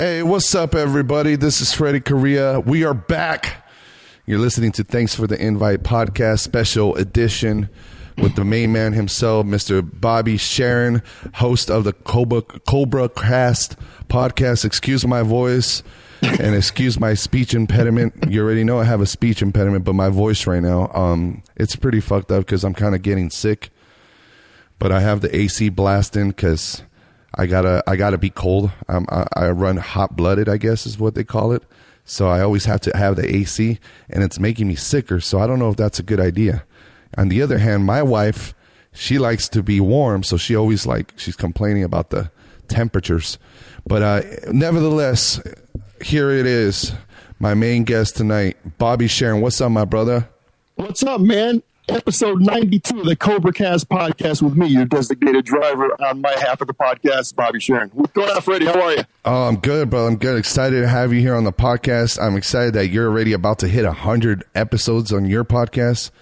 Hey, what's up, everybody? This is Freddie Correa. We are back. You're listening to Thanks for the Invite podcast special edition with the main man himself, Mr. Bobby Sharon, host of the Cobra, Cobra Cast podcast. Excuse my voice and excuse my speech impediment. You already know I have a speech impediment, but my voice right now, um, it's pretty fucked up because I'm kind of getting sick. But I have the AC blasting because I gotta I gotta be cold. I, I run hot blooded, I guess is what they call it. So I always have to have the AC, and it's making me sicker. So I don't know if that's a good idea. On the other hand, my wife, she likes to be warm, so she always like she's complaining about the temperatures. But uh, nevertheless, here it is. My main guest tonight, Bobby Sharon. What's up, my brother? What's up, man? Episode 92 of the Cobra Cast podcast with me, your designated driver on my half of the podcast, Bobby Sharon. What's going on, Freddie? How are you? Oh, I'm good, bro. I'm good. Excited to have you here on the podcast. I'm excited that you're already about to hit 100 episodes on your podcast.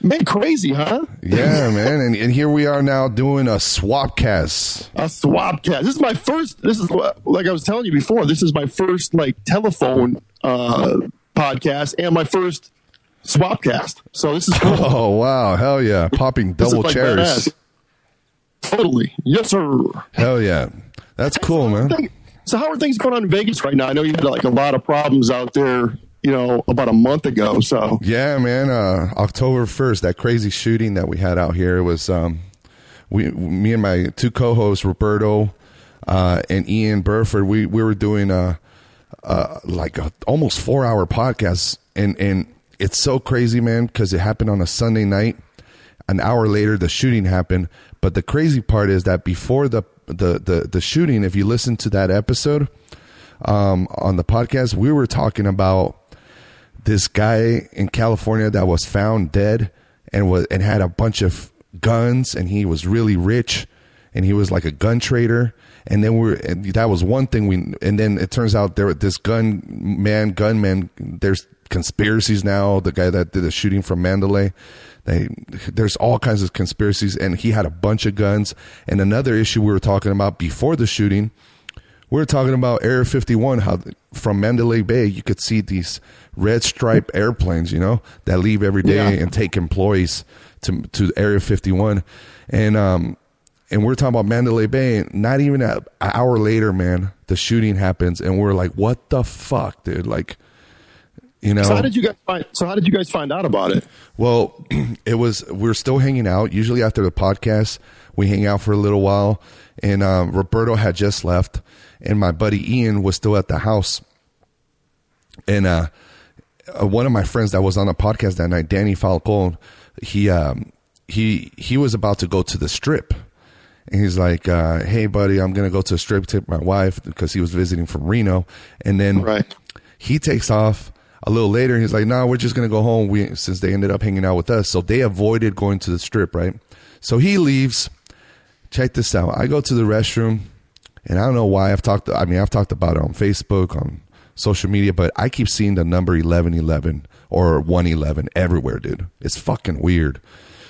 Man, crazy, huh? Yeah, man. And, and here we are now doing a swap cast. A swap cast. This is my first, this is like I was telling you before, this is my first like telephone uh, podcast and my first swap cast. So this is cool. Oh, wow. Hell yeah. Popping double like, chairs. badass. Totally. Yes, sir. Hell yeah. That's cool, man. So how are things going on in Vegas right now? I know you had like a lot of problems out there, you know, about a month ago. So Yeah, man. Uh, October first, that crazy shooting that we had out here was um, we, me and my two co-hosts Roberto uh, and Ian Burford. We we were doing a, uh like a almost four hour podcast, and and it's so crazy, man, because it happened on a Sunday night. An hour later, the shooting happened. But the crazy part is that before the the the, the shooting, if you listen to that episode um, on the podcast, we were talking about this guy in California that was found dead and was and had a bunch of guns and he was really rich and he was like a gun trader and then we're and that was one thing we and then it turns out there this gun man gunman there's conspiracies now the guy that did the shooting from Mandalay they there's all kinds of conspiracies and he had a bunch of guns and another issue we were talking about before the shooting we were talking about Area 51, how from Mandalay Bay you could see these red stripe airplanes, you know, that leave every day Yeah. and take employees to to Area 51, and um, and we're talking about Mandalay Bay. Not even a, an hour later, man, the shooting happens, and we're like, what the fuck, dude? Like, you know, so how did you guys find? So how did you guys find out about it? well, it was we're still hanging out. Usually after the podcast, we hang out for a little while, and um, Roberto had just left, and my buddy Ian was still at the house, and uh, uh, one of my friends that was on the podcast that night, Danny Falcone, he um, he he was about to go to the strip. And he's like, uh, "Hey, buddy, I'm gonna go to the strip to take my wife because he was visiting from Reno." And then Right. he takes off a little later he's like, "No, we're just gonna go home." We since they ended up hanging out with us, so they avoided going to the strip, right? So he leaves. Check this out. I go to the restroom, and I don't know why I've talked. I mean, I've talked about it on Facebook, on social media, but I keep seeing the number eleven eleven or one eleven everywhere, dude. It's fucking weird.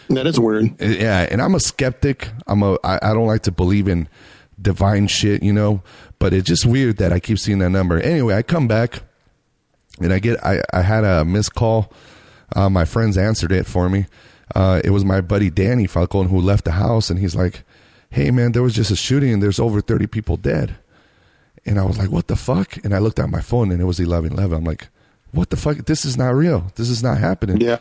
That is weird. Eh, yeah, and I'm a skeptic. I'm a. I, I don't like to believe in divine shit, you know. But it's just weird that I keep seeing that number. Anyway, I come back, and I get. I I had a missed call. Uh, my friends answered it for me. Uh, it was my buddy Danny Falcon who left the house, and he's like, "Hey man, there was just a shooting, and there's over thirty people dead." And I was like, "What the fuck?" And I looked at my phone, and it was eleven eleven. I'm like, "What the fuck? This is not real. This is not happening." Yeah.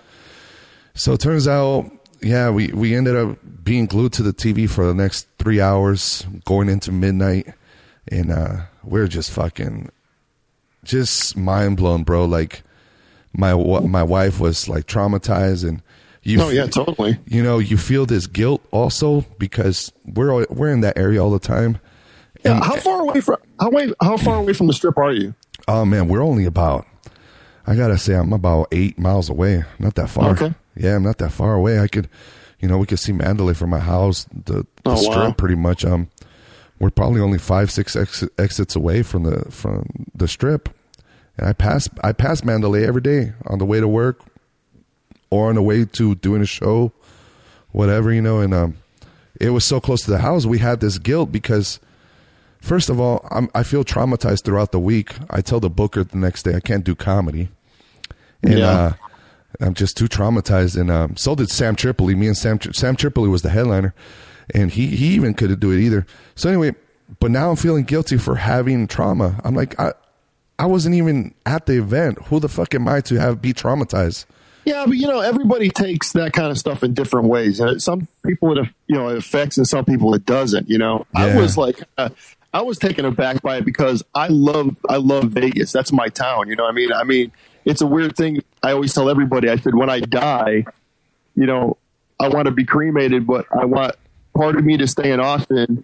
So it turns out, yeah, we, we ended up being glued to the TV for the next three hours, going into midnight, and uh, we're just fucking, just mind blown, bro. Like my my wife was like traumatized, and you, Oh yeah, totally. you know, you feel this guilt also because we're we're in that area all the time. Yeah. How far away from how way how far away from the strip are you? Oh man, we're only about. I gotta say, I'm about eight miles away. Not that far. Okay. Yeah, I'm not that far away. I could, you know, we could see Mandalay from my house, the, the Oh, strip, wow. pretty much. Um, we're probably only five, six ex- exits away from the from the strip, and I pass I pass Mandalay every day on the way to work, or on the way to doing a show, whatever you know. And um, it was so close to the house, we had this guilt because first of all, I'm, I feel traumatized throughout the week. I tell the booker the next day I can't do comedy, and Yeah. uh, I'm just too traumatized. And um, so did Sam Tripoli. Me and Sam Sam Tripoli was the headliner, and he he even couldn't do it either. So anyway, but now I'm feeling guilty for having trauma. I'm like I I wasn't even at the event. Who the fuck am I to have be traumatized? Yeah, but you know, everybody takes that kind of stuff in different ways. And some people it you know it affects, and some people it doesn't. You know, I was like, uh, I was taken aback by it because I love I love Vegas. That's my town. You know, what I mean, I mean, it's a weird thing. I always tell everybody. I said when I die, you know, I want to be cremated, but I want part of me to stay in Austin,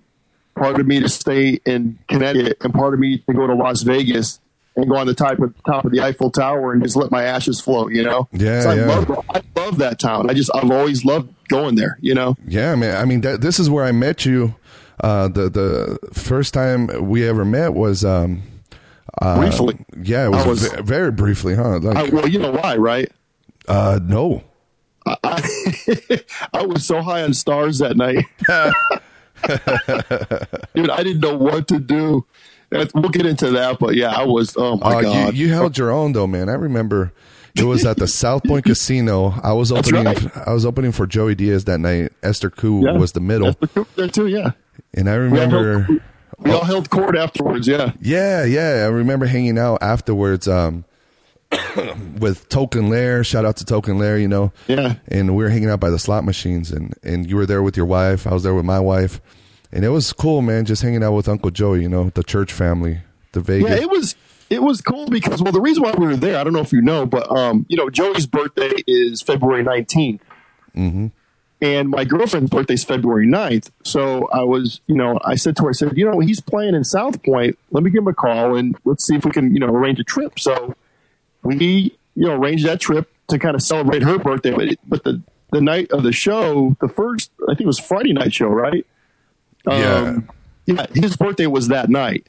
part of me to stay in Connecticut, and part of me to go to Las Vegas and go on the top of, top of the Eiffel Tower and just let my ashes float. You know, Yeah, I yeah. love I love that town. I just I've always loved going there. You know, Yeah, man. I mean, that, this is where I met you. Uh, the the first time we ever met was um, uh, Briefly. Yeah, it was, was- ve- very briefly, huh? I, well, you know why, right? uh, no. I, I was so high on stars that night. Dude, I didn't know what to do. We'll get into that, but yeah, I was. Oh my Uh, god! you, you held your own though, man. I remember it was at the South Point Casino. I was opening. right. I was opening for Joey Diaz that night. Esther Ku Yeah. was the middle, the coup there too. Yeah, and I we all, remember. held, we all held court afterwards. Yeah, Yeah, yeah. I remember hanging out afterwards um, with Token Lair. Shout out to Token Lair, you know. yeah. And we were hanging out by the slot machines, and, and you were there with your wife. I was there with my wife. And it was cool, man, just hanging out with Uncle Joey, you know, the church family, the Vegas. Yeah, it was it was cool because well, the reason why we were there, I don't know if you know, but um, you know, Joey's birthday is February 19th Mm-hmm. and my girlfriend's birthday is February 9th. So I was, you know, I said to her, I said, you know, he's playing in South Point. Let me give him a call and let's see if we can, you know, arrange a trip. So we, you know, arranged that trip to kind of celebrate her birthday. But it, but the the night of the show, the first, I think it was Friday night show, right? Um, yeah, his birthday was that night.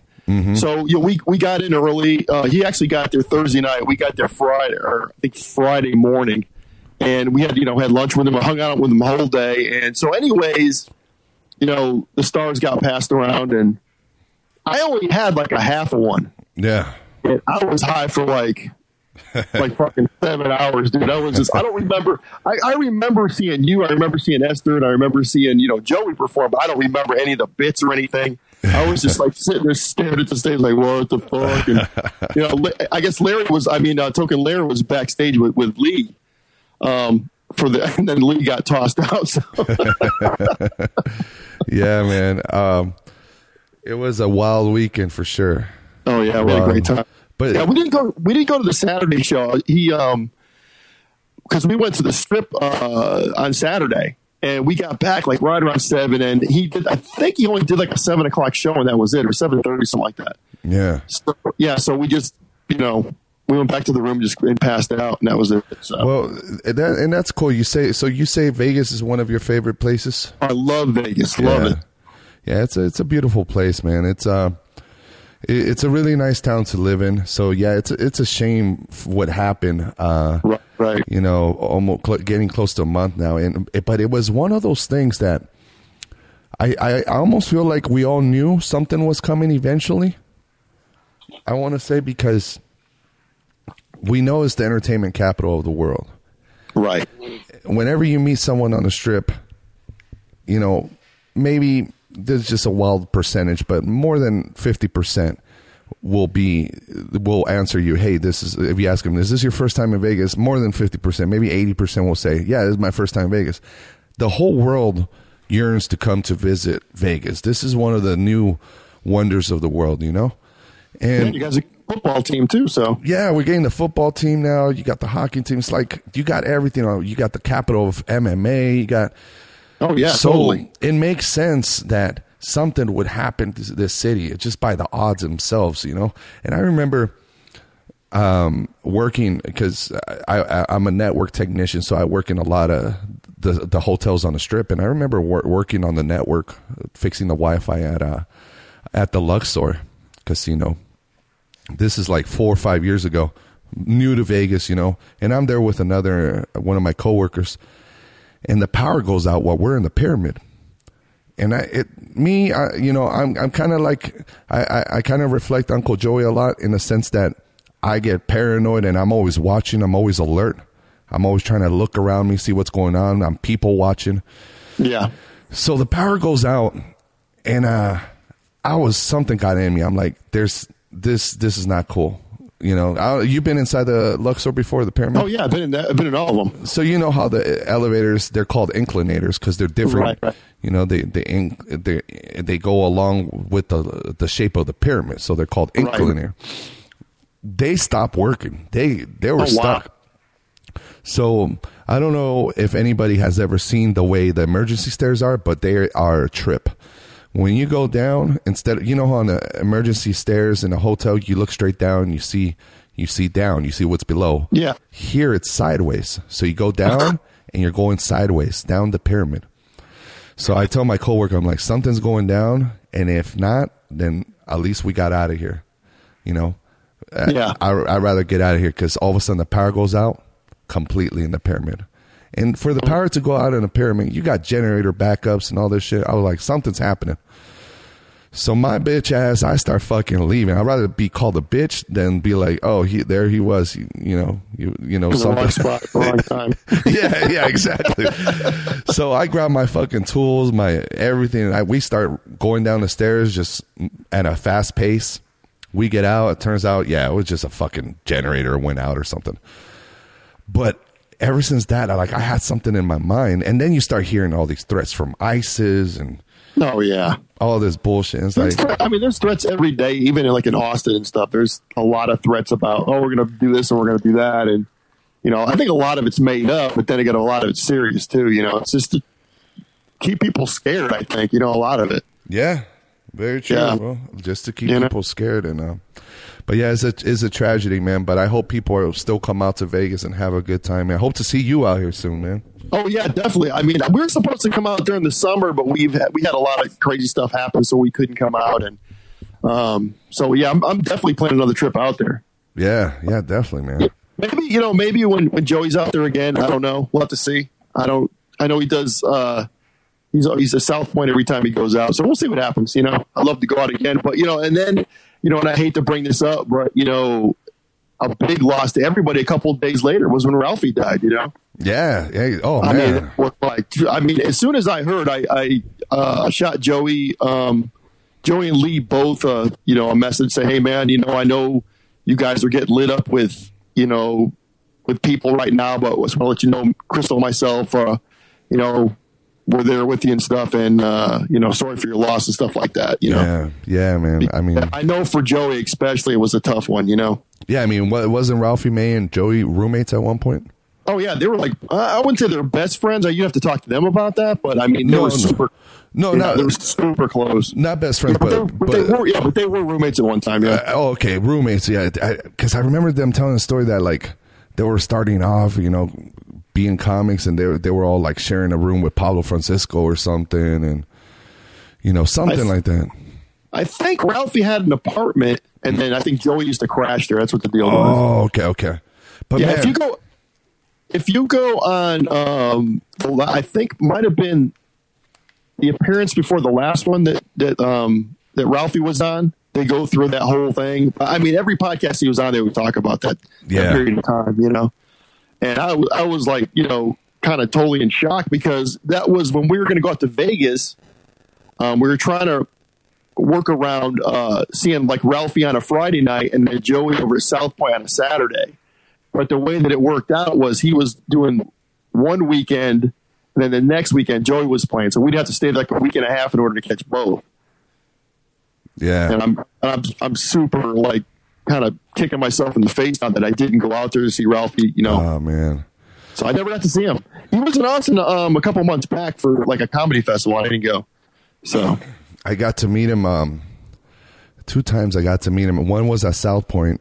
So you know, we we got in early. Uh, he actually got there Thursday night. We got there Friday, or I think Friday morning, and we had you know had lunch with him, hung out with him the whole day. And so, anyways, you know, the stars got passed around, and I only had like a half of one. yeah. And I was high for like like fucking seven hours, dude. I was just I don't remember I, I remember seeing you, I remember seeing Esther, and I remember seeing, you know, Joey perform, but I don't remember any of the bits or anything. I was just like sitting there staring at the stage like, what the fuck? And you know, I guess Larry was I mean uh, Token Larry was backstage with, with Lee. Um for the and then Lee got tossed out. So Yeah, man. Um, it was a wild weekend for sure. Oh yeah, we had a great time. But Yeah, we didn't go. We didn't go to the Saturday show. He um, because we went to the strip uh on Saturday, and we got back like right around seven, and he did. I think he only did like a seven o'clock show, and that was it, or seven thirty, something like that. yeah. So, yeah, so we just you know we went back to the room just and passed out, and that was it. So Well, and that, and that's cool. You say so. You say Vegas is one of your favorite places. I love Vegas. Love yeah. it. Yeah, it's a it's a beautiful place, man. It's uh it's a really nice town to live in. So yeah, it's a, it's a shame what happened. Uh, Right, right. you know, almost cl- getting close to a month now, and it, but it was one of those things that I, I I almost feel like we all knew something was coming eventually. I want to say because we know it's the entertainment capital of the world Right. whenever you meet someone on the strip, you know, maybe there's just a wild percentage, but more than 50% will be, will answer you, hey, this is, if you ask them, is this your first time in Vegas? More than 50%, maybe 80% will say, yeah, this is my first time in Vegas. The whole world yearns to come to visit Vegas. This is one of the new wonders of the world, you know? And And you guys are a football team too, so yeah, we're getting the football team now. You got the hockey team. It's like you got everything. You got the capital of MMA. You got oh yeah, so totally. it makes sense that something would happen to this city just by the odds themselves, you know. And I remember um, working because I, I, I'm a network technician, so I work in a lot of the the hotels on the strip. And I remember wor- working on the network, fixing the Wi-Fi at uh, at the Luxor Casino. This is like four or five years ago, new to Vegas, you know. And I'm there with another one of my coworkers, and the power goes out while we're in the pyramid and I, it, me, I, you know, I'm, I'm kind of like, I, I, I kind of reflect Uncle Joey a lot in the sense that I get paranoid and I'm always watching. I'm always alert. I'm always trying to look around me, see what's going on. I'm people watching. Yeah. So the power goes out, and uh, I was something got in me. I'm like, there's this. This is not cool. You know, I, you've been inside the Luxor before the pyramid. Oh yeah, I've been in that, I've been in all of them. So you know how the elevators they're called inclinators because they're different. Right, right. You know, they they inc- they they go along with the the shape of the pyramid, so they're called Right. inclinator. They stopped working. They they were Oh, wow. stuck. So I don't know if anybody has ever seen the way the emergency stairs are, but they are a trip. When you go down, instead of you know on the emergency stairs in a hotel you look straight down, you see you see down, you see what's below. Yeah. Here it's sideways. So you go down and you're going sideways down the pyramid. So I tell my coworker, I'm like, something's going down, and if not, then at least we got out of here. You know, Uh, Yeah. I I'd rather get out of here because all of a sudden the power goes out completely in the pyramid. And for the oh. power to go out in a pyramid, you got generator backups and all this shit. I was like, something's happening. So my bitch ass, I start fucking leaving. I'd rather be called a bitch than be like, oh, he there he was, you, you know, you, you know, In the wrong something. spot, wrong time. yeah, yeah, exactly. so I grab my fucking tools, my everything, and I, we start going down the stairs just at a fast pace. We get out. It turns out, yeah, it was just a fucking generator went out or something. But ever since that, I like I had something in my mind, and then you start hearing all these threats from ISIS and Oh yeah. all this bullshit. And it's like, I mean, there's threats every day, even in like in Austin and stuff. There's a lot of threats about, oh, we're going to do this and we're going to do that, and you know, I think a lot of it's made up, but then again, a lot of it's serious too. You know, it's just to keep people scared. I think you know a lot of it. Yeah, very true. Yeah. Well, just to keep You know? people scared and uh, but yeah, it's a it's a tragedy, man. But I hope people will still come out to Vegas and have a good time. Man, I hope to see you out here soon, man. Oh yeah, definitely. I mean, we were supposed to come out during the summer, but we've had, we had a lot of crazy stuff happen, so we couldn't come out. And um, so yeah, I'm, I'm definitely planning another trip out there. Yeah, yeah, definitely, man. Maybe you know, maybe when when Joey's out there again, I don't know. We'll have to see. I don't. I know he does. uh He's he's a South Point every time he goes out, so we'll see what happens. You know, I'd love to go out again, but you know, and then you know, and I hate to bring this up, but you know, a big loss to everybody a couple of days later was when Ralphie died. You know. Yeah, yeah. Oh I man, mean, like I mean, as soon as I heard, I I uh, shot Joey, um, Joey and Lee both, uh, you know, a message say, "Hey, man, you know, I know you guys are getting lit up with, you know, with people right now, but I just want to let you know, Crystal, and myself, uh, you know, we're there with you and stuff, and uh, you know, sorry for your loss and stuff like that. You know, yeah, yeah, man. I mean, I know for Joey especially, it was a tough one. You know. yeah, I mean, what wasn't Ralphie May and Joey roommates at one point? Oh yeah, they were like uh, I wouldn't say they're best friends. You have to talk to them about that, but I mean, they No, were no. super. No, not they were super close. not best friends, But, they, but but, they were, yeah, but they were roommates at one time. Yeah, Uh, oh, okay, roommates. Yeah, because I, remember them telling a story that like they were starting off, you know, being comics, and they were, they were all like sharing a room with Pablo Francisco or something, and you know something I- like that. I think Ralphie had an apartment, and then I think Joey used to crash there. That's what the deal was. Oh, okay, okay. But Yeah, man, if you go, if you go on, um, the I think might have been the appearance before the last one that that um that Ralphie was on. They go through that whole thing. I mean, every podcast he was on, they would talk about that, that period of time, you know. And I was like, you know, kind of totally in shock because that was when we were going to go out to Vegas. Um, we were trying to work around uh, seeing like Ralphie on a Friday night and then Joey over at South Point on a Saturday. But the way that it worked out was he was doing one weekend, and then the next weekend Joey was playing. So we'd have to stay like a week and a half in order to catch both. yeah, And I'm I'm I'm super like kind of kicking myself in the face now that I didn't go out there to see Ralphie. You know, oh man, so I never got to see him. He was in Austin um, a couple months back for like a comedy festival. I didn't go. So I got to meet him um, two times. I got to meet him. One was at South Point.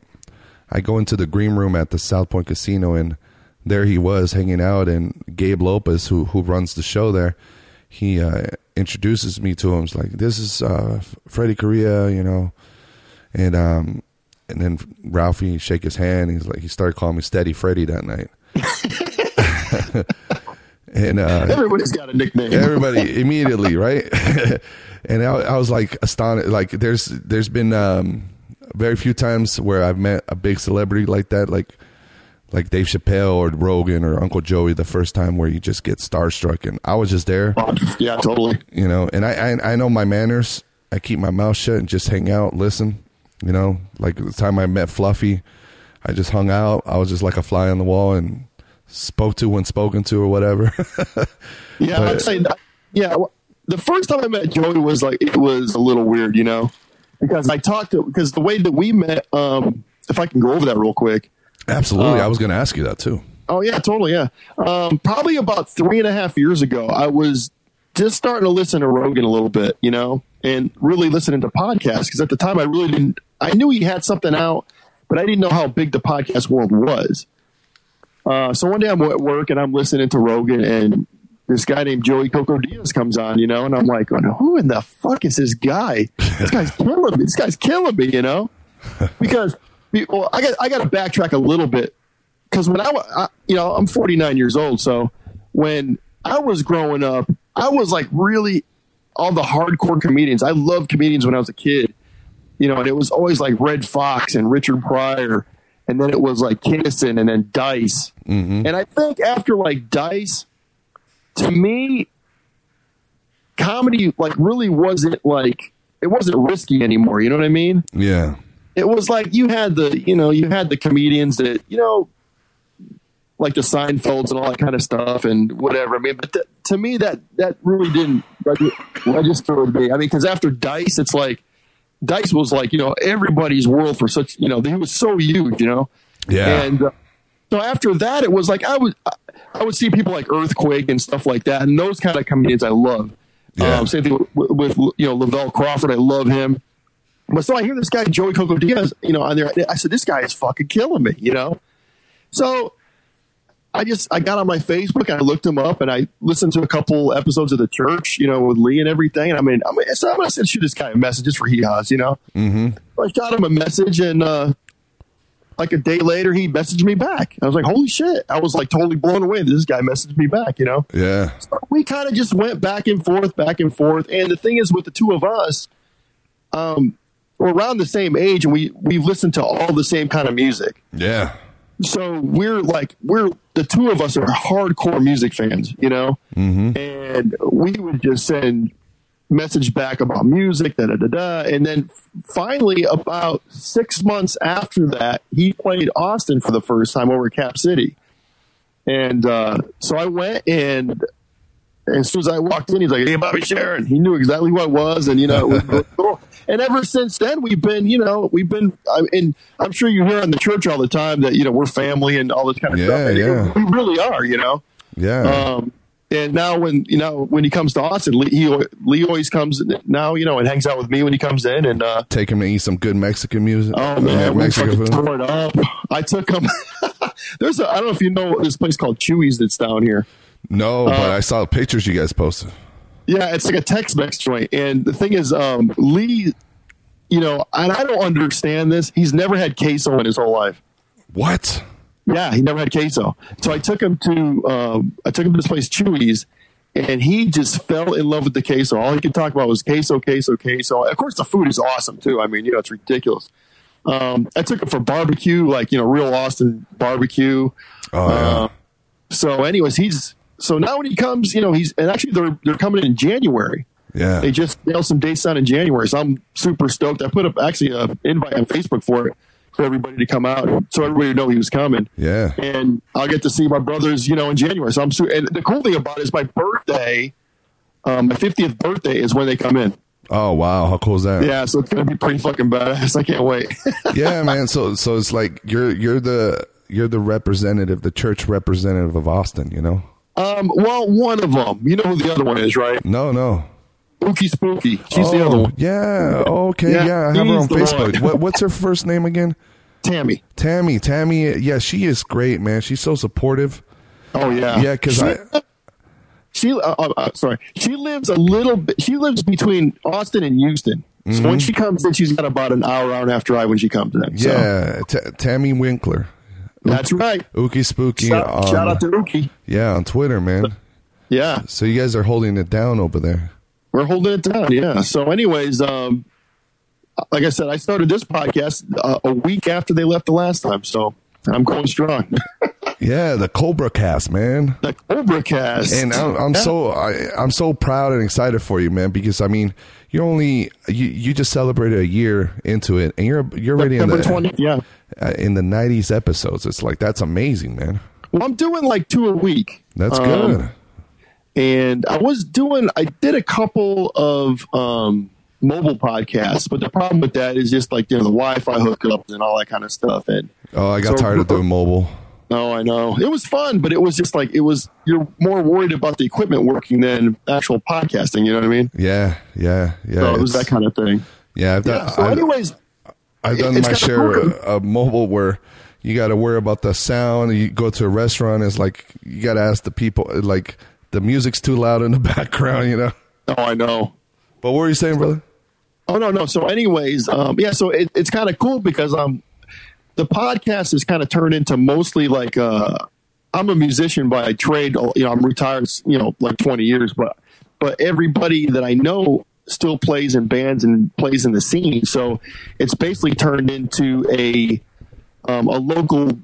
I go into the green room at the South Point Casino, and there he was hanging out. And Gabe Lopez, who who runs the show there, he uh, introduces me to him. He's like, "This is uh, Freddie Correa," you know, and um, and then Ralphie shake his hand. He's like, he started calling me Steady Freddie that night. and uh, Everybody's got a nickname. everybody immediately, right? and I, I was like astonished. Like there's there's been um, very few times where I've met a big celebrity like that, like like Dave Chappelle or Rogan or Uncle Joey. The first time where you just get starstruck, and I was just there, yeah, totally. you know. And I I, I know my manners. I keep my mouth shut and just hang out, listen. You know, like the time I met Fluffy, I just hung out. I was just like a fly on the wall and spoke to when spoken to or whatever. Yeah, But- I'd say that, yeah. The first time I met Joey was like it was a little weird, you know, because I talked to because the way that we met. Um, if I can go over that real quick. Absolutely, Uh, I was going to ask you that too. Oh yeah, totally. Yeah. Um, probably about three and a half years ago, I was just starting to listen to Rogan a little bit, you know, and really listening to podcasts because at the time I really didn't. I knew he had something out, but I didn't know how big the podcast world was. Uh, so one day I'm at work and I'm listening to Rogan and this guy named Joey Coco Diaz comes on, you know, and I'm like, who in the fuck is this guy? This guy's killing me. This guy's killing me, you know, because well, I got I got to backtrack a little bit because when I, I, you know, I'm 49 years old, so when I was growing up, I was like really all the hardcore comedians. I loved comedians when I was a kid, you know, and it was always like Redd Foxx and Richard Pryor, and then it was like Kinison and then Dice. Mm-hmm. And I think after like Dice, to me, comedy like really wasn't like it wasn't risky anymore. You know what I mean? Yeah, it was like you had the you know you had the comedians that you know like the Seinfelds and all that kind of stuff and whatever. I mean, but th- to me that that really didn't register with me. I mean, because after Dice, it's like Dice was like you know everybody's world for such you know he was so huge, you know. yeah, And uh, so after that, it was like I would I would see people like Earthquake and stuff like that, and those kind of comedians I love. Yeah. Um, same thing with, with you know Lavell Crawford, I love him. But so I hear this guy Joey Coco Diaz, you know, on there. I said, this guy is fucking killing me, you know. So I just I got on my Facebook and I looked him up and I listened to a couple episodes of the church, you know, with Lee and everything. And I mean, I mean, so I'm gonna send shoot this guy a message just for he has, you know. Mm-hmm. So I shot him a message and uh, like a day later he messaged me back. I was like, holy shit! I was like totally blown away this guy messaged me back, you know yeah, we kind of just went back and forth, back and forth. And the thing is, with the two of us, um, we're around the same age, and we we've listened to all the same kind of music. yeah, So we're like we're the two of us are hardcore music fans, you know. Mm-hmm. And we would just send message back about music, da da da da. And then finally, about six months after that, he played Austin for the first time over Cap City. And uh, so I went and as soon as I walked in, he's like, "Hey, Bobby Sharon." He knew exactly what it was, and you know, it was. And ever since then, we've been, you know, we've been, I, and I'm sure you hear in the church all the time that you know we're family and all this kind of Yeah, stuff. And yeah. we really are, you know. yeah. Um, and now when you know when he comes to Austin, Lee, he, Lee always comes now, you know, and hangs out with me when he comes in, and uh, Take him to eat some good Mexican music. Oh uh, man, we Mexican fucking food. tore it up. I took him. There's a I don't know if you know this place called Chuy's that's down here. No, Uh, but I saw pictures you guys posted. Yeah, it's like a Tex-Mex joint, and the thing is, um, Lee, you know, and I don't understand this. He's never had queso in his whole life. What? Yeah, he never had queso. So I took him to um, I took him to this place Chuy's, and he just fell in love with the queso. All he could talk about was queso, queso, queso. Of course, the food is awesome too. I mean, you know, it's ridiculous. Um, I took him for barbecue, like you know, real Austin barbecue. Oh, yeah. Uh, so, anyways, he's so now when he comes, you know, he's and actually they're they're coming in January. yeah. They just nailed some dates down in January, so I'm super stoked. I put up actually an invite on Facebook for it for everybody to come out, so everybody would know he was coming. Yeah. and I'll get to see my brothers, you know, in January. So I'm su- and the cool thing about it is my birthday, um, my 50th birthday is when they come in. Oh wow, how cool is that? Yeah, so it's gonna be pretty fucking badass. I can't wait. yeah, man. So so it's like you're you're the you're the representative, the church representative of Austin. You know? Um, well, one of them, you know who the other one is, right? No, no. Spooky Spooky. She's oh, the other one. Yeah. Okay. Yeah, Yeah. I have her on Facebook. What, what's her first name again? Tammy. Tammy. Tammy. Yeah, she is great, man. She's so supportive. Oh yeah. Yeah, because I. she uh, uh, uh, sorry she lives a little bit she lives between austin and houston so Mm-hmm. when she comes in she's got about an hour hour and a half drive when she comes in so Yeah, T- Tammy Winkler, that's right Ookie Spooky. shout, on, shout out to Uki. yeah on Twitter, man. Yeah, So you guys are holding it down over there. we're holding it down. Yeah. So, anyways, um, like I said, I started this podcast uh, a week after they left the last time, so I'm going strong. Yeah, the Cobra Cast, man. the Cobra Cast, And I'm, I'm Yeah. so I, I'm so proud and excited for you, man. Because I mean, you're only you, you just celebrated a year into it, and you're you're already in the 20th. Yeah. uh, in the 90s episodes. It's like that's amazing, man. Well, I'm doing like two a week. That's Um, good. and I was doing I did a couple of um mobile podcasts, but the problem with that is just like you know the Wi-Fi hookups and all that kind of stuff. And Oh, I got so- tired of doing mobile. Oh, I know it was fun, but it was just like it was you're more worried about the equipment working than actual podcasting. You know what I mean? Yeah, yeah, yeah. So it was that kind of thing. yeah, I've done, Yeah. So, I've, anyways, I've done my share of, of mobile where you got to worry about the sound. You go to a restaurant, it's like you got to ask the people, like the music's too loud in the background, you know. oh, I know. But what were you saying, brother? Oh no, no. So, anyways, um, yeah. So it, it's kind of cool because um, the podcast is kind of turned into mostly like uh, I'm a musician by trade. You know, I'm retired. You know, like 20 years, but but everybody that I know still plays in bands and plays in the scene. So it's basically turned into a um, a local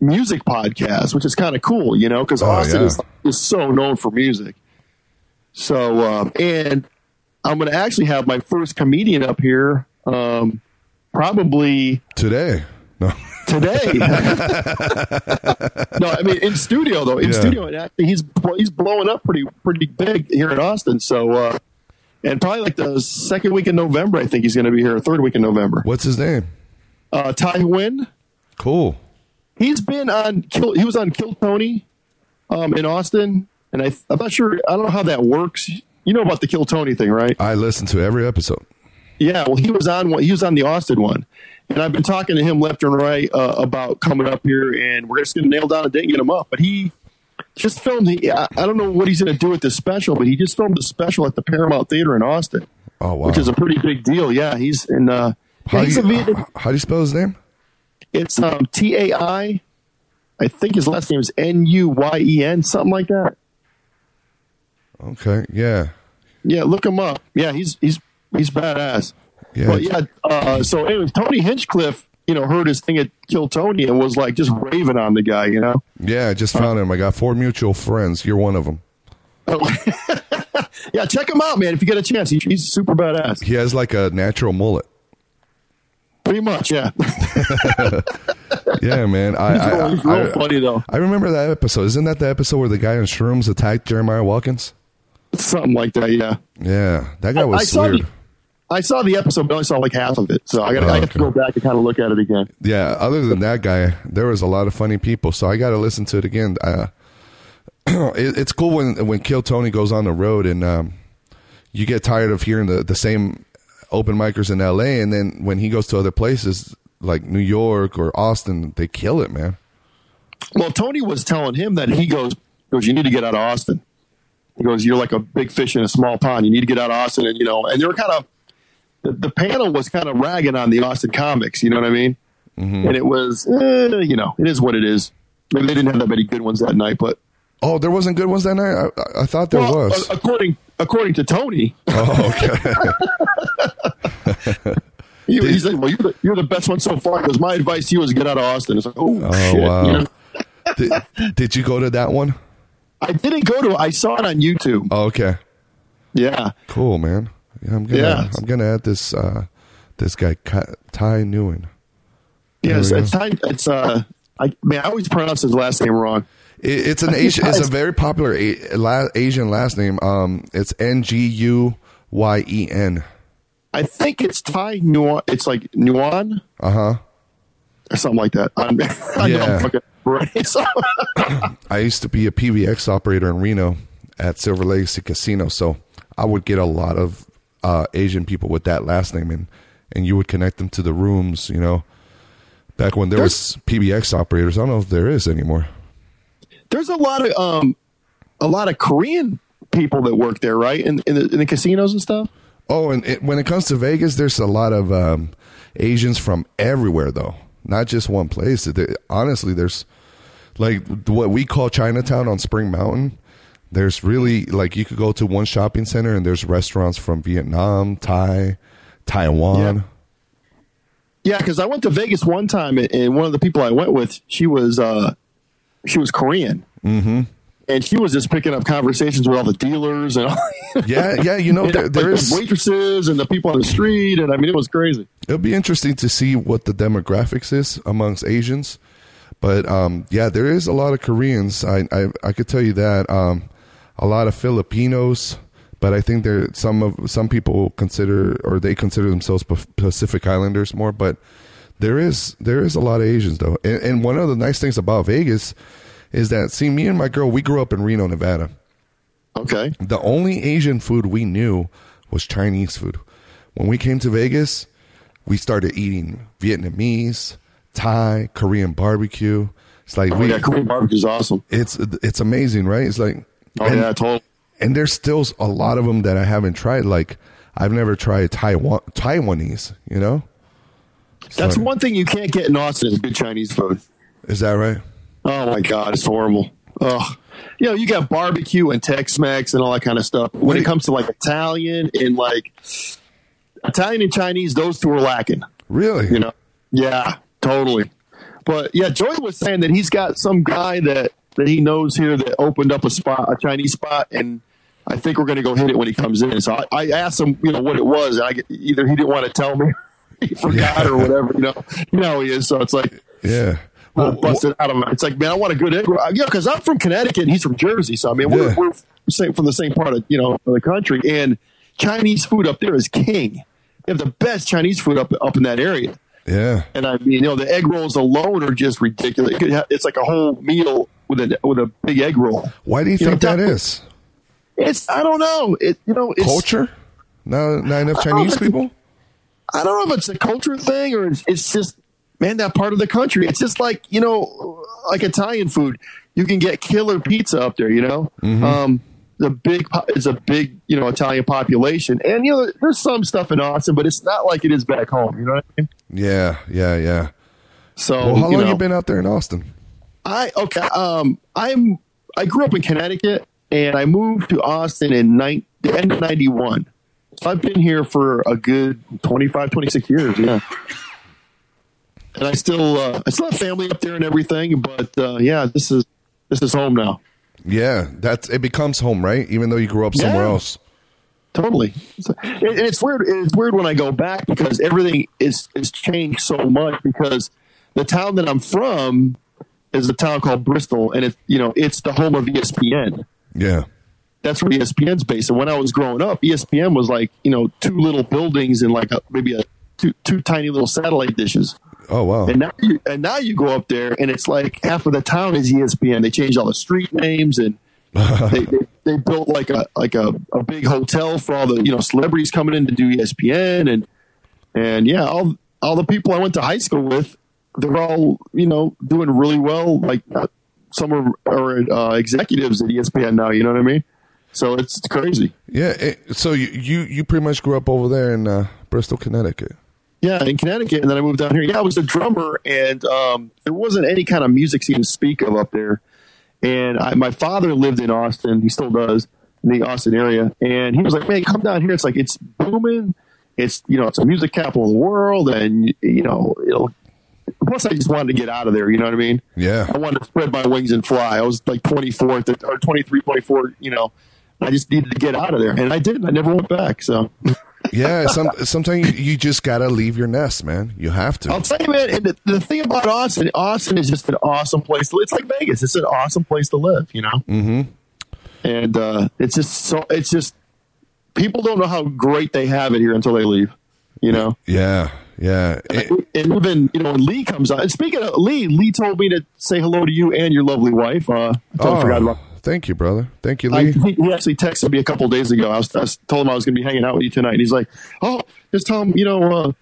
music podcast, which is kind of cool. You know, because Oh, Austin yeah. is is so known for music. So um, and I'm going to actually have my first comedian up here um, probably Today. No. today. no, I mean in studio though. In Yeah. studio, and actually he's he's blowing up pretty pretty big here in Austin. So uh, and probably like the second week in November, I think he's going to be here. Or third week in November. What's his name? Uh, Tai Nguyen. Cool. He's been on Kill. He was on Kill Tony um, in Austin, and I, I'm not sure. I don't know how that works. You know about the Kill Tony thing, right? I listen to every episode. Yeah, well, he was on. He was on the Austin one, and I've been talking to him left and right uh, about coming up here, and we're just going to nail down a date and get him up. But he just filmed. The, I, I don't know what he's going to do with this special, but he just filmed a special at the Paramount Theater in Austin, Oh wow. which is a pretty big deal. Yeah, he's in. Uh, how, do he's you, Vietnam- how do you spell his name? It's um, T A I. I think his last name is N U Y E N, something like that. Okay. Yeah. Yeah, look him up. Yeah, he's he's he's badass. Yeah. But yeah, uh, so anyways, Tony Hinchcliffe, you know, heard his thing at Kill Tony and was like just raving on the guy, you know. Yeah. I just found him. I got four mutual friends. You're one of them. yeah, check him out, man. If you get a chance, he, he's super badass. He has like a natural mullet. Pretty much, yeah. Yeah, man. I, he's I, real, he's real I, funny though. I remember that episode. Isn't that the episode where the guy on shrooms attacked Jeremiah Watkins? Something like that, yeah. Yeah, that guy I was saw weird. I saw the episode, but I only saw like half of it, so I got Oh, I have to go back and kind of look at it again. Yeah, other than that guy, there was a lot of funny people. So I got to listen to it again. Uh, it, it's cool when when Kill Tony goes on the road and um, you get tired of hearing the the same open micers in L.A. and then when he goes to other places like New York or Austin, they kill it, man. Well, Tony was telling him that he goes goes you need to get out of Austin. He goes, you're like a big fish in a small pond. You need to get out of Austin, and you know, and they were kind of the, the panel was kind of ragging on the Austin comics. You know what I mean? Mm-hmm. And it was, eh, you know, it is what it is. Maybe they didn't have that many good ones that night, but Oh, there wasn't good ones that night. I, I- thought there well, was. according according to Tony, oh, okay. he, he said, "Well, you're the, you're the best one so far." Because my advice to you is get out of Austin. It's like, oh, Oh, shit. wow. You know? did, did you go to that one? I didn't go to. it. I saw it on YouTube. Oh, okay. Yeah, Cool, man. Yeah, I'm gonna Yeah. I'm gonna add this uh this guy Tai Nguyen. yes, it's time. It's uh, I man, I always pronounce his last name wrong. It, it's an Asian. It's a very popular a, la, Asian last name. Um, it's N G U Y E N. I think it's Thai Nuan. It's like Nuan Uh huh. or something like that. I'm, I Yeah. I'm fucking right. I used to be a PBX operator in Reno at Silver Legacy Casino, so I would get a lot of uh, Asian people with that last name, and and you would connect them to the rooms. You know, back when there was PBX operators. I don't know if there is anymore. there's a lot of um, a lot of Korean people that work there, right? In in the, in the casinos and stuff. Oh, and it, when it comes to Vegas, there's a lot of um, Asians from everywhere, though, not just one place. Honestly, there's like what we call Chinatown on Spring Mountain. There's really like you could go to one shopping center and there's restaurants from Vietnam, Thai, Taiwan. Yeah. Yeah, because I went to Vegas one time, and one of the people I went with, she was uh, she was Korean, mm-hmm. and she was just picking up conversations with all the dealers and all, Yeah, yeah, you know there, like, there the is. waitresses and the people on the street, and I mean it was crazy. It'll be interesting to see what the demographics is amongst Asians, but um, yeah, there is a lot of Koreans. I I, I could tell you that. Um, a lot of Filipinos, but I think there some of some people consider or they consider themselves Pacific Islanders more. But there is there is a lot of Asians though, and, and one of the nice things about Vegas is that see me and my girl we grew up in Reno, Nevada. Okay, The only Asian food we knew was Chinese food. When we came to Vegas, we started eating Vietnamese, Thai, Korean barbecue. It's like oh, we, yeah, Korean barbecue is awesome. it's it's amazing, right? It's like, Oh and, yeah, totally. and there's still a lot of them that I haven't tried. Like I've never tried Taiwan Taiwanese. You know, That's So- one thing you can't get in Austin is good Chinese food. is that right? Oh my god, it's horrible. Ugh. You know, you got barbecue and Tex-Mex and all that kind of stuff. When do it comes to like Italian and like Italian and Chinese, those two are lacking. Really? You know? Yeah, totally. But yeah, Joey was saying that he's got some guy that that he knows here that opened up a spot, a Chinese spot, and I think we're going to go hit it when he comes in. So I, I asked him, you know, what it was. And I get, either he didn't want to tell me, he forgot, or whatever. You know, you know he is. So it's like Yeah. Well, busted out of him. It's like, man, I want a good egg roll. Yeah, because I'm from Connecticut and he's from Jersey. So, I mean, we're, Yeah. we're same, from the same part of, you know, of the country. And Chinese food up there is king. They have the best Chinese food up, up in that area. Yeah. And I mean, you know, the egg rolls alone are just ridiculous. It could have- It's like a whole meal with a, with a big egg roll. Why do you You know, think that that- is? It's, I don't know. It, you know, it's, Culture? Not not enough Chinese think- people. I don't know if it's a culture thing or it's, it's just man that part of the country. It's just like you know, like Italian food. You can get killer pizza up there. You know, um, the big it's a big you know Italian population, and you know there's some stuff in Austin, but it's not like it is back home. You know what I mean? Yeah, yeah, yeah. So Well, how long know, you been out there in Austin? I okay. Um, I'm I grew up in Connecticut and I moved to Austin in nine, the end of '91. So I've been here for a good 25, 26 years. Yeah, and I still uh, I still have family up there and everything. But uh, yeah, this is this is home now. Yeah, that's it becomes home, right? Even though you grew up somewhere Yeah. else. Totally, and it's weird. It's weird when I go back because everything is is changed so much. Because the town that I'm from is a town called Bristol, and it's you know it's the home of ESPN. Yeah. that's where ESPN's based. And when I was growing up, ESPN was like you know two little buildings and like a, maybe a two two tiny little satellite dishes. Oh wow. And now you and now you go up there and it's like half of the town is ESPN. They changed all the street names and they, they they built like a like a, a big hotel for all the you know celebrities coming in to do ESPN and and yeah all all the people I went to high school with they're all you know doing really well like uh, some are, are uh, executives at ESPN now you know what I mean so it's crazy yeah. It, so you, you you pretty much grew up over there in uh, Bristol, Connecticut. Yeah, in Connecticut, and then I moved down here. Yeah, I was a drummer, and um, there wasn't any kind of music scene to speak of up there. And I, my father lived in Austin; he still does in the Austin area. And he was like, "Man, come down here. It's like it's booming. It's you know, it's a music capital of the world, and you know, it'll." Plus, I just wanted to get out of there. You know what I mean? Yeah. I wanted to spread my wings and fly. I was like 24 or 23, 24. You know, I just needed to get out of there, and I did. I never went back. So. Yeah. Some sometimes you, just gotta leave your nest, man. You have to. I'll tell you, man. And the, the thing about Austin, Austin is just an awesome place. To, it's like Vegas. It's an awesome place to live. You know. Mm-hmm. And uh, it's just so. It's just people don't know how great they have it here until they leave. You know. yeah. Yeah. It- And even you know when Lee comes out. And speaking of Lee, Lee told me to say hello to you and your lovely wife. Uh, I totally oh, forgot about. Thank you, brother. Thank you, Lee. he he actually texted me a couple days ago. I was, I told him I was going to be hanging out with you tonight. And he's like, "Oh, just tell him, you know, uh,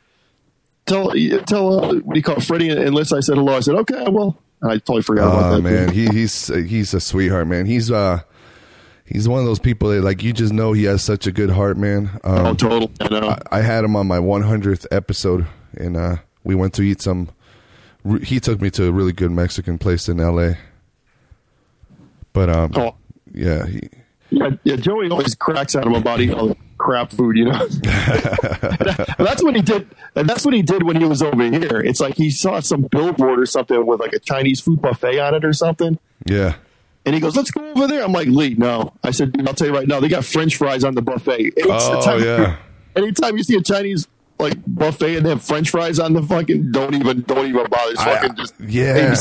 tell tell uh, what do you call it, Freddie and Liz." I said hello. I said, "Okay, well." I totally forgot about Oh that. man, he, he's he's a sweetheart, man. He's uh he's one of those people that like you just know he has such a good heart, man. Um, oh, total. I know. I had him on my 100th episode, and uh, we went to eat some. He took me to a really good Mexican place in L.A. But um, Oh. yeah, he, Yeah, yeah. Joey always cracks at him about eating all the crap food, you know. that's what he did. And that's what he did when he was over here. It's like he saw some billboard or something with like a Chinese food buffet on it or something. yeah. And he goes, "Let's go over there." I'm like, "Lee, no." I said, "I'll tell you right now, they got French fries on the buffet." Oh, Anytime- yeah. Anytime you see a Chinese like buffet and they have French fries on the fucking, don't even, don't even bother. I- fucking just yeah.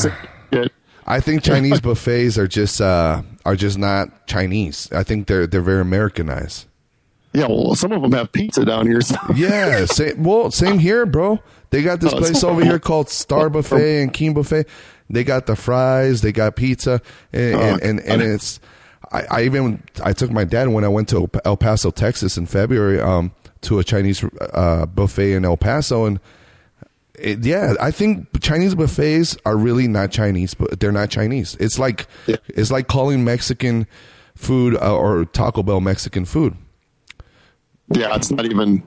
Make me sick. Shit. I think Chinese buffets are just uh, are just not Chinese. I think they're they're very Americanized. Yeah, well, some of them have pizza down here. So. Yeah, same, well, same here, bro. They got this Oh, place over here called Star Buffet and Keen Buffet. They got the fries, they got pizza, and Oh, and, and, and it's. I, I even I took my dad when I went to El Paso, Texas, in February, um, to a Chinese uh, buffet in El Paso, and it, yeah, I think Chinese buffets are really not Chinese, but they're not Chinese. It's like Yeah. it's like calling Mexican food uh, or Taco Bell Mexican food. Yeah, it's not even.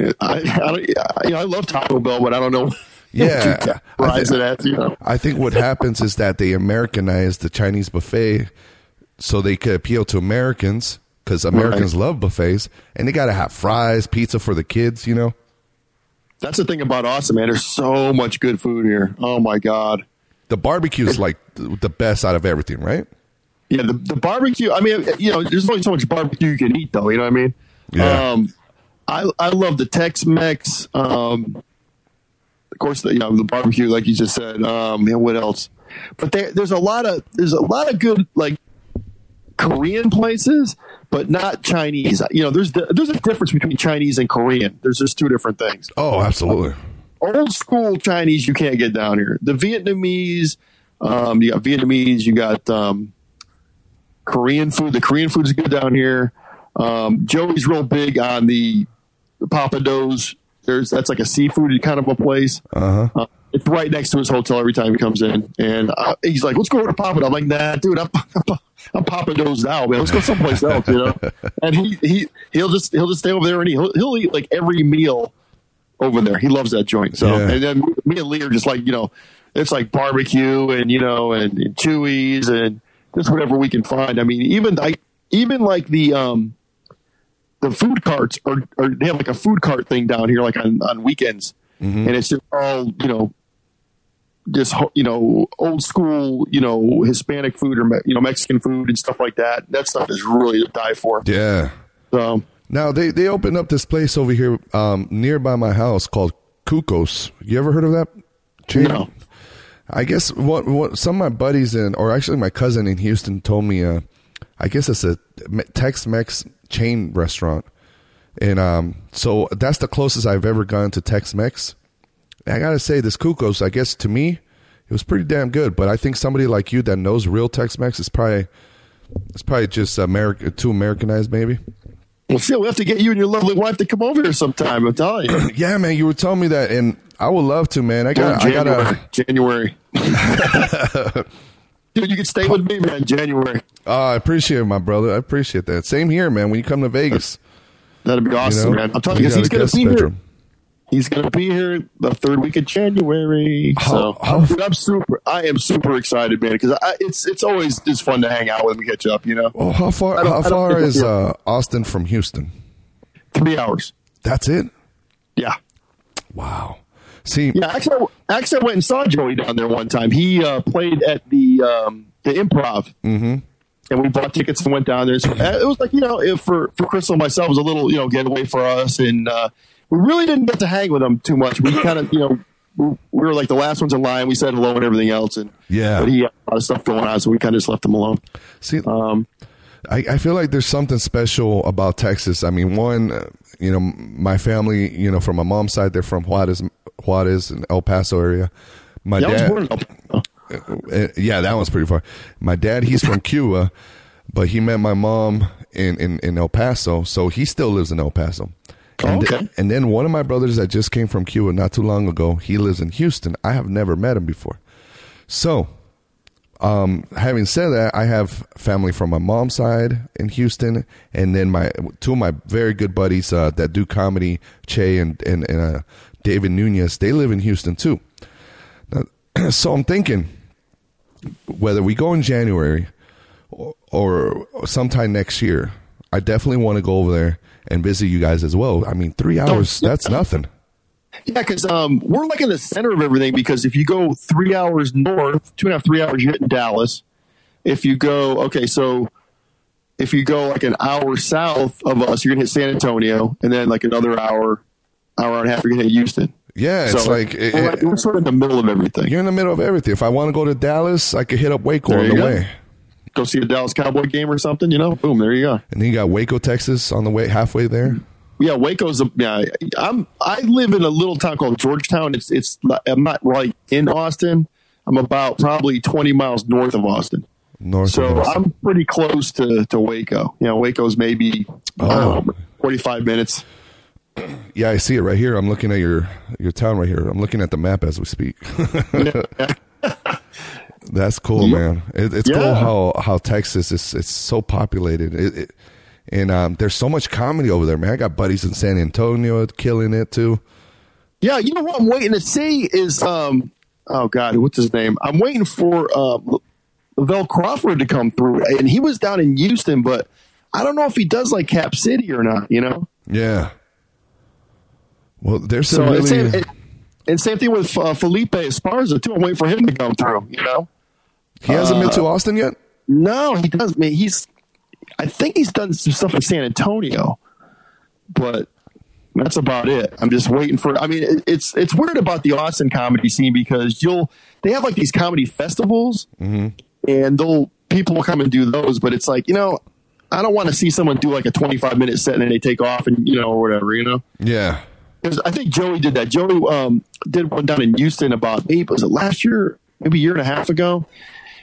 I, I, don't, I, you know, I love Taco Bell, but I don't know. Yeah, categorize it as, you know. I think what happens is that they Americanize the Chinese buffet so they could appeal to Americans because Americans love buffets and they got to have fries, pizza for the kids, you know? That's the thing about Austin, man. There's so much good food here. Oh my god. The barbecue is like the best out of everything, right? Yeah, the, the barbecue. I mean, you know, there's only so much barbecue you can eat, though. You know what I mean? Yeah. Um, I I love the Tex-Mex. Um, of course, the you know the barbecue, like you just said. Um, and what else? But there, there's a lot of there's a lot of good like Korean places, but not Chinese. You know, there's the, there's a difference between Chinese and Korean. There's just two different things. Oh, absolutely. Old school Chinese you can't get down here. The Vietnamese, um, you got Vietnamese, you got um, Korean food. The Korean food is good down here. Um, Joey's real big on the, the Pappadeaux. There's that's like a seafood kind of a place. Uh-huh. Uh, it's right next to his hotel every time he comes in, and uh, he's like, "Let's go over to Papa." I'm like, "Nah, dude, I'm I'm Papa Do's now, man. Let's go someplace else, you know." And he he he'll just he'll just stay over there and he'll he'll eat like every meal over there. He loves that joint. So Yeah. and then me and Lee are just like you know, it's like barbecue and you know and, and Chuy's and just whatever we can find. I mean, even like even like the um the food carts are, are they have like a food cart thing down here like on on weekends, and it's just all you know. Just ho- you know, old school, you know, Hispanic food or you know Mexican food and stuff like that. That stuff is really to die for. Yeah. So Now, they, they opened up this place over here um, nearby my house called Cucos. You ever heard of that chain? No. I guess what what some of my buddies in, or actually my cousin in Houston told me. Uh, I guess it's a Tex-Mex chain restaurant, and um, so that's the closest I've ever gone to Tex-Mex. I gotta say, this Kukos, I guess to me, it was pretty damn good. But I think somebody like you that knows real Tex-Mex is probably it's probably just America too Americanized, maybe. Well, Phil, we have to get you and your lovely wife to come over here sometime. I'm telling you. Yeah, man, you were telling me that, and I would love to, man. I got, I January. got January. Dude, you can stay with me, man. January. Oh, I appreciate it, my brother. I appreciate that. Same here, man. When you come to Vegas, That'd be you awesome, know, man. I'm telling you, you, he's gonna be here. He's gonna be here the third week of January. So how- I'm, I'm super. I am super excited, man, because it's it's always just fun to hang out with and catch up. You know, Oh, how far? How far is uh, Austin from Houston? three hours. That's it. Yeah. Wow. See, Yeah, actually, I- actually, I went and saw Joey down there one time. He uh, played at the um, the Improv, mm-hmm. and we bought tickets and went down there. So uh, it was like you know, if for for Crystal and myself, it was a little you know getaway for us, and uh, we really didn't get to hang with him too much. We kind of you know we, we were like the last ones in line. We said hello and everything else, and Yeah. but he had a lot of stuff going on, so we kind of just left him alone. see, Um, I, I feel like there's something special about Texas. I mean, one, uh, you know, my family, you know, from my mom's side, they're from Juarez, Juarez and El Paso area. My yeah, dad, born in El Paso. Uh, yeah, that one's pretty far. My dad, he's from Cuba, but he met my mom in, in, in El Paso, so he still lives in El Paso. And, Oh, okay. and then one of my brothers that just came from Cuba not too long ago, he lives in Houston. I have never met him before. So, um, having said that, I have family from my mom's side in Houston, and then my two of my very good buddies uh, that do comedy, Che and and, and uh, David Nunez. They live in Houston too. Now, so I'm thinking whether we go in January or, or sometime next year, I definitely want to go over there and visit you guys as well. I mean, three hours, that's nothing. Yeah, because um, we're like in the center of everything. Because if you go three hours north, two and a half, three hours, you're hitting Dallas. If you go, okay, so if you go like an hour south of us, you're gonna hit San Antonio, and then like another hour, hour and a half, you're gonna hit Houston. Yeah, it's So, like, we're, it- we're sort of in the middle of everything. you're in the middle of everything. If I want to go to Dallas, I could hit up Waco on the go. way. Go see a Dallas Cowboy game or something, you know? Boom, there you go. And then you got Waco, Texas on the way, halfway there. Yeah, Waco's a, yeah. I'm I live in a little town called Georgetown. It's it's I'm not right in Austin. I'm about probably 20 miles north of Austin. North So us. I'm pretty close to, to Waco. You know, Waco's maybe don't know, 45 minutes. Yeah, I see it right here. I'm looking at your your town right here. I'm looking at the map as we speak. That's cool, man. It, it's cool how how Texas is it's so populated. It, it, and um, there's so much comedy over there, man. I got buddies in San Antonio killing it too. Yeah, you know what I'm waiting to see is um oh god, what's his name? I'm waiting for uh Lavell Crawford to come through. And he was down in Houston, but I don't know if he does like Cap City or not, you know? Yeah. Well, there's So really same, and same thing with uh, Felipe Esparza too. I'm waiting for him to come through, you know? He hasn't been to uh, Austin yet. No, he does. I mean, he's. I think he's done some stuff in San Antonio, but that's about it. I'm just waiting for. I mean, it, it's it's weird about the Austin comedy scene because you'll they have like these comedy festivals, and they'll people will come and do those, but it's like you know. I don't want to see someone do like a 25 minute set and then they take off and you know or whatever you know. Yeah. Because I think Joey did that. Joey um, did one down in Houston about maybe was it last year, maybe a year and a half ago.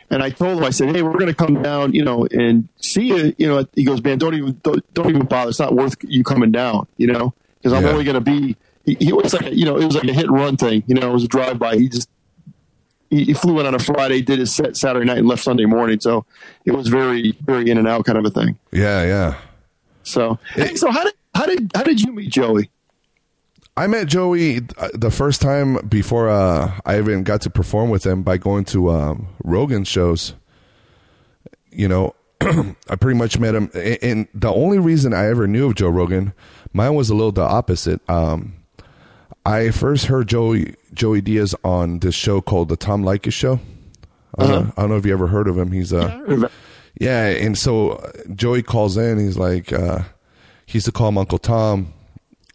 And I told him, I said, "Hey, we're going to come down, you know, and see you." You know, he goes, "Man, don't even don't, don't even bother. It's not worth you coming down, you know, because I'm Yeah. only going to be." He, he was like, a, you know, it was like a hit and run thing. You know, it was a drive by. He just he, he flew in on a Friday, did his set Saturday night, and left Sunday morning. So it was very very in and out kind of a thing. Yeah, yeah. So hey, so how did how did how did you meet Joey? I met Joey uh, the first time before uh, I even got to perform with him by going to um, Rogan shows. You know, I pretty much met him, and the only reason I ever knew of Joe Rogan, mine was a little the opposite. Um, I first heard Joey Joey Diaz on this show called the Tom Leykis Show. I, don't know, I don't know if you ever heard of him. He's uh, yeah, and so uh, Joey calls in. He's like, uh, he used to call him Uncle Tom,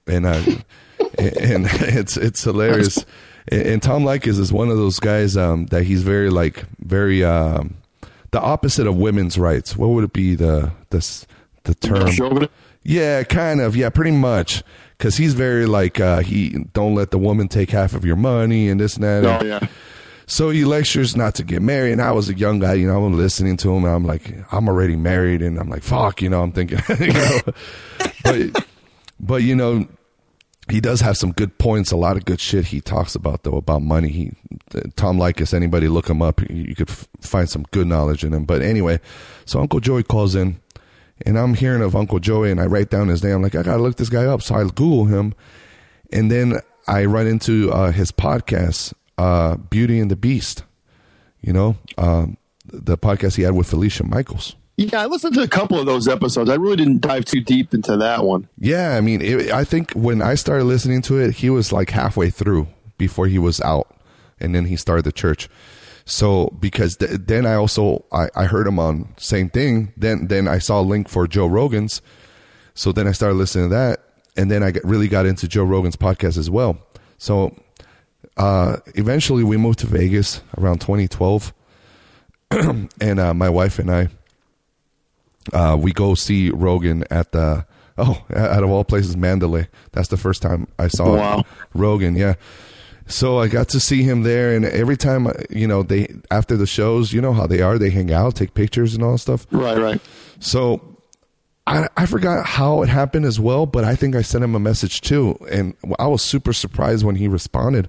and uh, and it's it's hilarious. And, Tom Leykis is one of those guys um, that he's very like very um, the opposite of women's rights. What would it be the the the term? Yeah, kind of. Yeah, pretty much. Because he's very like uh, he don't let the woman take half of your money and this and that. Oh yeah. So he lectures not to get married, and I was a young guy, you know. I'm listening to him, and I'm like, I'm already married, and I'm like, fuck, you know. I'm thinking, you know, but but you know, he does have some good points. A lot of good shit he talks about though about money. He Tom Leykis, anybody look him up, you, could f- find some good knowledge in him. But anyway, so Uncle Joey calls in, and I'm hearing of Uncle Joey, and I write down his name. I'm like, I gotta look this guy up, so I Google him, and then I run into uh, his podcast, uh, Beauty and the Beast. You know, um, the podcast he had with Felicia Michaels. Yeah, I listened to a couple of those episodes. I really didn't dive too deep into that one. Yeah, I mean, it, I think when I started listening to it, he was like halfway through before he was out, and then he started the church. So because th- then I also I, I heard him on same thing. Then then I saw a link for Joe Rogan's. So then I started listening to that, and then I got, really got into Joe Rogan's podcast as well. So uh, eventually we moved to Vegas around 2012, and uh, my wife and I uh, we go see Rogan at the oh out of all places Mandalay. That's the first time I saw Wow. Rogan. Yeah. So I got to see him there, and every time uh, you know they after the shows, you know how they are. They hang out, take pictures, and all that stuff. Right, right. So I, I forgot how it happened as well, but I think I sent him a message too, and I was super surprised when he responded.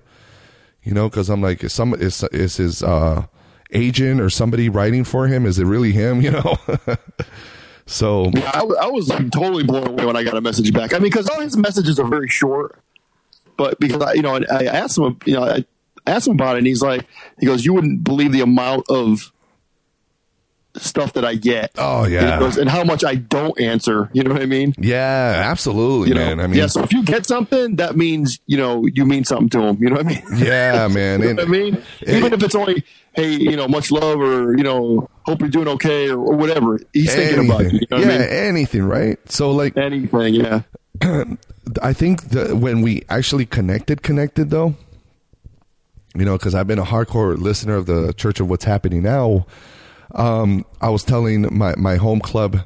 You know, because I'm like, is some is is his uh, agent or somebody writing for him? Is it really him? You know. so Yeah, I, I was like totally blown away when I got a message back. I mean, because all his messages are very short, but because I, you know, I asked him, you know, I asked him about it, and he's like, he goes, "You wouldn't believe the amount of stuff that I get. Oh, yeah. And, it goes- and how much I don't answer. You know what I mean? Yeah, absolutely, You know. I mean, yeah. So if you get something, that means you know you mean something to them. You know what I mean? yeah, man. You know what I mean? Even if it's only, hey, you know, much love or, you know, hope you're doing okay or, or whatever. He's thinking about you. You know yeah, I mean? anything, right? So, like, Anything, yeah. I think that when we actually connected, connected though, you know, because I've been a hardcore listener of the Church of What's Happening Now. Um, I was telling my my home club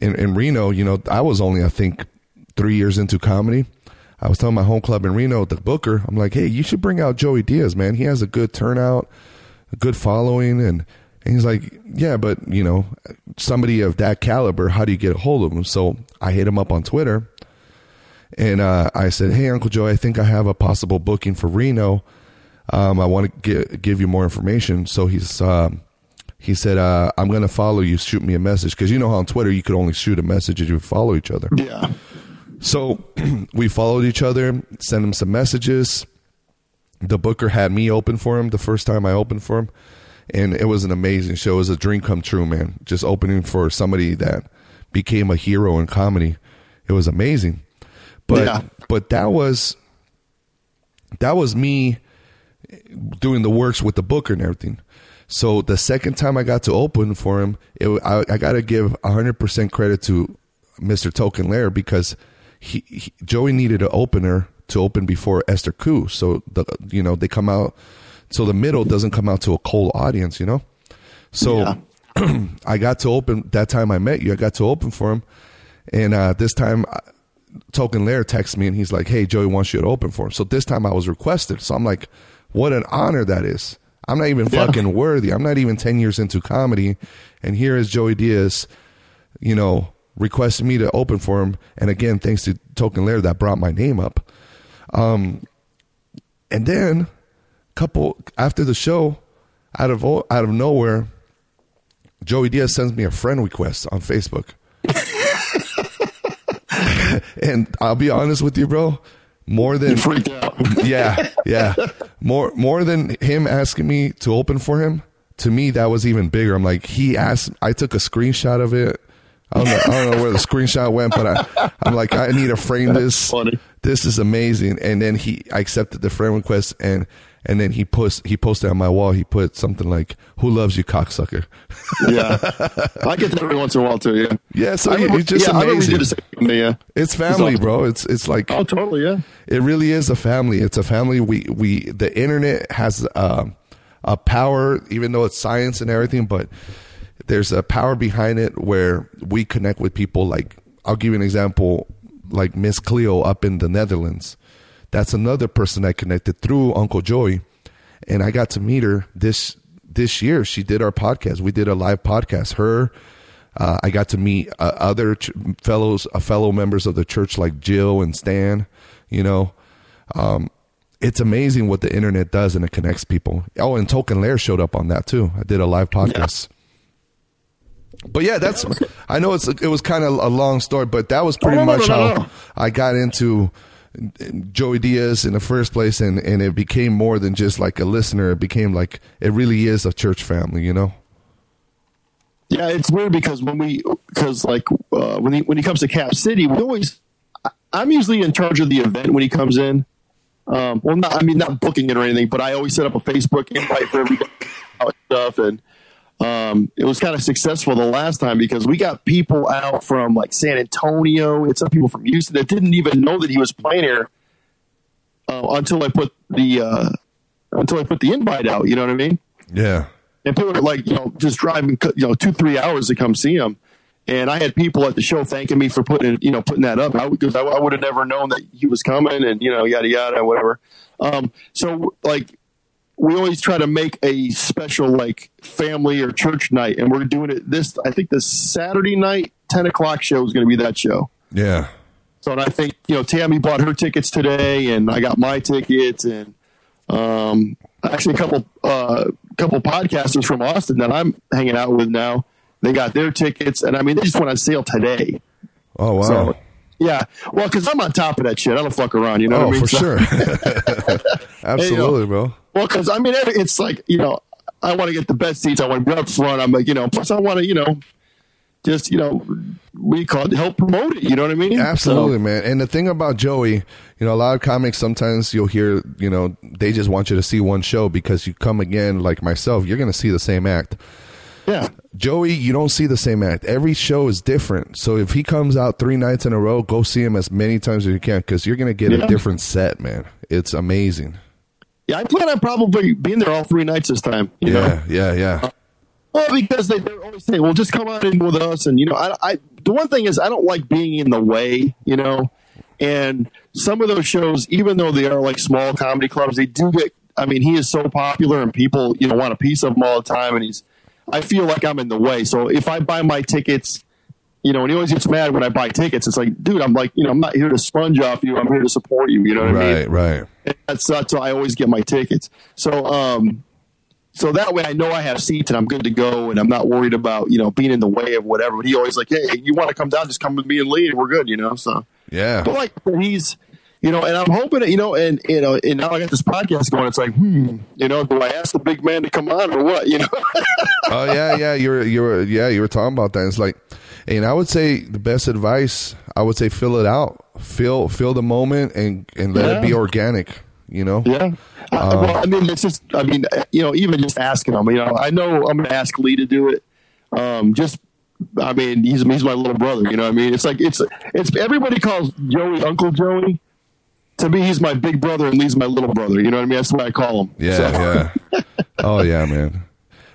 in in Reno, you know, I was only I think three years into comedy. I was telling my home club in Reno, the Booker, I'm like, hey, you should bring out Joey Diaz, man. He has a good turnout, a good following, and and he's like, yeah, but you know, somebody of that caliber, how do you get a hold of him? So I hit him up on Twitter. And uh, I said, "Hey, Uncle Joe, I think I have a possible booking for Reno. Um, I want to gi- give you more information." So he's um, he said, uh, "I'm going to follow you. Shoot me a message because you know how on Twitter you could only shoot a message if you follow each other." Yeah. So we followed each other, sent him some messages. The booker had me open for him the first time I opened for him, and it was an amazing show. It was a dream come true, man. Just opening for somebody that became a hero in comedy. It was amazing. But Yeah. but that was that was me doing the works with the booker and everything. So the second time I got to open for him, it, I, I got to give 100% credit to Mr. Token Lair because he, he Joey needed an opener to open before Esther Ku. So the you know they come out so the middle doesn't come out to a cold audience, you know. So I got to open that time I met you. I got to open for him, and uh, this time uh, Token Lair texts me and he's like, "Hey, Joey wants you to open for him." So this time I was requested. So I'm like, "What an honor that is!" I'm not even Yeah. fucking worthy. I'm not even ten years into comedy, and here is Joey Diaz, you know, requesting me to open for him. And again, thanks to Token Lair that brought my name up. Um, and then couple after the show, out of out of nowhere, Joey Diaz sends me a friend request on Facebook. and I'll be honest with you, bro. More than You freaked out. yeah, yeah. More more than him asking me to open for him. To me, that was even bigger. I'm like, he asked. I took a screenshot of it. I don't know. I don't know where the screenshot went, but I, I'm like, I need to frame this. funny. This is amazing. And then he, I accepted the friend request, and and then he post he posted on my wall. He put something like, "Who loves you, cocksucker?" yeah. I get that every once in a while too, yeah. Yeah, so I he- remember- he's just yeah, I remember you amazing. the yeah. It's family, awesome. bro. It's it's like Oh, totally, yeah. It really is a family. It's a family. We we the internet has um, a power, even though it's science and everything, but there's a power behind it where we connect with people. Like I'll give you an example, like Miss Cleo up in the Netherlands. That's another person I connected through Uncle Joey, and I got to meet her this this year. She did our podcast. We did a live podcast. Her. Uh, I got to meet uh, other ch- fellows, uh, fellow members of the church like Jill and Stan. You know, um, it's amazing what the internet does and it connects people. Oh, and Token Lair showed up on that too. I did a live podcast. But yeah, that's. I know it's it was kind of a long story, but that was pretty much how. I got into Joey Diaz in the first place, and and it became more than just like a listener. It became like it really is a church family, you know. Yeah, it's weird because when we, because like uh, when he when he comes to Cap City, we always, I'm usually in charge of the event when he comes in. Um, well, not I mean not booking it or anything, but I always set up a Facebook invite for everybody stuff, and um, it was kind of successful the last time because we got people out from like San Antonio and some people from Houston that didn't even know that he was playing here uh, until I put the uh, until I put the invite out. You know what I mean? Yeah. and people are like, you know, just driving, you know, two three hours to come see him. And I had people at the show thanking me for putting, you know, putting that up I, because I, I would have never known that he was coming, and you know, yada yada, whatever. Um, so like, we always try to make a special like family or church night, and we're doing it this. I think this Saturday night, ten o'clock show is going to be that show. Yeah. So and I think you know Tammy bought her tickets today, and I got my tickets, and um, actually a couple uh, couple podcasters from Austin that I'm hanging out with now. They got their tickets, and I mean they just went on sale today. Oh wow. So yeah, well, because I'm on top of that shit. I don't fuck around. You know oh, what I oh, mean? for So- sure. Absolutely, bro. Well, because I mean, it's like you know, I want to get the best seats. I want to be up front. I'm like, you know, plus I want to, you know, just you know, we call it help promote it. You know what I mean? Absolutely, so, man. And the thing about Joey, you know, a lot of comics sometimes you'll hear, you know, they just want you to see one show because you come again, like myself, you're going to see the same act. Yeah. Joey, you don't see the same act. Every show is different. So if he comes out three nights in a row, go see him as many times as you can because you're going to get yeah. a different set, man. It's amazing. Yeah, I plan on probably being there all three nights this time. yeah, know? yeah, yeah. Uh, well, because they, they're always say, "Well, just come on in with us," and you know, I, I the one thing is I don't like being in the way, you know, and some of those shows, even though they are like small comedy clubs, they do get. I mean, he is so popular, and people you know want a piece of him all the time, and he's. I feel like I'm in the way. So if I buy my tickets you know, and he always gets mad when I buy tickets. It's like, dude, I'm like, you know, I'm not here to sponge off you. I'm here to support you. You know what right, I mean? Right, right. That's that's why I always get my tickets. So, um, so that way I know I have seats and I'm good to go, and I'm not worried about you know being in the way of whatever. But he always like, hey, you want to come down? Just come with me and Lee, and we're good. You know, so yeah. But like he's. You know, and I'm hoping, that, you know, and you know, and now I got this podcast going. It's like, hmm, you know, do I ask the big man to come on or what? You know? oh yeah, yeah. You're, you're, yeah. You were talking about that. It's like, and I would say the best advice, I would say fill it out, feel feel the moment, and and let yeah. it be organic. You know. Yeah. Um, well, I mean, it's just. I mean, you know, even just asking them. You know, I know I'm going to ask Lee to do it. Um, just. I mean, he's he's my little brother. You know what I mean? It's like it's it's everybody calls Joey Uncle Joey. To me, he's my big brother, and Lee's my little brother. You know what I mean? That's what I call him. Yeah, so. yeah. Oh yeah, man.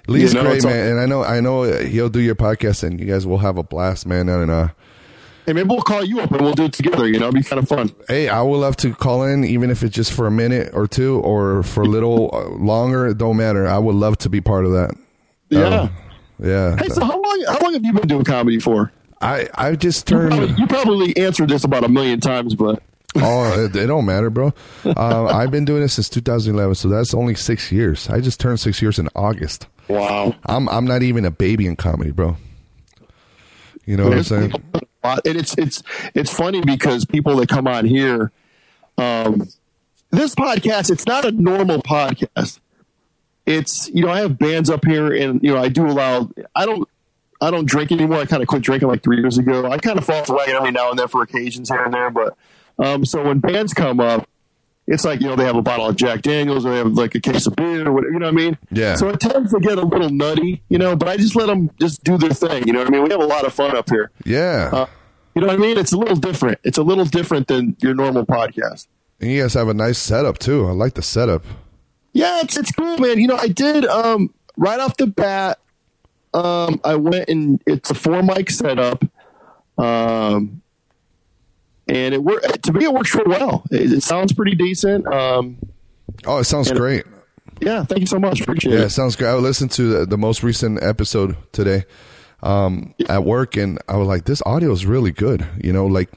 Lee's you know, great, man, and I know I know he'll do your podcast, and you guys will have a blast, man. And uh, hey, maybe we'll call you up and we'll do it together. You know, it'd be kind of fun. Hey, I would love to call in, even if it's just for a minute or two, or for a little uh, longer. It don't matter. I would love to be part of that. Yeah, um, yeah. Hey, so how long? How long have you been doing comedy for? I I just turned. You probably, you probably answered this about a million times, but oh, it, it, don't matter, bro. Uh, I've been doing this since 2011, so that's only six years. I just turned six years in August. Wow. I'm I'm not even a baby in comedy, bro. You know what I'm saying? And it's it's it's funny because people that come on here, um, this podcast, it's not a normal podcast. It's you know I have bands up here, and you know I do allow. I don't I don't drink anymore. I kind of quit drinking like three years ago. I kind of fall the wagon every now and then for occasions here and there, but um, so when bands come up, it's like you know they have a bottle of Jack Daniels or they have like a case of beer or whatever. You know what I mean? Yeah. So it tends to get a little nutty, you know. But I just let them just do their thing. You know what I mean? We have a lot of fun up here. Yeah. Uh, you know what I mean? It's a little different. It's a little different than your normal podcast. And you guys have a nice setup too. I like the setup. Yeah, it's it's cool, man. You know, I did um, right off the bat. Um, I went and it's a four mic setup. Um, and it worked. To me, it works real well. It, it sounds pretty decent. Um, oh, it sounds great. Yeah, thank you so much. Appreciate yeah, it. Yeah, sounds great. I listened to the, the most recent episode today um, at work, and I was like, "This audio is really good." You know, like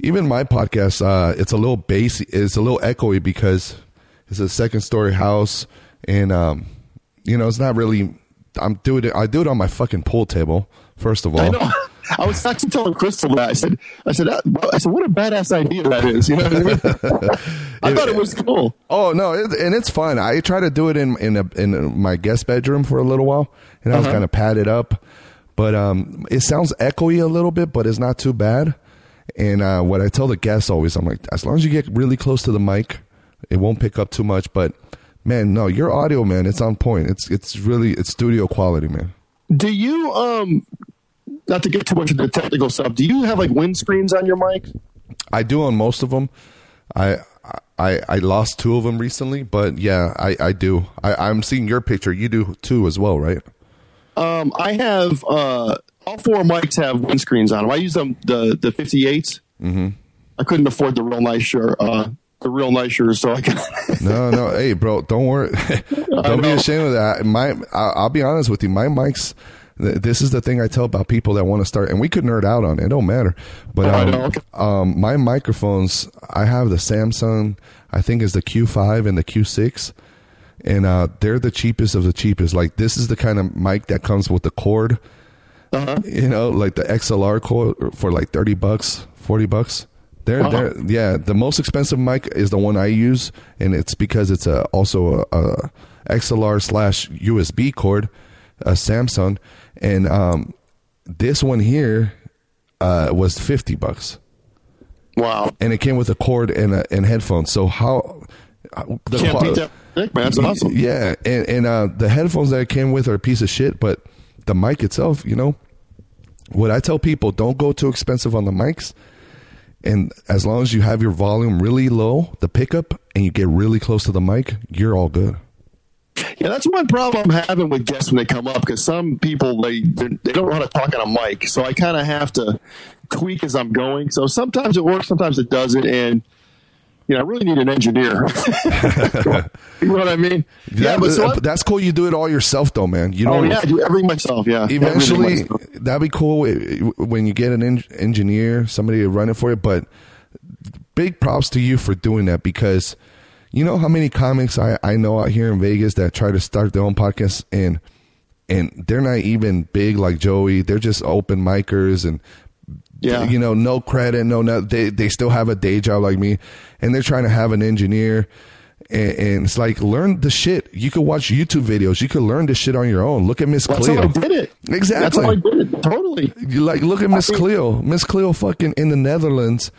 even my podcast, uh, it's a little bassy, it's a little echoey because it's a second story house, and um, you know, it's not really. I'm doing it. I do it on my fucking pool table. First of all, I was actually telling Crystal that I said, I said, I said, what a badass idea that is. You know what I mean? I thought it was cool. Oh no, it, and it's fun. I try to do it in in, a, in my guest bedroom for a little while, and I was uh-huh. kind of padded up, but um, it sounds echoey a little bit, but it's not too bad. And uh, what I tell the guests always, I'm like, as long as you get really close to the mic, it won't pick up too much. But man, no, your audio, man, it's on point. It's it's really it's studio quality, man. Do you um not to get too much into the technical stuff, do you have like windscreens on your mic? I do on most of them. I I I lost two of them recently, but yeah, I I do. I I'm seeing your picture. You do too as well, right? Um, I have uh all four mics have windscreens on them. I use them the the 58s. Mm-hmm. I couldn't afford the real nice shirt. Uh, the real nice shirt, so I can. no, no, hey, bro, don't worry. don't be ashamed of that. My, I'll, I'll be honest with you. My mics this is the thing I tell about people that want to start, and we could nerd out on it. It don't matter. But oh, um, um, my microphones, I have the Samson, I think is the Q5 and the Q6, and uh, they're the cheapest of the cheapest. Like this is the kind of mic that comes with the cord. Uh-huh. You know, like the XLR cord for like thirty bucks, forty bucks. They're, uh-huh. they're, yeah. The most expensive mic is the one I use, and it's because it's a, also a, a XLR slash USB cord, a Samson, and um, this one here uh, was fifty bucks, Wow. and it came with a cord and a, and headphones. So how the Can't beat that. Man, that's awesome. yeah, and and uh, the headphones that it came with are a piece of shit, but the mic itself, you know, what I tell people, don't go too expensive on the mics, and as long as you have your volume really low, the pickup, and you get really close to the mic, you're all good. Yeah, that's one problem I'm having with guests when they come up because some people they they're- don't know how to talk on a mic, so I kind of have to tweak as I'm going. So sometimes it works, sometimes it doesn't, and you know I really need an engineer. you know what I mean? yeah, but so uh, I- that's cool. You do it all yourself, though, man. You oh, know, oh yeah, I do everything myself. Yeah, eventually myself. that'd be cool eh, eh, when you get an en- engineer somebody to run it for you but big props to you for doing that because you know how many comics I, I know out here in vegas that try to start their own podcast and and they're not even big like joey they're just open micers and Yeah. you know no credit no no they, they still have a day job like me and they're trying to have an engineer and, and it's like learn the shit you could watch youtube videos you could learn the shit on your own look at miss That's cleo how I did it. Exactly. That's how I did it. Totally. you like look at Miss Cleo. Miss Cleo fucking in the Netherlands,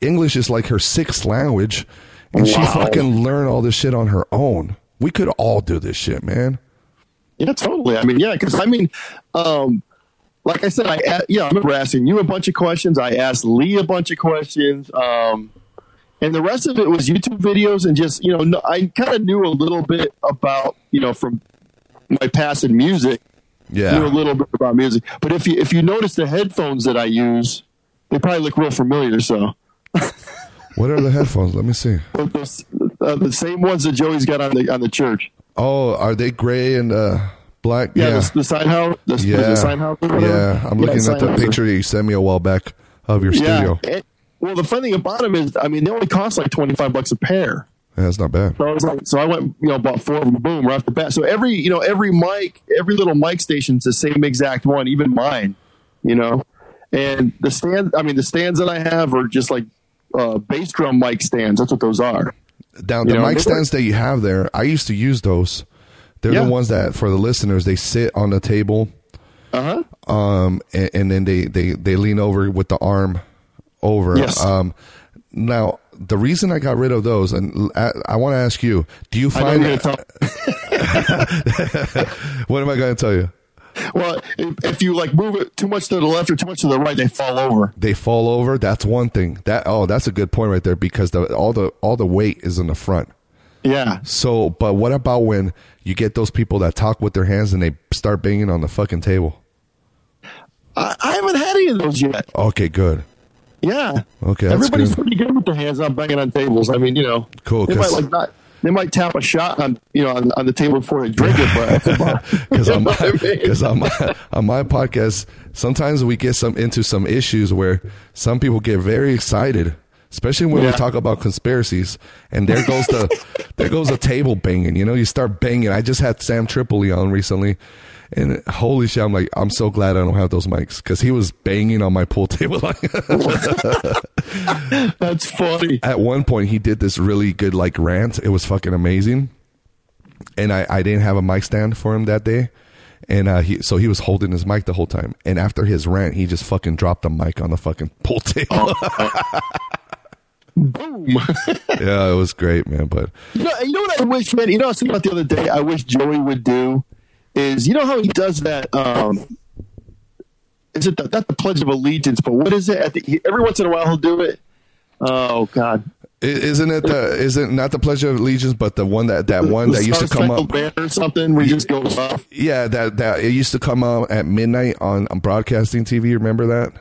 English is like her sixth language, and she fucking learned all this shit on her own. We could all do this shit, man. Yeah, totally. I mean, yeah, because I mean, um, like I said, I yeah, I remember asking you a bunch of questions. I asked Lee a bunch of questions, um, and the rest of it was YouTube videos and just you know, I kind of knew a little bit about you know from my past in music, Yeah, knew a little bit about music. But if you if you notice the headphones that I use, they probably look real familiar. So what are the headphones? Let me see. the, uh, the same ones that Joey's got on the on the church. Oh, are they gray and uh, black? Yeah, Yeah, The, the Sennheiser. The, yeah, the Sennheiser. or yeah. I'm looking at the picture that you sent me a while back of your studio. Yeah. and- well, the funny thing about them is, I mean, they only cost like twenty five bucks a pair. Yeah, that's not bad. So I was like, so I went, you know, bought four of them, boom, right off the bat. So every, you know, every mic, every little mic station's the same exact one, even mine, you know. And the stand, I mean, the stands that I have are just like uh, bass drum mic stands. That's what those are. Now You the know, mic stands that you have there, I used to use those. They're Yeah. the ones that for the listeners they sit on the table. Uh huh. um, and, and then they, they, they lean over with the arm over. Yes. Um, now, the reason I got rid of those, and I, I want to ask you, do you I know find you're what am I going to tell you? Well, if, if you like move it too much to the left or too much to the right, they fall over. They fall over. That's one thing. That oh, that's a good point right there because the all the all the weight is in the front. Yeah. So, but what about when you get those people that talk with their hands and they start banging on the fucking table? I, I haven't had any of those yet. Okay, good. Yeah. Okay, Everybody's good. pretty good with their hands not banging on tables. I mean, you know, Cool, They might like not. They might tap a shot on you know on, on the table before they drink it, but because on my, I mean? 'cause on my on my podcast, sometimes we get some into some issues where some people get very excited, especially when we talk about conspiracies. And there goes the there goes the table banging. You know, you start banging. I just had Sam Tripoli on recently, and holy shit, I'm like, I'm so glad I don't have those mics because he was banging on my pool table. Like, That's funny. At one point, he did this really good like rant. It was fucking amazing. And I, I didn't have a mic stand for him that day. And uh, he so he was holding his mic the whole time. And after his rant, he just fucking dropped the mic on the fucking pool table. Boom. yeah, it was great, man. But you, know, you know what I wish, man. You know, I was thinking about the other day. I wish Joey would do is you know how he does that. Um, is it the, not the Pledge of Allegiance, but what is it? The, he, every once in a while, he'll do it. Oh God! isn't it the isn't not the Pledge of Allegiance, but the one that that one The that used to come up? Banner or something. Where he just goes off. Yeah, that that it used to come out at midnight on, on broadcasting TV. Remember that?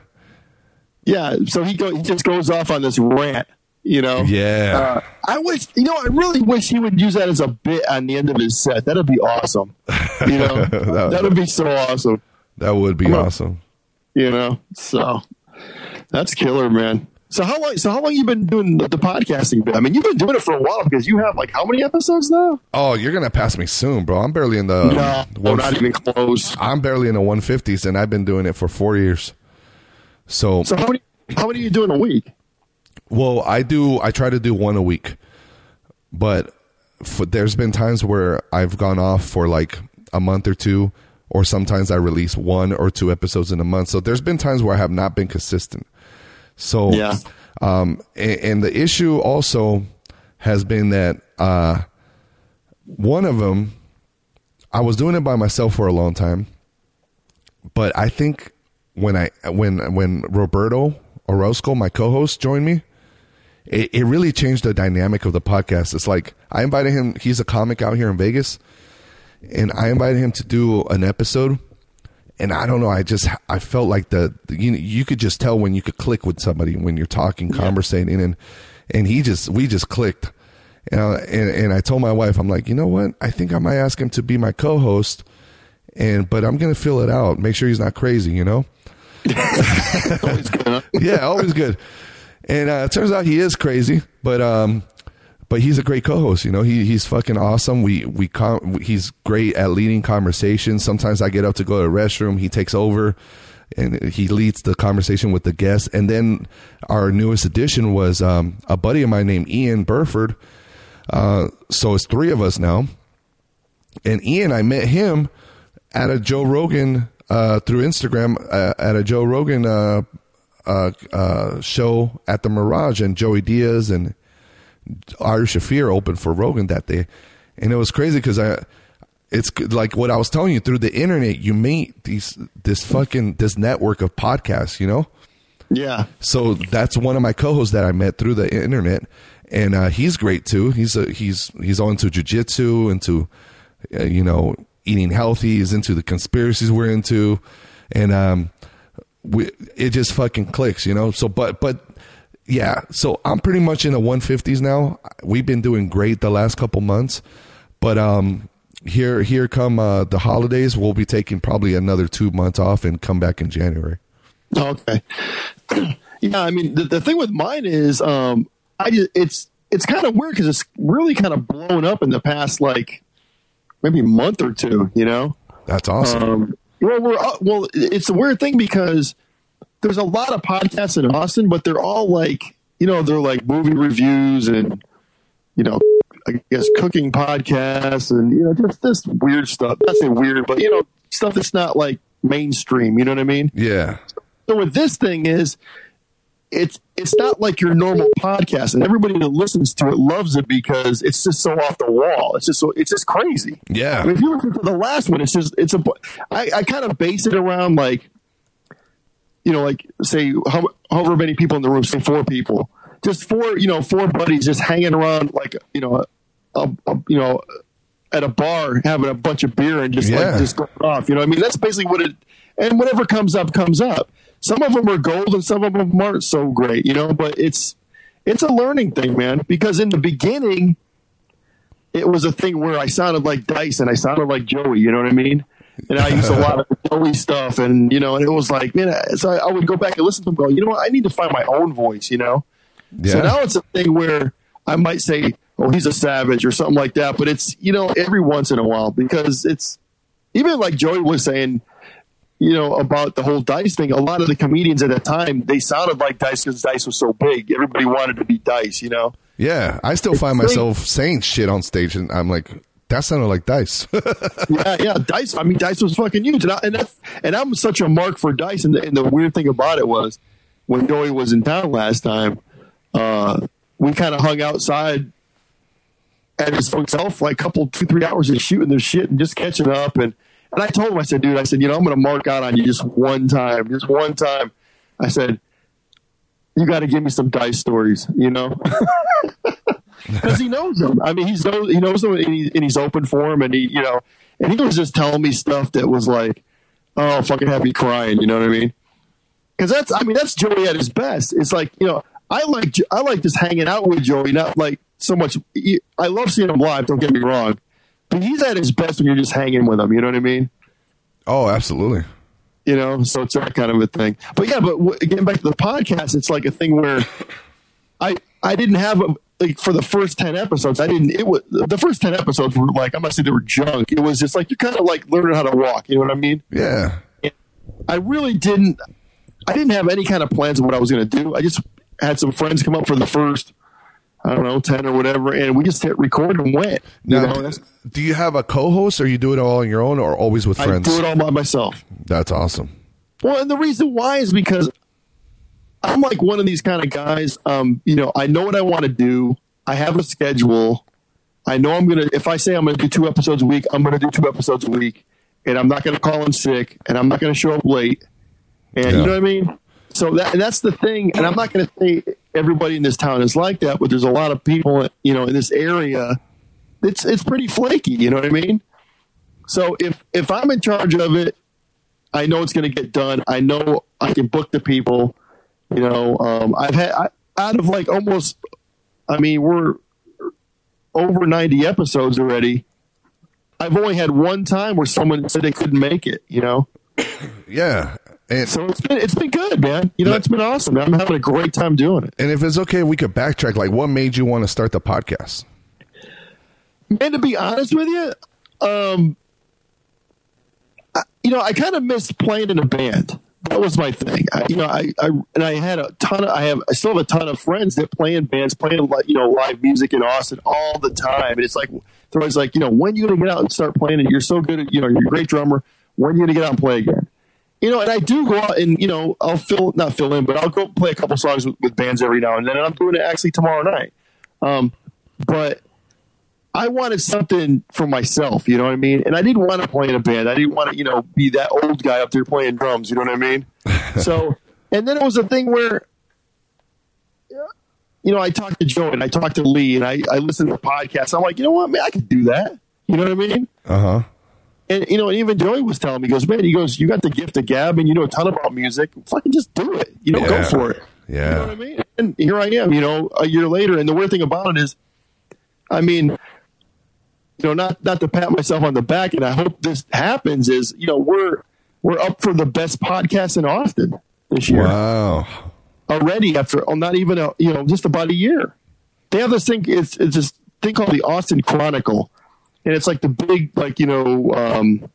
Yeah, so he go he just goes off on this rant. You know. Yeah. Uh, I wish you know. I really wish he would use that as a bit on the end of his set. That'd be awesome. You know, That- that would be so awesome. That would be awesome. You know, so that's killer, man. So how long? So how long you been doing the, the podcasting? bit? I mean, you've been doing it for a while because you have like how many episodes now? Oh, you're gonna pass me soon, bro. I'm barely in the no, one- not even close. I'm barely in the 150s, and I've been doing it for four years. So, So how many? How many are you doing a week? Well, I do. I try to do one a week, but for, there's been times where I've gone off for like a month or two, or sometimes I release one or two episodes in a month. So there's been times where I have not been consistent. So Yeah. um, and, and the issue also has been that uh, one of them, I was doing it by myself for a long time, but I think when I when when Roberto Orozco, my co-host, joined me, it, it really changed the dynamic of the podcast. It's like I invited him. He's a comic out here in Vegas, and I invited him to do an episode. And I don't know. I just I felt like the, you you could just tell when you could click with somebody when you're talking, conversating, and and he just we just clicked. You uh, know, and and I told my wife, I'm like, you know what? I think I might ask him to be my co-host, and but I'm gonna fill it out. Make sure he's not crazy. You know. Always good, huh? yeah, always good. And uh, it turns out he is crazy, but um, but he's a great co-host. You know, he he's fucking awesome. We we com- he's great at leading conversations. Sometimes I get up to go to the restroom, he takes over, and he leads the conversation with the guests. And then our newest addition was um, a buddy of mine named Ian Burford. Uh, so it's three of us now. And Ian, I met him at a Joe Rogan uh, through Instagram uh, at a Joe Rogan uh, uh, show at the Mirage, and Joey Diaz and Ari Shaffir opened for Rogan that day, and it was crazy because I. It's like what I was telling you through the internet. You meet these this fucking this network of podcasts, you know. Yeah. So that's one of my co-hosts that I met through the internet, and uh, he's great too. He's a, he's he's all into jujitsu, into uh, you know eating healthy. He's into the conspiracies we're into, and um, we it just fucking clicks, you know. So, but but yeah, so I'm pretty much in the 150s now. We've been doing great the last couple months, but um, here here come uh, the holidays. We'll be taking probably another two months off and come back in January. Okay. yeah, I mean, the, the thing with mine is, um, I just, it's it's kind of weird because it's really kind of blown up in the past like maybe month or two. You know. That's awesome. Um, well, we're well. It's a weird thing because there's a lot of podcasts in Austin, but they're all like you know they're like movie reviews and you know I guess cooking podcasts and you know just this weird stuff. Not say weird, but you know stuff that's not like mainstream. You know what I mean? yeah. So what this thing is it's it's not like your normal podcast, and everybody that listens to it loves it because it's just so off the wall. It's just so it's just crazy. Yeah. I mean, if you listen to the last one, it's just it's a. I, I kind of base it around like, you know, like say how, however many people in the room, say four people, just four, you know, four buddies just hanging around like you know, a, a, you know, at a bar having a bunch of beer and just Yeah. like just going off. You know, I mean, that's basically what it. And whatever comes up comes up. Some of them are gold, and some of them aren't so great. You know, but it's it's a learning thing, man. Because in the beginning, it was a thing where I sounded like Dice and I sounded like Joey. You know what I mean? And I used a lot of Joey stuff, and you know, and it was like, man. So I, I would go back and listen to them, go, you know what? I need to find my own voice. You know. Yeah. So now it's a thing where I might say, "Oh, he's a savage" or something like that. But it's you know every once in a while because it's even like Joey was saying, you know about the whole Dice thing. A lot of the comedians at that time they sounded like Dice because Dice was so big. Everybody wanted to be Dice. You know. Yeah, I still find great. myself saying shit on stage, and I'm like, that sounded like dice. yeah, yeah, Dice. I mean, Dice was fucking huge, and, I, and that's and I'm such a mark for Dice. And the, and the weird thing about it was when Joey was in town last time, uh, we kind of hung outside at his hotel for like a couple, two, three hours of shooting their shit and just catching up. And and I told him, I said, dude, I said, you know, I'm going to mark out on you just one time, just one time. I said, you got to give me some Dice stories, you know. because he knows them. I mean, he's he knows them, and, he, and he's open for him, and he, you know, and he was just telling me stuff that was like, oh, fucking have me crying. You know what I mean? Because that's, I mean, that's Joey at his best. It's like, you know, I like, I like just hanging out with Joey, not like so much. I love seeing him live. Don't get me wrong, he's at his best when you're just hanging with him. You know what I mean? oh, absolutely. you know so it's that kind of a thing but yeah but w- getting back to the podcast it's like a thing where i i didn't have a like for the first 10 episodes i didn't it was the first 10 episodes were like i'm not saying they were junk it was just like you're kind of like learning how to walk you know what i mean Yeah. i really didn't i didn't have any kind of plans of what i was going to do i just had some friends come up for the first I don't know, 10 or whatever. And we just hit record and went. You Now, know, do you have a co-host, or you do it all on your own, or always with friends? I do it all by myself. That's awesome. Well, and the reason why is because I'm like one of these kind of guys. Um, you know, I know what I want to do. I have a schedule. I know I'm gonna. If I say I'm gonna do two episodes a week, I'm gonna do two episodes a week, and I'm not gonna call in sick, and I'm not gonna show up late. And Yeah. you know what I mean. So that and that's the thing. And I'm not gonna say everybody in this town is like that, but there's a lot of people, you know, in this area. It's it's pretty flaky. You know what I mean. So if if I'm in charge of it, I know it's going to get done. I know I can book the people. You know, um, I've had I, out of like almost. I mean, we're over ninety episodes already. I've only had one time where someone said they couldn't make it. You know, Yeah, and so it's been it's been good, man. You know, it's been awesome. I'm having a great time doing it. and if it's okay, we could backtrack. Like, what made you want to start the podcast? Man, to be honest with you, um, I, you know, I kind of missed playing in a band. That was my thing. I, you know, I, I and I had a ton of I have I still have a ton of friends that play in bands, playing like you know live music in Austin all the time. And it's like they're always like, you know, when you gonna get out and start playing? And you're so good at you know, you're a great drummer. When you gonna get out and play again? You know, and I do go out and you know I'll fill not fill in, but I'll go play a couple songs with, with bands every now and then. And I'm doing it actually tomorrow night. Um, but I wanted something for myself, you know what I mean? And I didn't want to play in a band. I didn't want to, you know, be that old guy up there playing drums, you know what I mean? so, and then it was a thing where, you know, I talked to Joe and I talked to Lee and I, I listened to podcasts. I'm like, you know what, man, I could do that. You know what I mean? Uh huh. And, you know, and even Joey was telling me, he goes, man, he goes, you got the gift of gab and you know a ton about music. Fucking just do it. You know, Yeah. go for it. Yeah. You know what I mean? And here I am, you know, a year later. And the weird thing about it is, I mean, you know, not not to pat myself on the back, and I hope this happens. Is you know, we're we're up for the best podcast in Austin this year Wow. already. After oh, not even a you know just about a year, they have this thing. It's it's this thing called the Austin Chronicle, and it's like the big like you know. um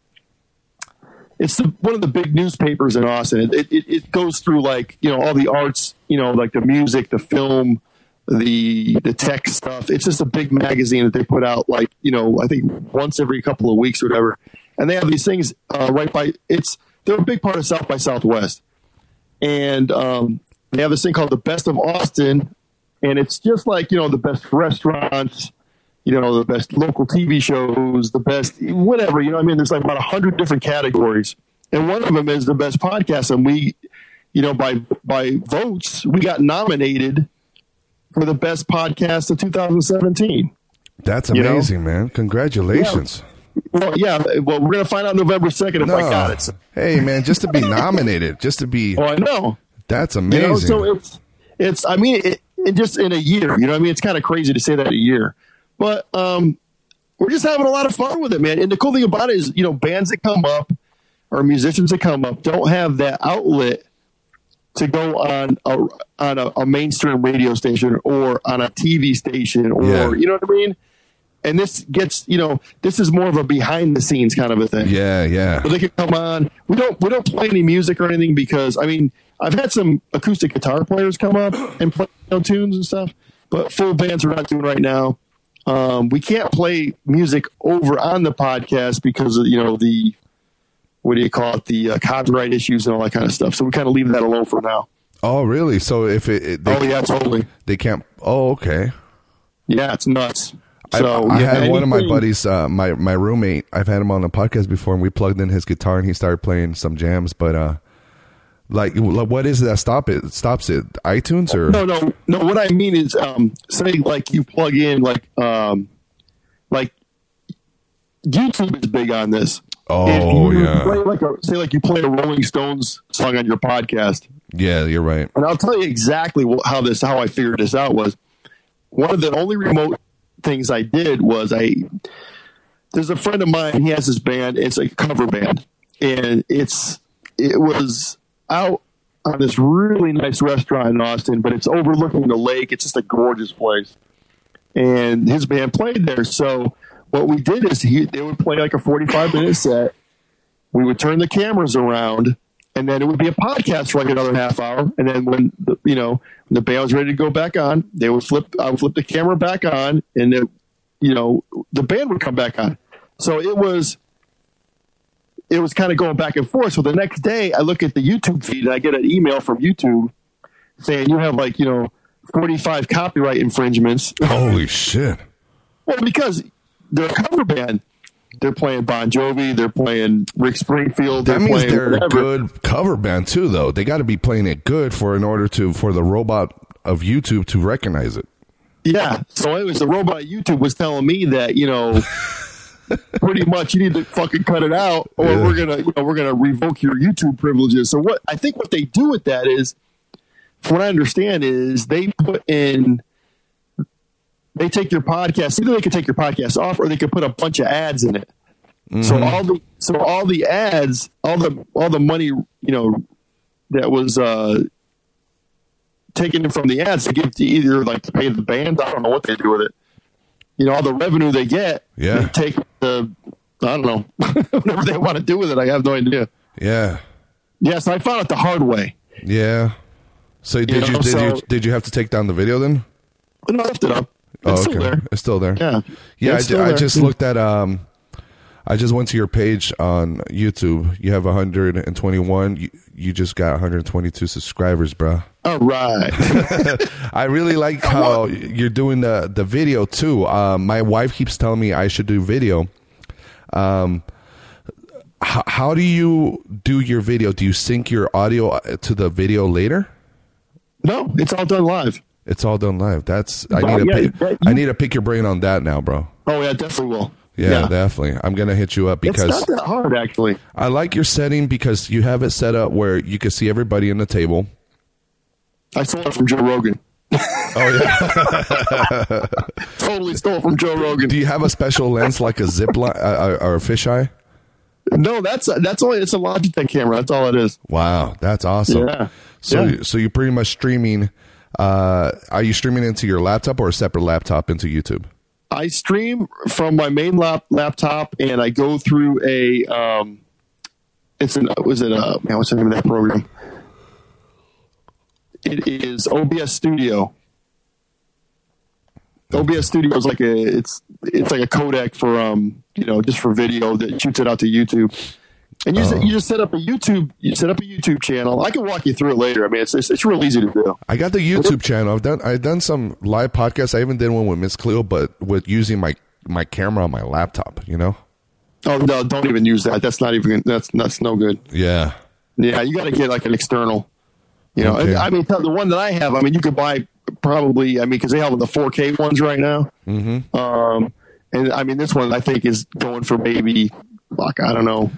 it's the, one of the big newspapers in Austin. It, it, it goes through like you know all the arts, you know, like the music, the film, the the tech stuff. It's just a big magazine that they put out like you know I think once every couple of weeks or whatever. And they have these things uh, right by it's they're a big part of South by Southwest, and um, they have this thing called the Best of Austin, and it's just like you know the best restaurants. You know the best local TV shows, the best whatever. You know, what I mean, there's like about a hundred different categories, and one of them is the best podcast. And we, you know, by by votes, we got nominated for the best podcast of 2017. That's You know? amazing, man. Congratulations. Well, yeah. Well, we're gonna find out November second if I got it. Hey, man, just to be nominated, just to be, oh, I know. that's You amazing. know, so it's it's. I mean, it, it just in a year. You know, what I mean, it's kind of crazy to say that a year, but um, we're just having a lot of fun with it, man. And the cool thing about it is, you know, bands that come up or musicians that come up don't have that outlet to go on a on a, a mainstream radio station or on a TV station or Yeah. you know what I mean. And this gets, you know, this is more of a behind the scenes kind of a thing. yeah, yeah. But they can come on. We don't we don't play any music or anything because I mean I've had some acoustic guitar players come up and play you know, tunes and stuff, but full bands we're not doing right now. Um, we can't play music over on the podcast because of you know the what do you call it the uh, copyright issues and all that kind of stuff. So we kind of leave that alone for now. Oh, really? So if it, it they, oh yeah, totally. they can't. Oh, okay. Yeah, it's nuts. I, So I yeah, had one of my buddies, uh, my my roommate. I've had him on the podcast before, and we plugged in his guitar, and he started playing some jams. But uh, like, like, what is it that stop it? Stops it? iTunes or No, no, no. What I mean is, um, say like you plug in like, um, like YouTube is big on this. Oh, yeah. play like a, say like you play a Rolling Stones song on your podcast, Yeah, you're right. and I'll tell you exactly how this how I figured this out was one of the only remote things I did was I there's a friend of mine he has this band it's a cover band and it's it was out on this really nice restaurant in Austin but it's overlooking the lake it's just a gorgeous place and his band played there so what we did is he they would play like a 45 minute set we would turn the cameras around and then it would be a podcast for like another half hour. And then when the, you know when the band was ready to go back on, they would flip. I would flip the camera back on, and it, you know the band would come back on. So it was it was kind of going back and forth. So the next day, I look at the YouTube feed and I get an email from YouTube saying you have like you know forty five copyright infringements. Holy shit! Well, because they're a cover band. They're playing Bon Jovi. They're playing Rick Springfield. That They're means playing they're a good cover band too, though. They got to be playing it good for in order to for the robot of YouTube to recognize it. Yeah. So it was the robot YouTube was telling me that you know, pretty much you need to fucking cut it out, or Yeah. we're gonna you know we're gonna revoke your YouTube privileges. So what I think what they do with that is, from what I understand, is they put in. They take your podcast. Either they could take your podcast off, or they could put a bunch of ads in it. So all the so all the ads, all the all the money, you know, that was uh taken from the ads to give to either like to pay the band. I don't know what they do with it. You know, all the revenue they get, Yeah. they take the I don't know whatever they want to do with it. I have no idea. Yeah, Yes, I found it the hard way. yeah. So did you, know, did you did you have to take down the video then? No, I left it up. It's still there. It's still there. Yeah, Yeah, I, It's I just looked at um I just went to your page on YouTube. You have 121. You, you just got 122 subscribers, bro. All right. I really like how you're doing the the video too. Um, my wife keeps telling me I should do video. Um, how, how do you do your video? Do you sync your audio uh, to the video later? no, it's all done live. It's all done live. That's I need to yeah, pick, that- I need to pick your brain on that now, bro. Oh yeah, definitely will. Yeah, definitely. I'm gonna hit you up It's because not that hard actually. I like your setting because you have it set up where you can see everybody in the table. I stole it from Joe Rogan. Oh yeah. Totally stole from Joe Rogan. Do you have a special lens like a zip line uh, or a fisheye? No, that's that's only it's a Logitech camera. That's all it is. Wow, that's awesome. Yeah. So Yeah. so you're pretty much streaming. Uh, are you streaming into your laptop or a separate laptop into YouTube? I stream from my main lap, laptop, and I go through a. Um, it's an was it a man? What's the name of that program? It is OBS Studio. OBS Studio is like a it's it's like a codec for um you know just for video that shoots it out to YouTube. And you, just, you just set up a YouTube you set up a YouTube channel. I can walk you through it later. I mean it's it's, it's real easy to do. I got the YouTube channel. I've done I've done some live podcasts. I even did one with Miss Cleo, but with using my my camera on my laptop. You know? Oh no, don't even use that. That's not even that's that's no good. Yeah. Yeah, you got to get like an external. You know, Okay. I mean, the one that I have, I mean, you could buy probably, I mean, because they have the 4K ones right now. Mm-hmm. Um, and I mean, this one I think is going for maybe, like, I don't know,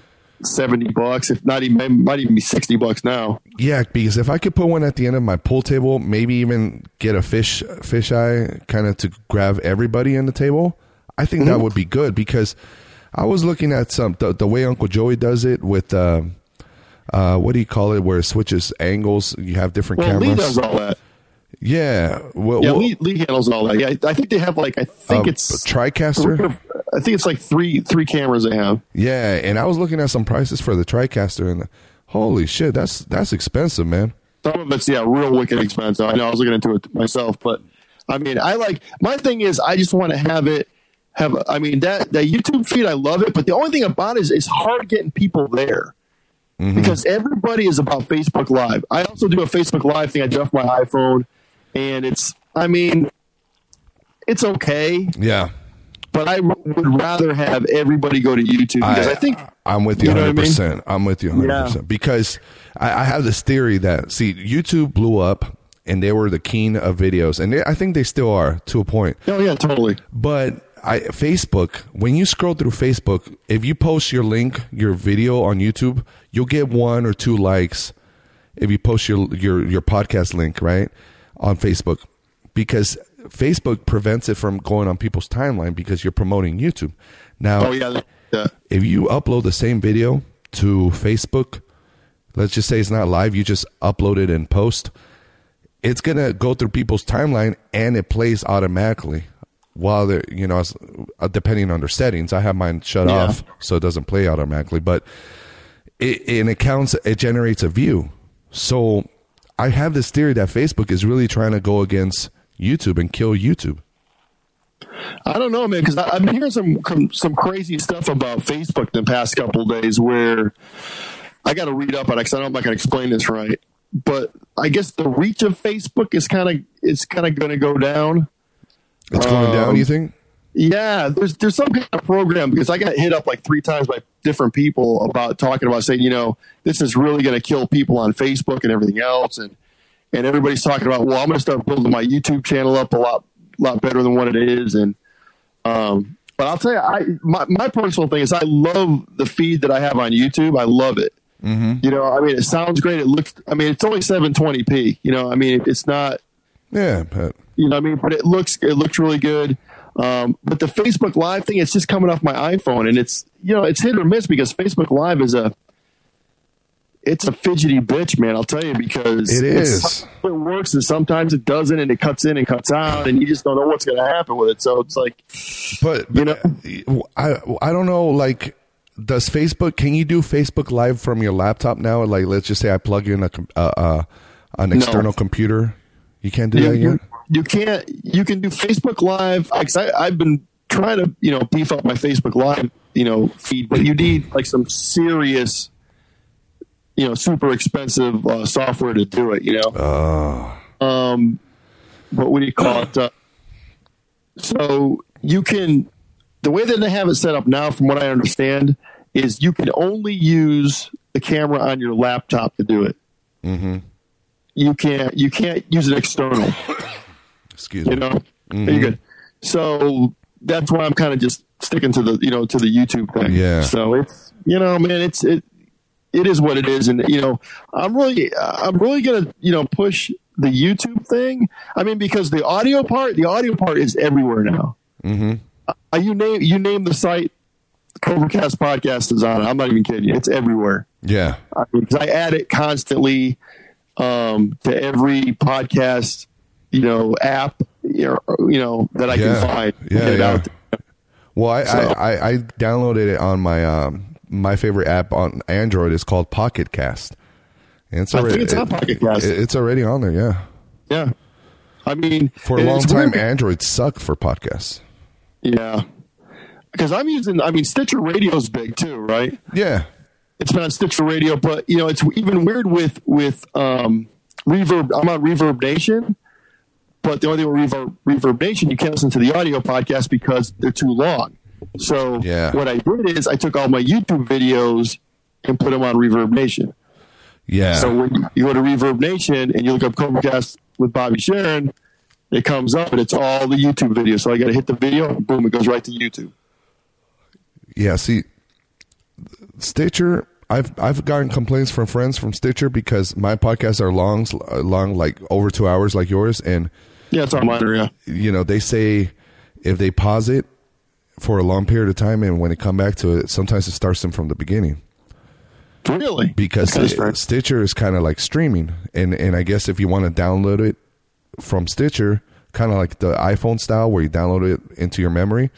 70 bucks, if not even, might even be 60 bucks now. Yeah, because if I could put one at the end of my pool table, maybe even get a fish fish eye kind of to grab everybody in the table, I think Mm-hmm. that would be good because I was looking at some the, the way Uncle Joey does it with uh, uh, what do you call it where it switches angles, you have different Well, cameras. Lee does all that. yeah, well, Yeah, well, Lee, Lee handles all that. Yeah, I think they have like, I think uh, it's, TriCaster. I think it's like three, three cameras they have. Yeah, and I was looking at some prices for the TriCaster and holy shit, that's that's expensive, man. Some of it's yeah, real wicked expensive. I know I was looking into it myself, but I mean, I like my thing is I just want to have it have. I mean that that YouTube feed, I love it, but the only thing about it is it's hard getting people there mm-hmm. because everybody is about Facebook Live. I also do a Facebook Live thing. I do off my iPhone, and it's. I mean, it's okay, Yeah. But I would rather have everybody go to YouTube because I, think I'm with you You know I 100. mean? percent I'm with you 100 Yeah. percent because I, I have this theory that see YouTube blew up and they were the king of videos and they, I think they still are to a point. oh yeah, totally. But I Facebook when you scroll through Facebook, if you post your link, your video on YouTube, you'll get one or two likes. If you post your your your podcast link right on Facebook, because Facebook prevents it from going on people's timeline because you're promoting YouTube. Now, Oh yeah, yeah. if you upload the same video to Facebook, let's just say it's not live, you just upload it and post, it's gonna go through people's timeline and it plays automatically while they're you know uh, depending on their settings. I have mine shut Yeah. off so it doesn't play automatically, but it, and it counts. It generates a view. So I have this theory that Facebook is really trying to go against YouTube and kill YouTube. I don't know, man, because I've been hearing some some crazy stuff about Facebook the past couple days. Where I got to read up on it because I don't know if I can explain this right. But I guess the reach of Facebook is kind of it's kind of going to go down. It's going Um, down. You think? Yeah, there's there's some kind of program because I got hit up like three times by different people about talking about saying, you know, this is really going to kill people on Facebook and everything else, and and everybody's talking about, well, I'm going to start building my YouTube channel up a lot lot better than what it is, and um, but I'll tell you, I my my personal thing is I love the feed that I have on YouTube. I love it. You know, I mean, it sounds great. It looks, I mean, it's only 720p. You know, I mean, it's not Yeah, but you know what I mean? But it looks it looks really good. Um, but the Facebook Live thing, it's just coming off my iPhone, and it's you know it's hit or miss because Facebook Live is a it's a fidgety bitch, man. I'll tell you because It it's- It works, and sometimes it doesn't, and it cuts in and cuts out, and you just don't know what's going to happen with it. So it's like, but You know? I I don't know. Like, does Facebook? Can you do Facebook Live from your laptop now? Like, let's just say I plug in a uh, uh, an external computer. You can't do you, that you, yet. you can't you can do Facebook Live. 'cause I, I've been trying to you know beef up my Facebook Live you know feed, but you need like some serious you know super expensive uh, software to do it. You know, um, but what do you call it? Uh, so you can the way that they have it set up now, from what I understand, is you can only use the camera on your laptop to do it. Mm-hmm. You can't you can't use it external. Excuse You me. know, you're good. So that's why I'm kind of just sticking to the you know to the YouTube thing. Yeah. So it's you know, man, it's it it is what it is, and you know, I'm really I'm really gonna you know push the YouTube thing. I mean, because the audio part, the audio part is everywhere now. Mm-hmm. Uh, you name you name the site, CobraCast podcast is on it. I'm not even kidding you. It's everywhere Yeah. because I add it constantly um, to every podcast, you know, app, you know, that I Yeah. can find. Yeah, yeah. out. Well, I, So- I, I, I downloaded it on my um my favorite app on Android is called Pocket Cast. And it's I already think it's on Pocket Cast. it- it's already on there. Yeah. Yeah, I mean, For a long time, weird- Android sucked for podcasts. yeah, because I'm using. I mean, Stitcher Radio's big too, right? Yeah. It's been on Stitcher Radio, but you know, it's even weird with with um, Reverb. I'm on Reverb Nation, but the only thing with Reverb, Reverb Nation, you can't listen to the audio podcast because they're too long. So Yeah. what I did is I took all my YouTube videos and put them on Reverb Nation. Yeah. So when you go to Reverb Nation and you look up CobraCast with Bobby Sharon, it comes up and it's all the YouTube videos. So I got to hit the video, and boom, it goes right to YouTube. Yeah, see, Stitcher. I've I've gotten complaints from friends from Stitcher because my podcasts are long, long like over two hours, like yours, and Yeah, it's on mine. Yeah. you know they say if they pause it for a long period of time and when they come back to it, sometimes it starts them from the beginning Really? because That's it- Stitcher is kind of like streaming, and and I guess if you want to download it from Stitcher, kind of like the iPhone style where you download it into your memory,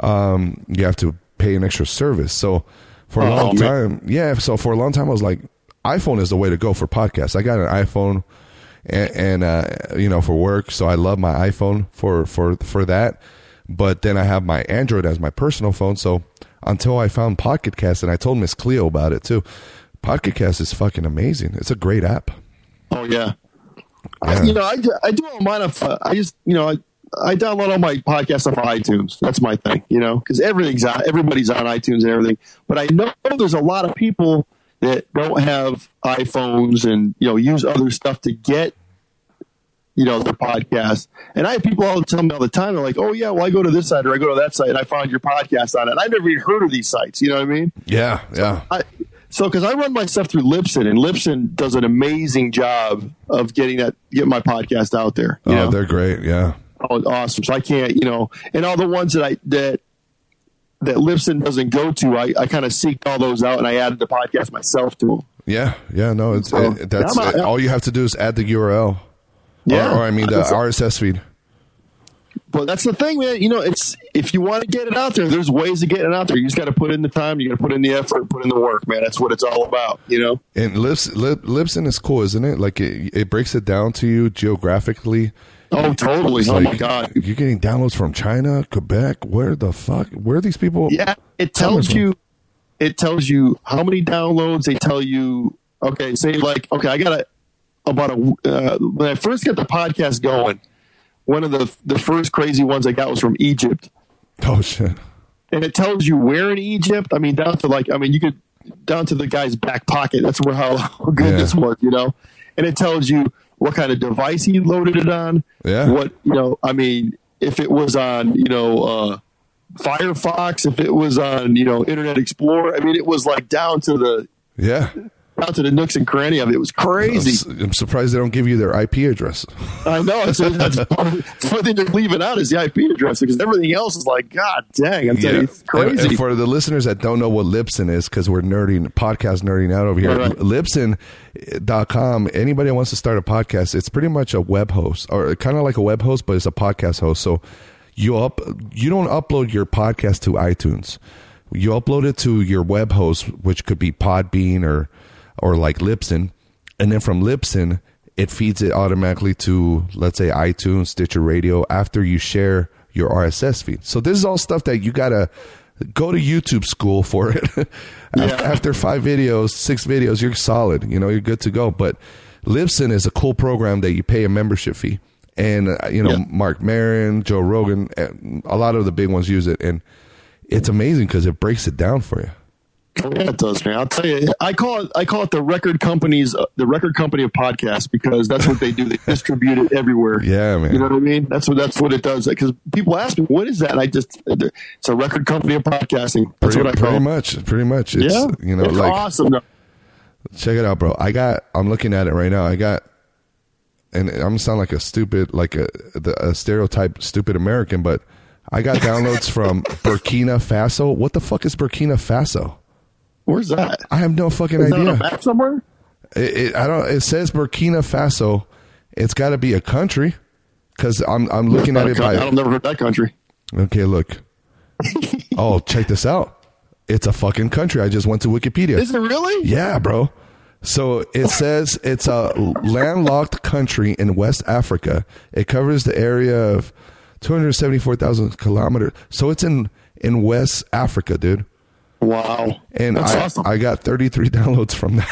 um, you have to pay an extra service. So for a Oh, long man. time, yeah. So for a long time, I was like, iPhone is the way to go for podcasts. I got an iPhone, and, and uh, you know for work, so I love my iPhone for for for that. But then I have my Android as my personal phone. So until I found Pocket Cast, and I told Miss Cleo about it too. Pocket Cast is fucking amazing. It's a great app. Oh yeah. Yeah. I, you know, I, do- I do all mine off. I just you know I, I download all my podcasts off iTunes. That's my thing. You know, because everything's on everybody's on iTunes and everything. But I know there's a lot of people that don't have iPhones and you know use other stuff to get you know their podcast. And I have people all tell me all the time. They're like, "Oh yeah, well I go to this site or I go to that site and I found your podcast on it." And I've never even heard of these sites. You know what I mean? Yeah, yeah. I, so because I run my stuff through Libsyn, and Libsyn does an amazing job of getting that getting my podcast out there. Oh, know? they're great. Yeah. Oh, awesome. So I can't, you know, and all the ones that I that that Libsyn doesn't go to, I, I kind of seeked all those out and I added the podcast myself to them. Yeah, yeah, no, it's So, it, that's I'm- all you have to do is add the URL. Yeah. or, or I mean the RSS feed. but that's the thing, man. You know, it's if you want to get it out there, there's ways of getting it out there. You just got to put in the time, you got to put in the effort, put in the work, man. That's what it's all about, you know. And Lips, Lip, Libsyn is cool, isn't it? Like it, it breaks it down to you geographically. Oh, totally! It's oh like, my god! You're getting downloads from China, Quebec. Where the fuck? Where are these people? Yeah, it tells you. It tells you how many downloads. They tell you. Okay, say like okay, I got a about a uh, when I first got the podcast going. One of the the first crazy ones I got was from Egypt. Oh shit! And it tells you where in Egypt. I mean, down to like I mean, you could down to the guy's back pocket. That's where how, how good Yeah. this was, you know. And it tells you what kind of device he loaded it on. Yeah. What you know? I mean, if it was on you know uh, Firefox, if it was on you know Internet Explorer. I mean, it was like down to the Yeah. Down to the nooks and cranny of it. It was I'm, crazy. s- I'm surprised they don't give you their IP address. I know. It's, that's that's one thing they're leaving out is the IP address because everything else is like, God dang, I'm telling you, it's And- crazy. And, for the listeners that don't know what Libsyn is, because we're nerding, podcast nerding out over here, Right. Libsyn.com, anybody that wants to start a podcast, it's pretty much a web host or kind of like a web host, but it's a podcast host. So you up, you don't upload your podcast to iTunes. You upload it to your web host, which could be Podbean or, or like Libsyn. And then from Libsyn, it feeds it automatically to, let's say, iTunes, Stitcher Radio after you share your RSS feed. So this is all stuff that you gotta go to YouTube school for it. Yeah. After five videos, six videos, you're solid. You know, you're good to go. But Libsyn is a cool program that you pay a membership fee. And, uh, you know, Yeah. Marc Maron, Joe Rogan, a lot of the big ones use it. And it's amazing because it breaks it down for you. Yeah, it does, man. I'll tell you, I call it I call it the record companies, uh, the record company of podcasts because that's what they do. They distribute it everywhere. Yeah, man. You know what I mean? That's what that's what it does. Because people ask me, "What is that?" And I just it's a record company of podcasting. That's Pretty, what I call. pretty it. much. Pretty much. It's, yeah, you know, it's like, awesome. No, check it out, bro. I got, I'm looking at it right now. I got, and I'm gonna sound like a stupid, like a, the, a stereotype stupid American, but I got downloads from Burkina Faso. What the fuck is Burkina Faso? Where's that? I have no fucking Is that idea. map somewhere? It, it, I don't. It says Burkina Faso. It's got to be a country because I'm I'm looking at it I by. don't never heard that country. Okay, look. oh, check this out. It's a fucking country. I just went to Wikipedia. Is it really? Yeah, bro. So it says it's a landlocked country in West Africa. It covers the area of 274,000 kilometers. So it's in in West Africa, dude. Wow. And that's I, awesome. I got 33 downloads from that.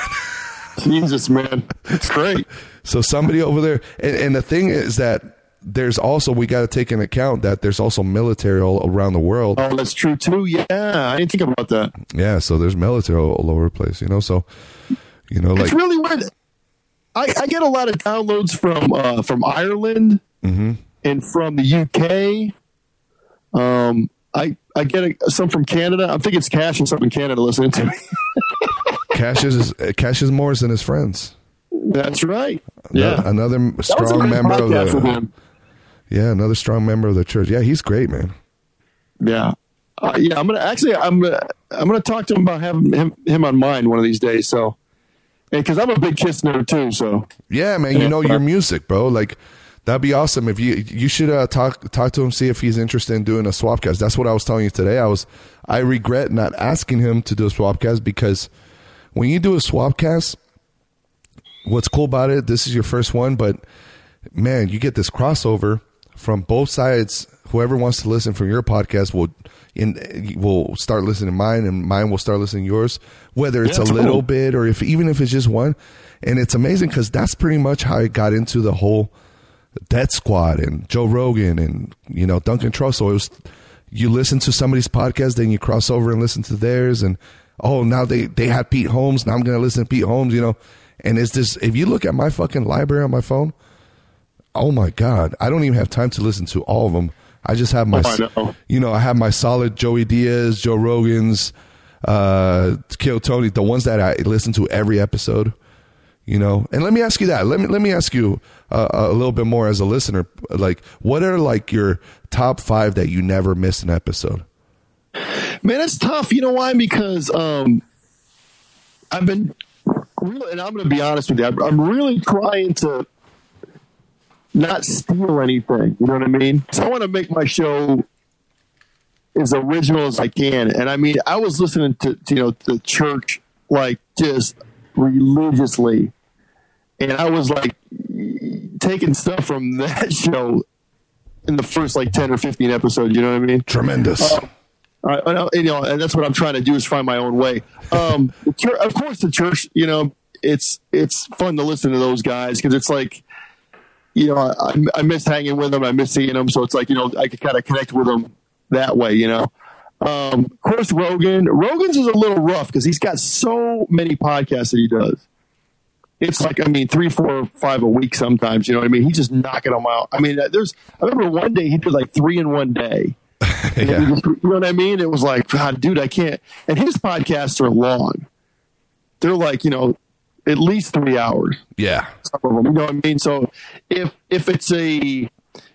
Jesus, man, it's great. So somebody over there, and, and the thing is that there's also we got to take into account that there's also military all around the world. Oh, that's true too. Yeah, I didn't think about that. Yeah, so there's military all, over the place, you know. So you know, like it's really weird. I, I get a lot of downloads from uh, from Ireland Mm-hmm. and from the UK. Um, I I get a, some from Canada. I think it's Cash and some in Canada listening to me. Cash is Cassius Morris and his friends. That's right. Ano- Yeah, another that was a strong member of the yeah, another strong member of the church. Yeah, he's great, man. Yeah, uh, yeah. I'm gonna actually. I'm gonna. I'm gonna talk to him about having him him on mine one of these days. So, because I'm a big Kiss nerd too. So Yeah, man, you know your music, bro. Like that'd be awesome if you you should uh, talk talk to him, see if he's interested in doing a swapcast. That's what I was telling you today. I was I regret not asking him to do a swapcast because when you do a swapcast, what's cool about it, this is your first one, but man, you get this crossover from both sides. Whoever wants to listen from your podcast will in will start listening to mine, and mine will start listening to yours. Whether it's Yeah, a little cool. bit or if even if it's just one, and it's amazing because that's pretty much how I got into the whole Death Squad and Joe Rogan and you know Duncan Trussell. It was you listen to somebody's podcast, then you cross over and listen to theirs, and oh now they they had Pete Holmes. Now I'm gonna listen to Pete Holmes. You know, and it's this. If you look at my fucking library on my phone, oh my god, I don't even have time to listen to all of them. I just have my, Oh, know. you know, I have my solid Joey Diaz, Joe Rogan's, uh, Kill Tony, the ones that I listen to every episode. You know, and let me ask you that. Let me let me ask you uh, a little bit more as a listener. Like, what are like your top five that you never miss an episode? Man, it's tough. You know why? Because um, I've been really, and I'm going to be honest with you. I'm, I'm really trying to not steal anything. You know what I mean? So I want to make my show as original as I can. And I mean, I was listening to, to you know the church like just religiously, and I was like taking stuff from that show in the first like ten or fifteen episodes. You know what I mean? Tremendous. Uh, I, I you know, and that's what I'm trying to do is find my own way. Um, of course, the church, you know, it's it's fun to listen to those guys because it's like, you know, I, I miss hanging with them, I miss seeing them, so it's like you know, I could kind of connect with them that way, you know. Um, of course, Rogan. Rogan's is a little rough because he's got so many podcasts that he does. It's like I mean, three, four, five a week sometimes. You know what I mean? He's just knocking them out. I mean, uh, there's. I remember one day he did like three in one day. yeah. You know what I mean? It was like, God, dude, I can't. And his podcasts are long. They're like, you know, at least three hours. Yeah. Some of them, you know what I mean? So if if it's a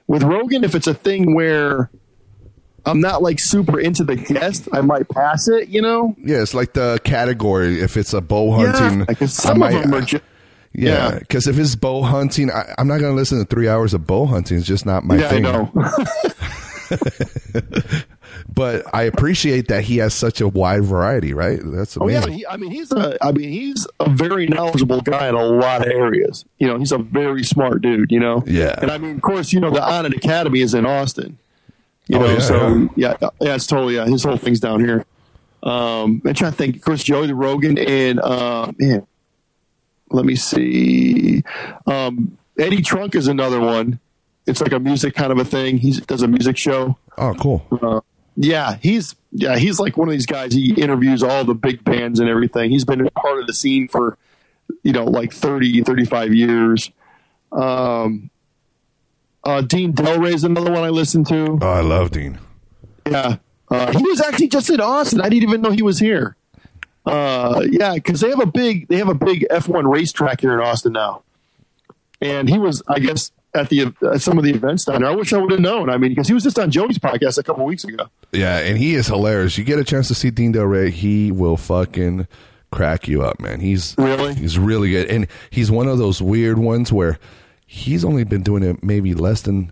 with Rogan, if it's a thing where I'm not like super into the guest, I might pass it. You know? Yeah, it's like the category. If it's a bow hunting, Yeah, I some might- of them are uh, just. Yeah, yeah. because if it's bow hunting, I, I'm not going to listen to three hours of bow hunting. It's just not my Yeah, I thing. know. But I appreciate that he has such a wide variety. Right? That's Oh yeah, he, I mean he's a I mean he's a very knowledgeable guy in a lot of areas. You know, he's a very smart dude. You know. Yeah. And I mean, of course, you know the Onnit Academy is in Austin. You Oh, know, yeah, so yeah. yeah, it's totally yeah. His whole thing's down here. Um, I'm trying to think. Of course, Joey the Rogan and uh, man, let me see. Um, Eddie Trunk is another one. It's like a music kind of a thing. He does a music show. oh, cool. Yeah, he's yeah, he's like one of these guys. He interviews all the big bands and everything. He's been a part of the scene for you know like 30, 35 years. Um, uh, Dean Delray is another one I listen to. Oh, I love Dean. Yeah, uh, he was actually just in Austin. I didn't even know he was here. Uh, yeah, because they have a big they have a big F one racetrack here in Austin now, and he was I guess at the at some of the events down there. I wish I would have known. I mean, because he was just on Joey's podcast a couple weeks ago. Yeah, and he is hilarious. You get a chance to see Dean Delray, he will fucking crack you up, man. He's Really? he's really good, and he's one of those weird ones where he's only been doing it maybe less than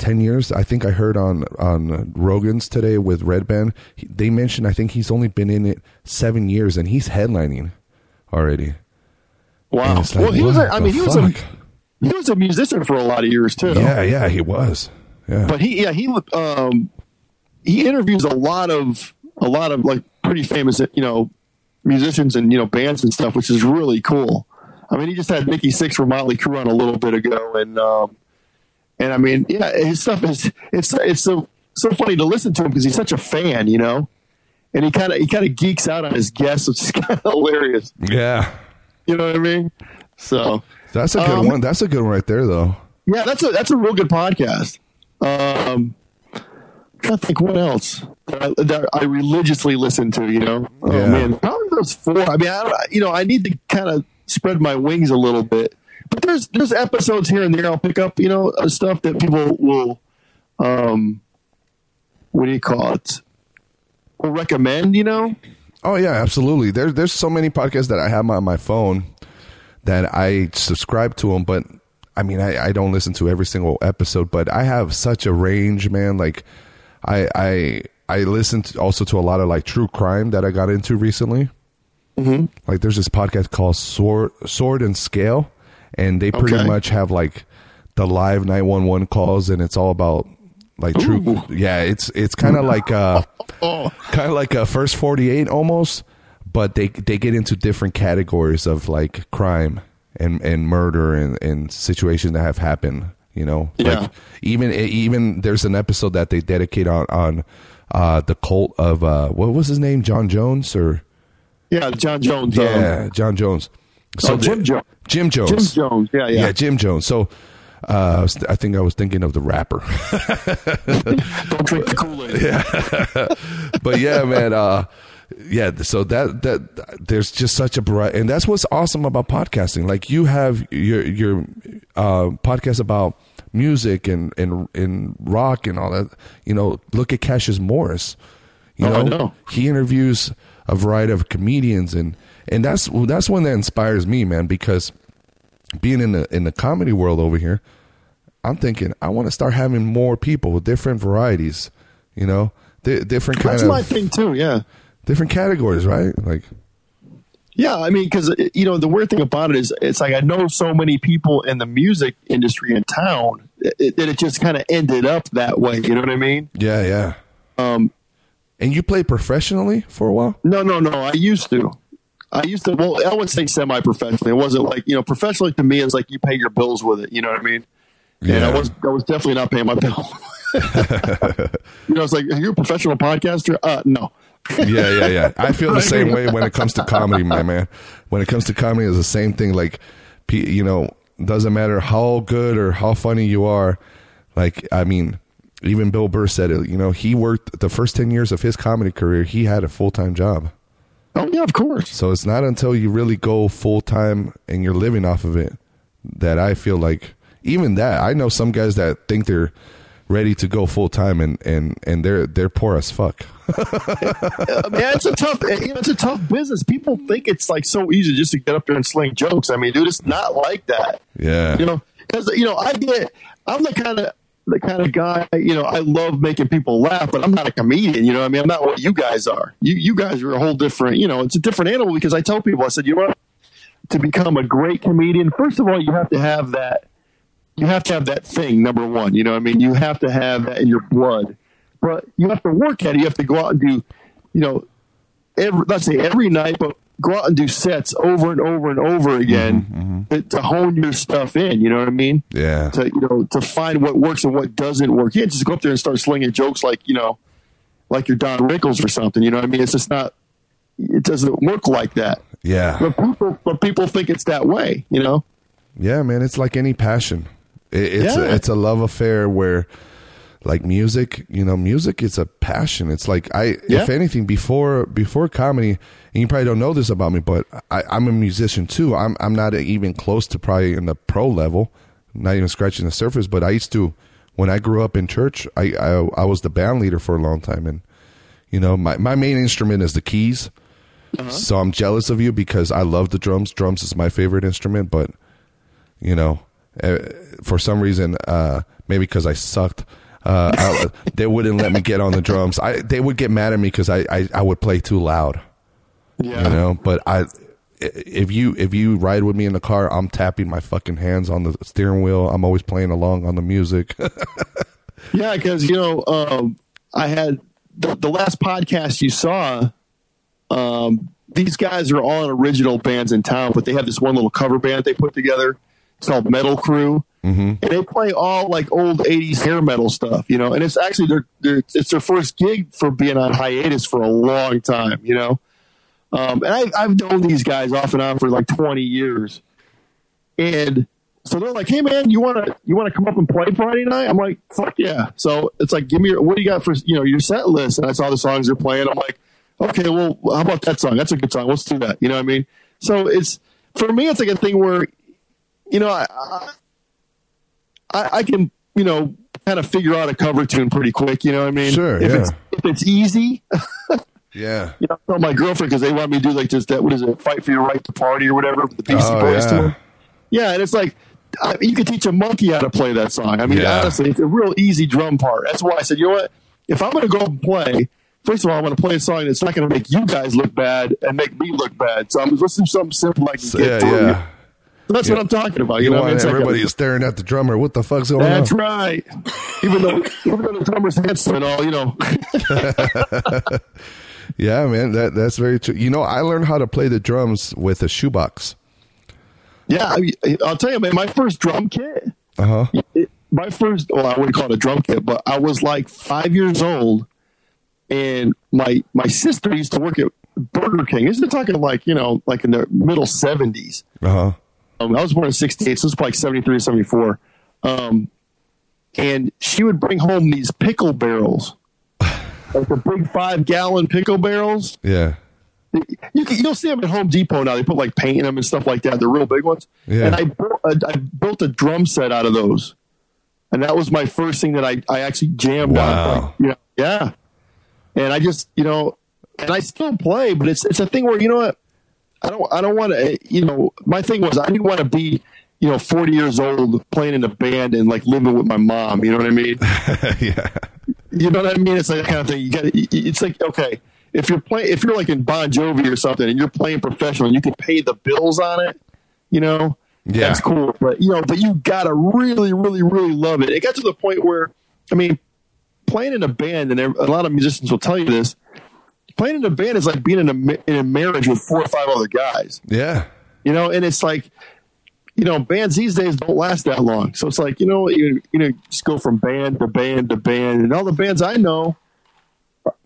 ten years. I think I heard on on Rogan's today with Redban, he, they mentioned I think he's only been in it seven years, and he's headlining already. Wow. like, well, he was. A, I mean, he was a he was a musician for a lot of years too. Yeah, yeah, he was. Yeah, But he, yeah, he um, he interviews a lot of a lot of like pretty famous, you know, musicians and you know bands and stuff, which is really cool. I mean, he just had Nikki Sixx from Motley Crue on a little bit ago, and um, and I mean, yeah, his stuff is it's it's so so funny to listen to him because he's such a fan, you know, and he kind of he kind of geeks out on his guests, which is kind of hilarious. yeah. You know what I mean? So That's a good Um, one. That's a good one right there, though. Yeah, that's a that's a real good podcast. Um, I'm trying to think what else that I, that I religiously listen to. You know, oh Yeah. man, probably those four. I mean, I don't, you know, I need to kind of spread my wings a little bit. But there's there's episodes here and there I'll pick up. You know, uh, stuff that people will, um, what do you call it? Will recommend. You know, Oh yeah, absolutely. There's there's so many podcasts that I have on my phone that I subscribe to them, but I mean I, I don't listen to every single episode, but I have such a range, man. Like I I I listen to, also to a lot of like true crime that I got into recently. Mm-hmm. Like there's this podcast called Sword Sword and Scale, and they pretty Okay. much have like the live 911 calls, and it's all about like true. Ooh. Yeah, it's it's kind of like uh oh, kind of like a first 48 almost but they they get into different categories of like crime and and murder and and situations that have happened you know Yeah. like even even there's an episode that they dedicate on on uh the cult of uh what was his name john jones or yeah, John Jones. um, yeah john jones oh, Jim the- Jones. jim jones Jim Jones. Yeah, yeah. yeah jim jones so uh, I, was, I think I was thinking of the rapper, Don't drink the Kool Aid. but yeah, man. Uh, yeah, so that that there's just such a bright, and that's what's awesome about podcasting. Like you have your your uh, podcast about music and and and rock and all that. You know, look at Cassius Morris. You Oh, I know, know. he interviews a variety of comedians, and and that's that's one that inspires me, man. Because being in the in the comedy world over here, I'm thinking I want to start having more people, with different varieties, you know, di- different kind That's of my thing too. Yeah. different categories, right? Like, Yeah, I mean, because you know the weird thing about it is, it's like I know so many people in the music industry in town that it, it just kind of ended up that way. You know what I mean? yeah, yeah. Um, And you played professionally for a while? no, no, no. I used to. I used to. Well, I would say semi-professionally. It wasn't like you know, professionally to me is like you pay your bills with it. You know what I mean? And I was I was definitely not paying my bill. you know, it's like, are you a professional podcaster? Uh, no. yeah, yeah, yeah. I feel the same way when it comes to comedy, my man. When it comes to comedy, it's the same thing. Like, you know, doesn't matter how good or how funny you are. Like, I mean, even Bill Burr said it. You know, he worked the first ten years of his comedy career. He had a full time job. Oh yeah, of course. So it's not until you really go full time and you're living off of it that I feel like even that. I know some guys that think they're ready to go full time and and and they're they're poor as fuck. Man, it's a tough. It's a tough business. People think it's like so easy just to get up there and sling jokes. I mean, dude, it's not like that. Yeah. You know, because you know, I get. I'm the kind of the kind of guy. You know, I love making people laugh, but I'm not a comedian. You know, I mean, I'm not what you guys are. You you guys are a whole different. You know, it's a different animal because I tell people, I said, you know what, to become a great comedian, first of all, you have to have that. You have to have that thing. Number one, you know, what I mean, you have to have that in your blood, but you have to work at it. You have to go out and do, you know, every let's say every night, but go out and do sets over and over and over mm-hmm, again to, to hone your stuff in. You know what I mean? Yeah. To you know to find what works and what doesn't work. You can't just go up there and start slinging jokes like you know, like you're Don Rickles or something. You know what I mean? It's just not. It doesn't work like that. Yeah. But people, but people think it's that way. You know? Yeah, man, it's like any passion. It, it's a, it's a love affair where, like music, you know, music is a passion. It's like I, Yeah. if anything, before before comedy, and you probably don't know this about me, but I, I'm a musician too. I'm I'm not even close to probably in the pro level, not even scratching the surface. But I used to, when I grew up in church, I I, I was the band leader for a long time, and you know, my my main instrument is the keys. So I'm jealous of you because I love the drums. Drums is my favorite instrument, but you know, uh, for some reason, uh, maybe because I sucked, uh, I, they wouldn't let me get on the drums. I they would get mad at me because I, I I would play too loud, Yeah. you know. But I, if you if you ride with me in the car, I'm tapping my fucking hands on the steering wheel. I'm always playing along on the music. Yeah, because you know, um, I had the, the last podcast you saw. Um, these guys are all original bands in town, but they have this one little cover band they put together. It's called Metal Crew, mm-hmm. and they play all like old '80s hair metal stuff, you know. And it's actually their, their it's their first gig for being on hiatus for a long time, you know. Um, and I, I've known these guys off and on for like 20 years, and so they're like, "Hey man, you want to you want to come up and play Friday night?" I'm like, "Fuck yeah!" So it's like, "Give me your what do you got for you know your set list?" And I saw the songs they're playing. I'm like, "Okay, well, how about that song? That's a good song. Let's do that." You know what I mean? So it's for me, it's like a thing where, you know, I I, I can you know kind of figure out a cover tune pretty quick. You know what I mean? Sure, If yeah. it's if it's easy. yeah, You know, I my girlfriend because they want me to do like just that. What is it? Fight for your right to party or whatever. The Beastie Oh, Boys yeah. tour. Yeah, and it's like I, you could teach a monkey how to play that song. I mean, Yeah. honestly, it's a real easy drum part. That's why I said, you know what? If I'm going to go and play, first of all, I'm going to play a song that's not going to make you guys look bad and make me look bad. So I'm just listening to something simple I can So, get yeah, through. yeah. That's Yeah. what I'm talking about. You, You know, want? It's like everybody staring at the drummer. What the fuck's going that's on? That's right. Even though, even though the drummer's handsome and all, you know. Yeah, man, that that's very true. You know, I learned how to play the drums with a shoebox. yeah, I, I'll tell you, man. My first drum kit. Uh huh. my first, well, I wouldn't call it a drum kit, but I was like five years old, and my my sister used to work at Burger King. This is talking like you know, like in the middle seventies. Uh huh. Um, I was born in '68, so it's probably like 73 or 74. Um, and she would bring home these pickle barrels, like the big five gallon pickle barrels. Yeah. You can, you'll see them at Home Depot now. They put like paint in them and stuff like that. They're real big ones. Yeah. And I built, a, I built a drum set out of those, and that was my first thing that I, I actually jammed Wow. on. Like, you know, yeah. And I just you know, and I still play, but it's it's a thing where you know what, I don't I don't want to eh, you know my thing was I didn't want to be you know, 40 years old playing in a band and like living with my mom. You know what I mean? yeah. You know what I mean? It's like that kind of thing. You got it's like, okay, if you're playing, if you're like in Bon Jovi or something and you're playing professional and you can pay the bills on it, you know, Yeah. that's cool. But, you know, but you got to really, really, really love it. It got to the point where, I mean, playing in a band, and a lot of musicians will tell you this, playing in a band is like being in a, in a marriage with four or five other guys Yeah. you know, and it's like, you know, bands these days don't last that long. So it's like, you know, you you know, just go from band to band to band, and all the bands I know,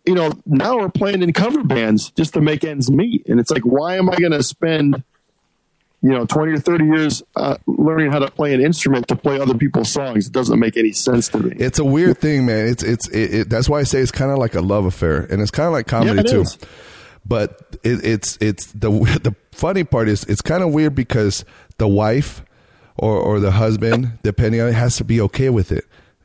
you know, now we're playing in cover bands just to make ends meet. And it's like, why am I going to spend, you know, twenty or thirty years uh, learning how to play an instrument to play other people's songs? It doesn't make any sense to me. It's a weird thing, man. It's it's it, it, that's why I say it's kind of like a love affair, and it's kind of like comedy Yeah, too. is. But it, it's it's the the funny part is it's kind of weird because the wife or or the husband, depending on it, has to be okay with it.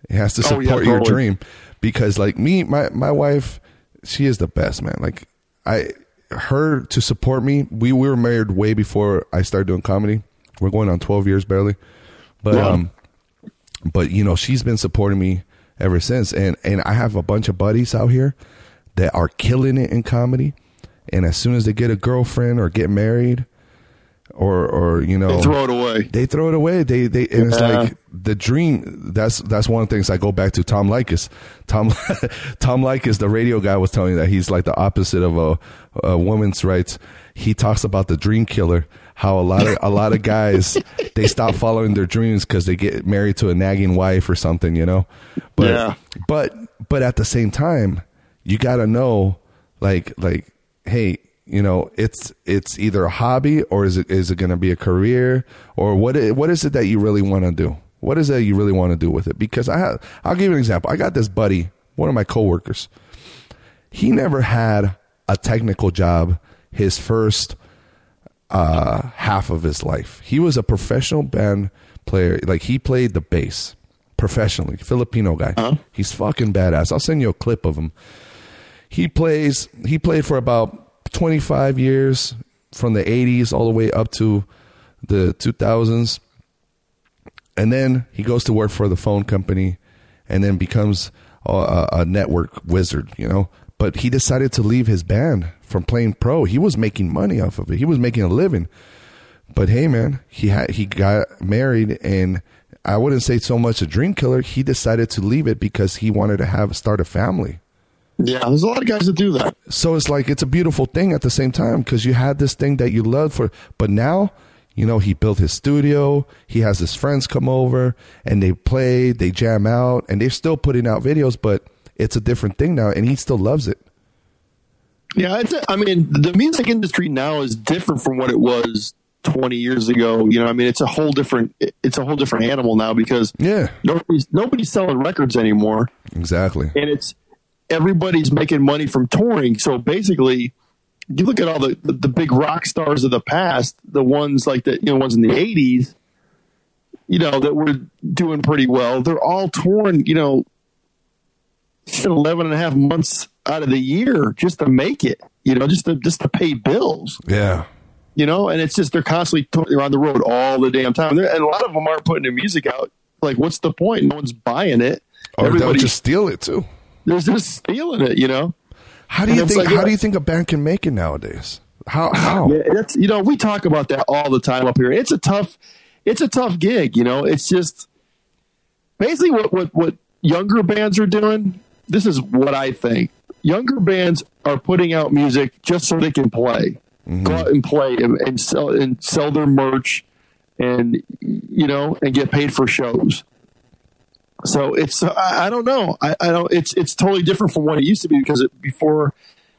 It has to Oh, support yeah, your dream because like me, my my wife, she is the best man. Like I her to support me. We, we were married way before I started doing comedy. We're going on twelve years barely, but Wow. um but you know she's been supporting me ever since and and i have a bunch of buddies out here that are killing it in comedy and as soon as they get a girlfriend or get married or or you know They throw it away. they throw it away they they and it's Yeah. like the dream that's that's one of the things i go back to tom Leykis. tom tom Leykis, the radio guy was telling me that he's like the opposite of a, a woman's rights he talks about the dream killer how a lot of a lot of guys they stop following their dreams because they get married to a nagging wife or something you know but Yeah. but but at the same time you gotta know like like hey you know it's it's either a hobby or is it is it going to be a career or what what is it that you really want to do what is it you really want to do with it because i have, i'll give you an example i got this buddy one of my coworkers he never had a technical job his first uh, half of his life. He was a professional band player. Like he played the bass professionally. Filipino guy. He's fucking badass. I'll send you a clip of him. He plays. He played for about twenty five years, from the eighties all the way up to the two thousands, and then he goes to work for the phone company, and then becomes a, a network wizard. You know. But he decided to leave his band from playing pro. He was making money off of it. He was making a living. But hey, man, he had he got married, and I wouldn't say so much a dream killer. He decided to leave it because he wanted to have start a family. Yeah, there's a lot of guys that do that. So it's like it's a beautiful thing at the same time because you had this thing that you loved for, but now. You know, he built his studio. He has his friends come over and they play, they jam out, and they're still putting out videos, but it's a different thing now, and he still loves it. Yeah, it's, I mean, the music industry now is different from what it was 20 years ago. You know, I mean, it's a whole different, it's a whole different animal now because Yeah, nobody's nobody's selling records anymore, exactly. and it's everybody's making money from touring. So basically, you look at all the the big rock stars of the past, the ones like the you know ones in the 80s, you know that were doing pretty well. They're all touring, you know, 11 and a half months out of the year just to make it. You know, just to just to pay bills Yeah, you know, and it's just they're constantly t- they're on the road all the damn time. They're, and a lot of them aren't putting their music out. Like, what's the point? No one's buying it. Oh, or they'll just steal it too. They're just stealing it. You know, How do you think? like, how do you think a band can make it nowadays? How? How? that's you know we talk about that all the time up here. It's a tough, it's a tough gig. You know, it's just basically what what what younger bands are doing. This is what I think. Younger bands are putting out music just so they can play, mm-hmm. go out and play and, and sell and sell their merch, and you know, and get paid for shows. So it's I, I don't know. I, I don't. It's it's totally different from what it used to be because it, before,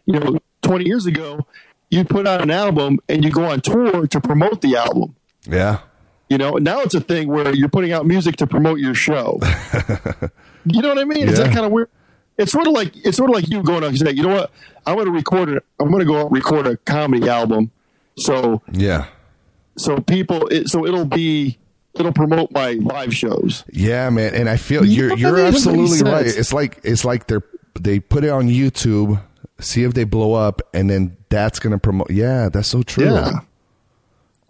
you know, twenty years ago, you put out an album and you go on tour to promote the album. Yeah. You know, now it's a thing where you're putting out music to promote your show. you know what I mean? It's Yeah. that kind of weird. It's sort of like it's sort of like you going out and saying, you know what, I'm going to record it. I'm going to go out and record a comedy album. So Yeah. so people, it, so it'll be it'll promote my live shows. Yeah, man. And I feel You you're you're that doesn't make absolutely right. It's like it's like they're they put it on YouTube, see if they blow up, and then that's gonna promote. Yeah, that's so true. Yeah.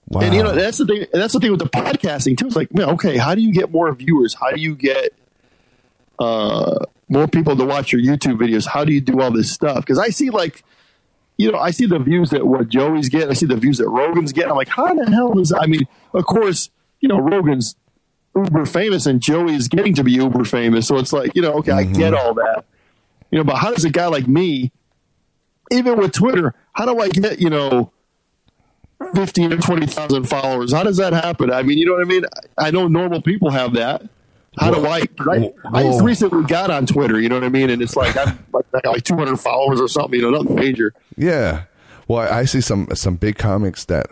Wow. And you know that's the thing. That's the thing with the podcasting too. It's like, man, okay, how do you get more viewers? How do you get uh, more people to watch your YouTube videos? How do you do all this stuff? Because I see like, you know, I see the views that what Joey's getting. I see the views that Rogan's getting. I'm like, how the hell is? I mean, of course, you know, Rogan's uber famous and Joey is getting to be uber famous. So it's like, you know, okay, I mm-hmm. get all that. You know, but how does a guy like me, even with Twitter, how do I get you know? 15 or 20,000 followers. How does that happen? I mean, you know what I mean? I know normal people have that. How do I? I, I just recently got on Twitter, you know what I mean? And it's like, I'm like, got like 200 followers or something, you know, nothing major. Yeah. Well, I see some some big comics that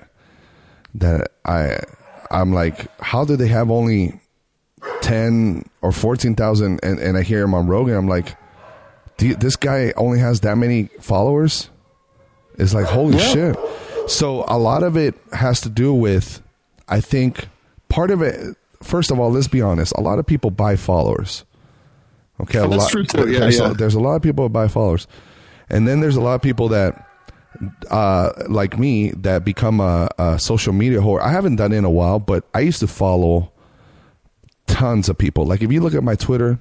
that I I'm like, how do they have only ten or fourteen thousand? And and I hear him on Rogan. I'm like, do this guy only has that many followers? It's like holy Yeah. shit. So a lot of it has to do with, I think, part of it. First of all, let's be honest. A lot of people buy followers. Okay, a Oh, that's lot, true, too. Yeah, there's, yeah. A, there's a lot of people that buy followers, and then there's a lot of people that uh, like me that become a, a social media whore. I haven't done it in a while, but I used to follow tons of people. Like if you look at my Twitter,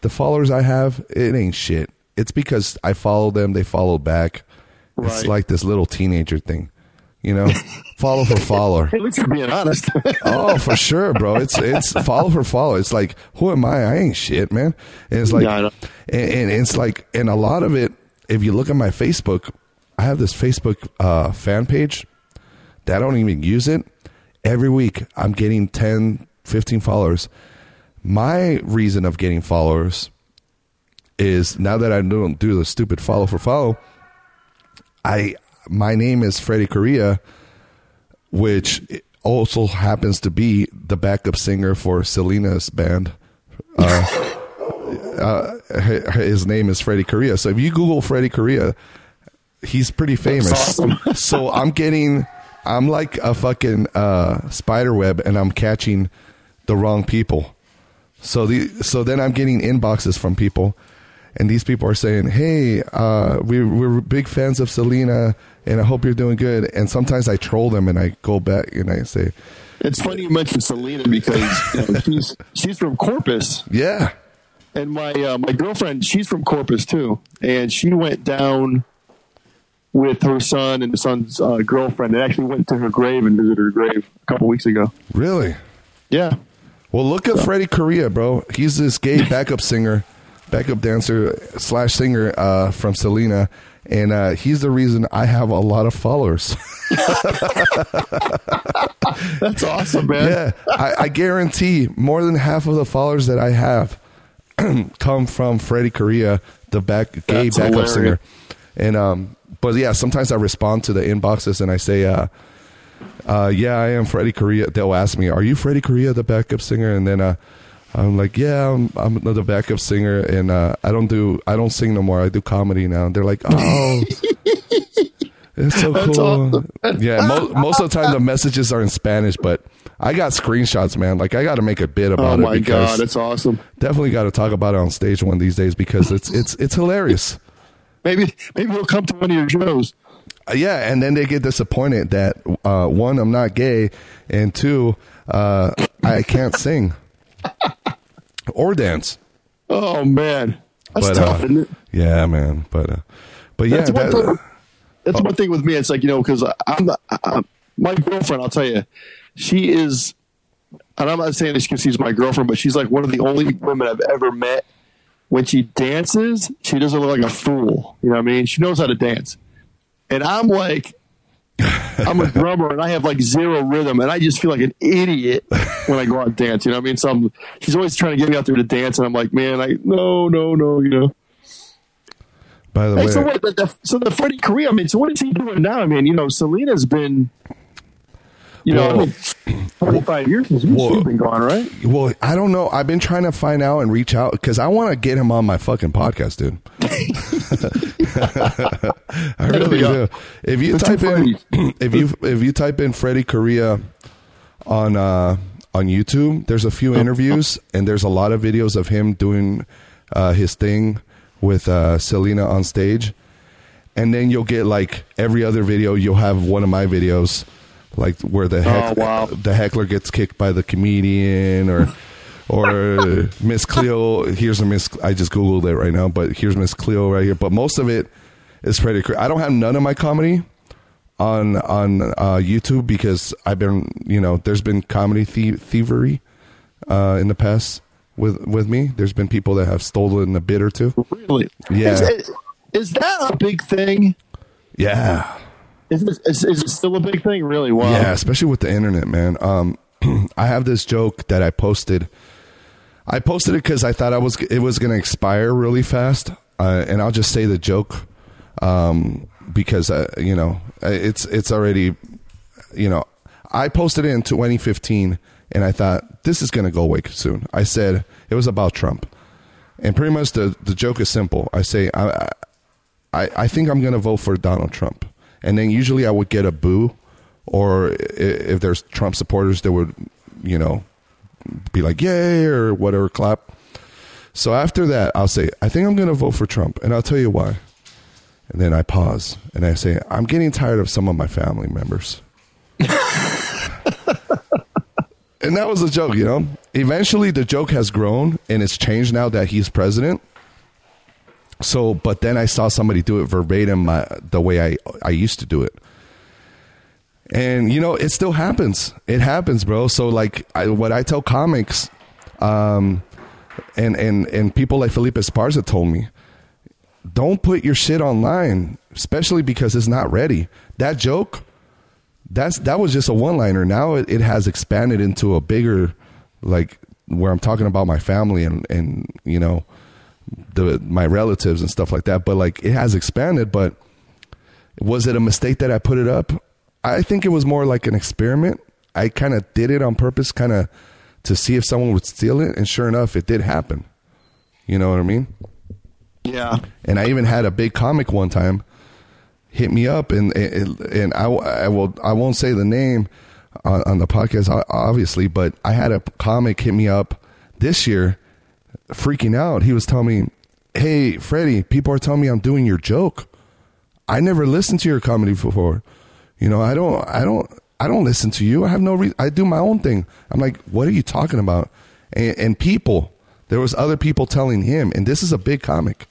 the followers I have, it ain't shit. It's because I follow them, they follow back. It's like this little teenager thing, you know. follow for follower. At least you're being honest. Oh, for sure, bro. It's it's follow for follow. It's like who am I? I ain't shit, man. And it's like, Yeah, and, and it's like, and a lot of it. If you look at my Facebook, I have this Facebook uh, fan page that I don't even use it. Every week, I'm getting 10, 15 followers. My reason of getting followers is now that I don't do the stupid follow for follow. I my name is Freddie Correa which also happens to be the backup singer for Selena's band. Uh, uh, his name is Freddie Correa. So if you Google Freddie Correa, he's pretty famous. awesome. so I'm getting, I'm like a fucking uh, spider web, and I'm catching the wrong people. So the so then I'm getting inboxes from people, and these people are saying, "Hey, uh, we we're big fans of Selena, and I hope you're doing good." And sometimes I troll them, and I go back and I say, it's funny you mentioned Selena because you know, she's, she's from Corpus. "Yeah, And my uh, my girlfriend, she's from Corpus too, and she went down with her son and the son's uh, girlfriend, and actually went to her grave and visited her grave a couple weeks ago. really." Yeah, Well, look at Freddie Correa, bro. He's this gay backup singer, backup dancer slash singer uh, from Selena, and uh, he's the reason I have a lot of followers. that's awesome, man. yeah, I, I guarantee more than half of the followers that I have come from Freddie Correa, the back gay That's backup hilarious. singer. And um, but yeah, sometimes I respond to the inboxes and I say, uh, uh, yeah, I am Freddie Correa. They'll ask me, are you Freddie Correa, the backup singer? And then uh, I'm like, yeah, I'm, I'm the backup singer, and uh, I don't do I don't sing no more. I do comedy now. And they're like, oh. It's so That's cool. awesome. Yeah, mo- most of the time the messages are in Spanish, but I got screenshots, man. Like I got to make a bit about it. Oh my it god, it's awesome. definitely got to talk about it on stage one of these days because it's it's it's hilarious. Maybe maybe we'll come to one of your shows. Uh, yeah, and then they get disappointed that uh, one, I'm not gay, and two, uh, I can't sing or dance. Oh man, that's But tough, uh, isn't it? yeah, man. But uh, but yeah, That's one thing. That's one thing with me. It's like you know, because I'm, I'm my girlfriend. I'll tell you, she is, and I'm not saying this because she's my girlfriend, but she's like one of the only women I've ever met. When she dances, she doesn't look like a fool. You know what I mean? She knows how to dance, and I'm like, I'm a drummer and I have like zero rhythm, and I just feel like an idiot when I go out and dance. You know what I mean? So I'm, she's always trying to get me out there to dance, and I'm like, man, I no, no, no, you know. by the Hey, way, so what? The, the, so the Freddie Correa. I mean, so what is he doing now? I mean, you know, Selena's been, you know, I Well- mean, twenty five years since Well- she's been gone, right? Well, I don't know. I've been trying to find out and reach out because I want to get him on my fucking podcast, dude. I really do. If you The two type in, Freddies. if you if you type in Freddie Correa on uh, on YouTube, there's a few interviews and there's a lot of videos of him doing uh, his thing with uh, Selena on stage, and then you'll get like every other video. You'll have one of my videos like where the heck, Oh, wow. the heckler gets kicked by the comedian or or Miss Cleo. Here's a Miss. I just googled it right now, but here's Miss Cleo right here. But most of it is pretty. cra- I don't have none of my comedy on on uh, YouTube because I've been you know there's been comedy thie- thievery uh, in the past with with me. There's been people that have stolen a bit or two. Really? Yeah. Is, is, is that a big thing? Yeah. Is it, is, is it still a big thing? Really? Wow. Yeah, especially with the internet, man. Um, I have this joke that I posted. I posted it because I thought I was it was going to expire really fast, uh, and I'll just say the joke um, because uh, you know it's it's already you know I posted it in 2015, and I thought this is going to go away soon. I said it was about Trump, and pretty much the the joke is simple. I say I I, I think I'm going to vote for Donald Trump. And then usually I would get a boo, or if there's Trump supporters, they would, you know, be like, yay, or whatever, clap. So after that, I'll say, I think I'm going to vote for Trump, and I'll tell you why. And then I pause and I say, I'm getting tired of some of my family members. and that was a joke, you know? Eventually, the joke has grown and it's changed now that he's president. So, but then I saw somebody do it verbatim uh, the way I I used to do it, and you know it still happens. It happens, bro. So like I, what I tell comics, um, and and and people like Felipe Esparza told me, don't put your shit online, especially because it's not ready. That joke, that's that was just a one liner. Now it, it has expanded into a bigger, like where I'm talking about my family and and you know the my relatives and stuff like that. But like it has expanded. But was it a mistake that I put it up? I think it was more like an experiment. I kind of did it on purpose, kind of to see if someone would steal it, and sure enough, it did happen. You know what I mean? Yeah. And I even had a big comic one time hit me up, and and, and I, I will I won't say the name on, on the podcast, obviously, but I had a comic hit me up this year, freaking out. He was telling me, "Hey, Freddie, people are telling me I'm doing your joke. I never listened to your comedy before. You know, I don't, I don't, I don't listen to you. I have no reason. I do my own thing. I'm like, what are you talking about? And, and people, there was other people telling him, and this is a big comic.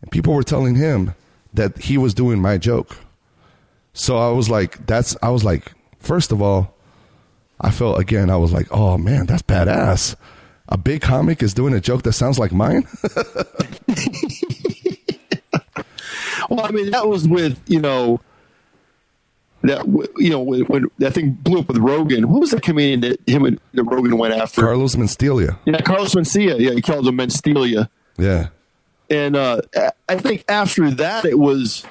And people were telling him that he was doing my joke. So I was like, that's, I was like, first of all, I felt again, I was like, oh man, that's badass. A big comic is doing a joke that sounds like mine. Well, I mean, that was with you know that you know when, when that thing blew up with Rogan. What was the comedian that him and that Rogan went after? Carlos Menstealia. yeah, Carlos Mencia. Yeah, he called him Menstealia. Yeah. And uh, I think after that, it was,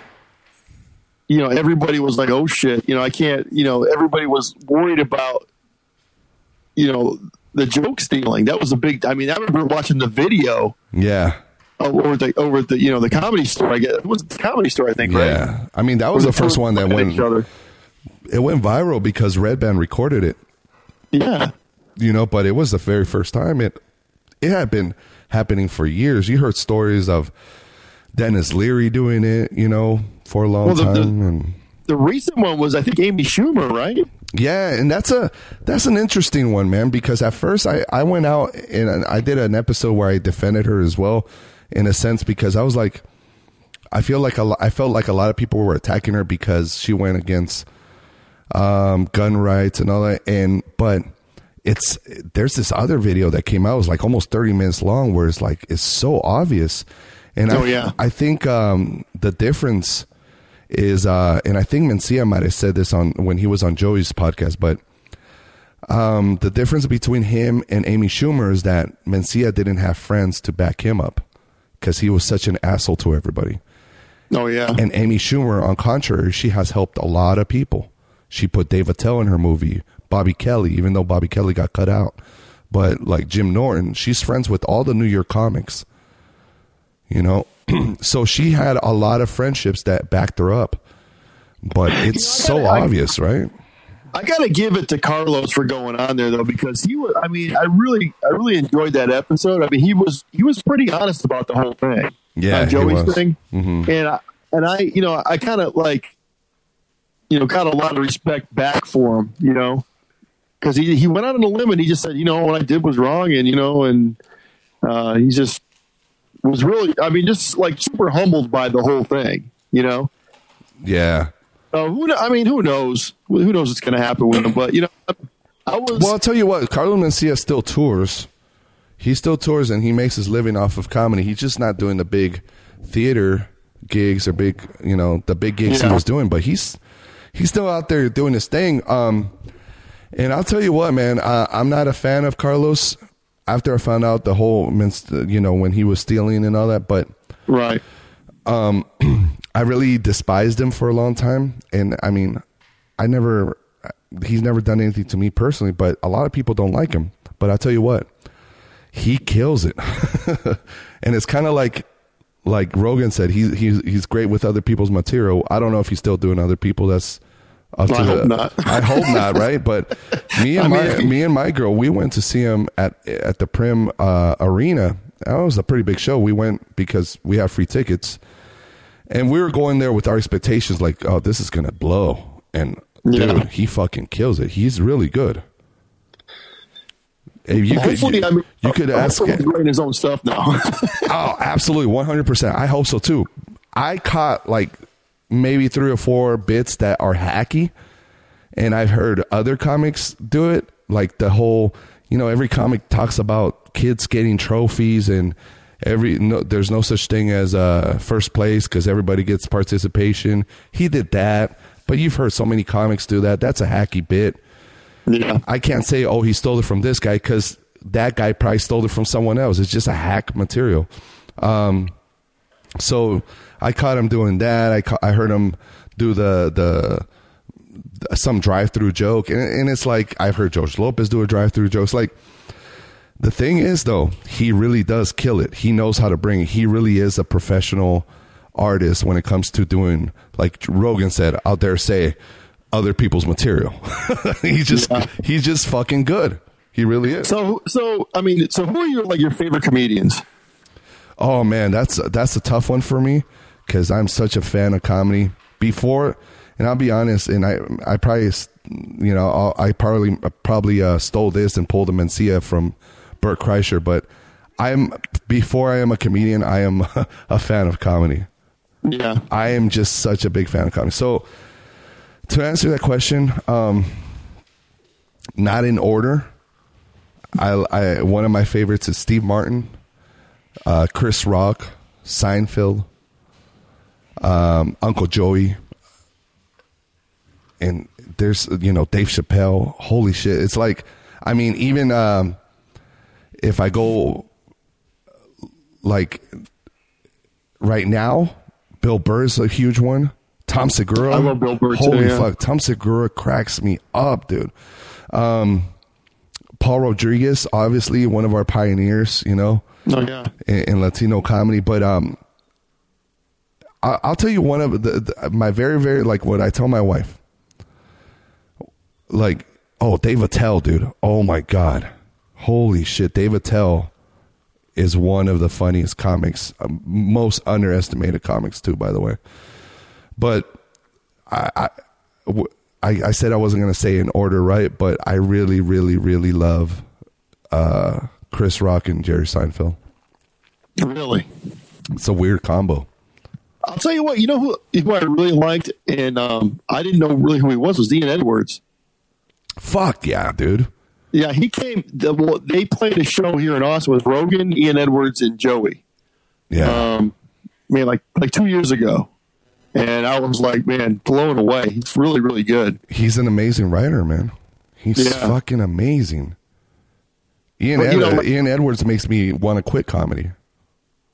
you know, everybody was like, "Oh shit!" You know, I can't. You know, everybody was worried about, you know, the joke stealing. That was a big. I mean, I remember watching the video Yeah. over the over the you know the comedy store. I guess it was the comedy store. I think. Right? Yeah. I mean, that was the first one that went, Each other. it went viral because Redban recorded it, Yeah. you know, but it was the very first time it, it had been happening for years. You heard stories of Denis Leary doing it, you know, for a long Well, the- the- time. and The recent one was, I think, Amy Schumer, right? Yeah, and that's a that's an interesting one, man. Because at first I I went out and I did an episode where I defended her as well, in a sense, because I was like, I feel like a I felt like a lot of people were attacking her because she went against um, gun rights and all that, and but it's there's this other video that came out it was like almost 30 minutes long where it's like it's so obvious and Oh, I, yeah. I think um, the difference is uh, and I think Mencia might have said this on when he was on Joey's podcast but um, the difference between him and Amy Schumer is that Mencia didn't have friends to back him up because he was such an asshole to everybody Oh yeah. and Amy Schumer, on contrary, she has helped a lot of people. She put Dave Attell in her movie, Bobby Kelly, even though Bobby Kelly got cut out. But like Jim Norton, she's friends with all the New York comics. You know, so she had a lot of friendships that backed her up. But it's so I- obvious, right? I gotta give it to Carlos for going on there though, because he was. I mean, I really, I really enjoyed that episode. I mean, he was, he was pretty honest about the whole thing. Yeah, he Joey's thing, Mhm. and I, and I, you know, I kind of like, you know, got a lot of respect back for him, you know, because he he went out on a limb and he just said, you know, what I did was wrong, and you know, and uh, he just was really, I mean, just like super humbled by the whole thing, you know. Yeah. Uh, who I mean, who knows? Who knows what's going to happen with him? But you know, I was Well, I'll tell you what, Carlos Mencia still tours. He still tours and he makes his living off of comedy. He's just not doing the big theater gigs or big, you know, the big gigs he was doing, but he's he's still out there doing his thing. Um, and I'll tell you what, man, uh, I'm not a fan of Carlos. After I found out the whole, you know, when he was stealing and all that, but right. Um, I really despised him for a long time, and I mean, I never, he's never done anything to me personally, but a lot of people don't like him. But I tell you what, he kills it, and it's kind of like, like Rogan said, he's he's he's great with other people's material. I don't know if he's still doing other people. That's I to hope the- not. I hope not, right? But me and I mean, my if me and my girl, we went to see him at at the Primm uh, Arena. That was a pretty big show. We went because we have free tickets. And we were going there with our expectations like, oh, this is going to blow. And Yeah. dude, he fucking kills it. He's really good. Hey, you could, you, I mean, you could ask. him he's writing his own stuff now. Oh, absolutely. 100%. I hope so too. I caught like maybe three or four bits that are hacky. And I've heard other comics do it. Like the whole, you know, every comic talks about kids getting trophies and every, no, there's no such thing as uh, first place because everybody gets participation. He did that. But you've heard so many comics do that. That's a hacky bit. yeah. I can't say, oh, he stole it from this guy because that guy probably stole it from someone else. It's just a hack material. Um, so I caught him doing that. I ca- I heard him do the the, some drive through joke, and, and it's like I've heard George Lopez do a drive through joke. It's like the thing is though, he really does kill it. He knows how to bring it. He really is a professional artist when it comes to doing like Rogan said out there say other people's material. he's just Yeah. he's just fucking good. He really is. So, so I mean, so who are your like your favorite comedians? Oh man, that's that's a tough one for me because I'm such a fan of comedy. Before, and I'll be honest, and I I probably you know I'll, I probably probably uh, stole this and pulled a Mencia from Burt Kreischer, but I'm before I am a comedian, I am a fan of comedy. Yeah. I am just such a big fan of comedy. So to answer that question, um, not in order. I, I one of my favorites is Steve Martin, uh, Chris Rock, Seinfeld, um, Uncle Joey, and there's you know Dave Chappelle. Holy shit! It's like I mean even um, if I go like right now, Bill Burr's a huge one. Tom Segura. I love Bill Burr, too, Holy yeah. fuck, Tom Segura cracks me up, dude. Um, Paul Rodriguez, obviously one of our pioneers, you know, Oh yeah. in, in Latino comedy. But um, I'll tell you one of the, the my very very like what I tell my wife. Like, oh, Dave Attell, dude. Oh my god, holy shit, Dave Attell is one of the funniest comics, um, most underestimated comics too, by the way. But I I said I wasn't going to say in order, right? But I really, really, really love uh, Chris Rock and Jerry Seinfeld. Really. It's a weird combo. I'll tell you what. You know who, who I really liked, and um, I didn't know really who he was. Was Ian Edwards. Fuck yeah, dude. Yeah, he came. The, well, they played a show here in Austin with Rogan, Ian Edwards, and Joey. Yeah. Um, mean, like like two years ago, and I was like, man, blown away. He's really, really good. He's an amazing writer, man. He's Yeah. fucking amazing. Ian, But, Ed- know, Ian Edwards makes me want to quit comedy.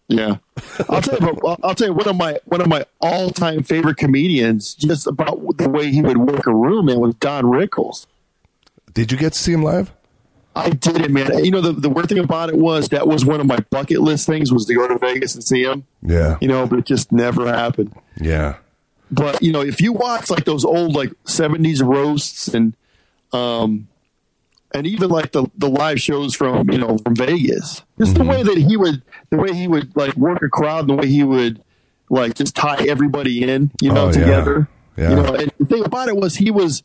Yeah, I'll tell you. About, I'll tell you one of my one of my all time favorite comedians. Just about the way he would work a room, man, was Don Rickles. Did you get to see him live? I did it, man. You know, the, the weird thing about it was that was one of my bucket list things was to go to Vegas and see him. Yeah. You know, but it just never happened. Yeah. But you know, if you watch like those old like seventies roasts and um and even like the the live shows from you know from Vegas, just Mm-hmm. the way that he would the way he would like work a crowd, the way he would like just tie everybody in, you know, Oh, together. Yeah. You know, and the thing about it was he was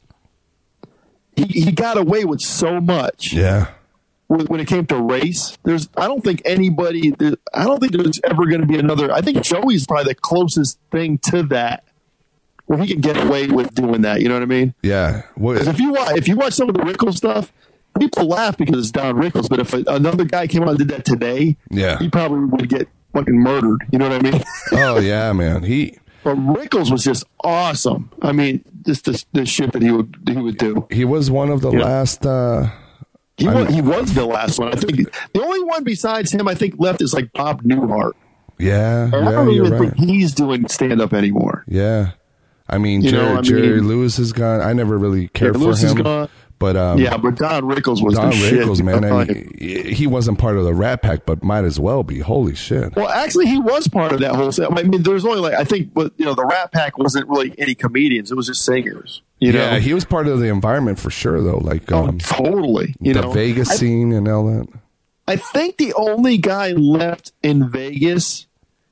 he, he got away with so much Yeah. when, when it came to race. There's I don't think anybody there- I don't think there's ever going to be another. I think Joey's probably the closest thing to that where he can get away with doing that. You know what I mean? Yeah. What, 'Cause if you watch if you watch some of the Rickles stuff, people laugh because it's Don Rickles. But if another guy came out and did that today, Yeah. he probably would get fucking murdered. You know what I mean? oh yeah, man. He but Rickles was just awesome. I mean, just the, the shit that he would he would do. he was one of the Yeah. last. uh He was, he was the last one. I think the only one besides him I think left is like Bob Newhart. Yeah. And I Yeah. don't even right. think he's doing stand up anymore. Yeah. I mean, You know, Jerry, I mean- Jerry Lewis is gone. I never really cared Lewis for is him. gone. But um, yeah, but Don Rickles was Don the shit. Rickles, man. I I'm mean, he wasn't part of the Rat Pack, but might as well be. Holy shit. Well, actually, he was part of that whole. set. I mean, there's only like I think, but you know, the Rat Pack wasn't really any comedians; it was just singers. You know, yeah, he was part of the environment for sure, though. Like oh, um, totally. You the know, Vegas I, scene and all that. I think the only guy left in Vegas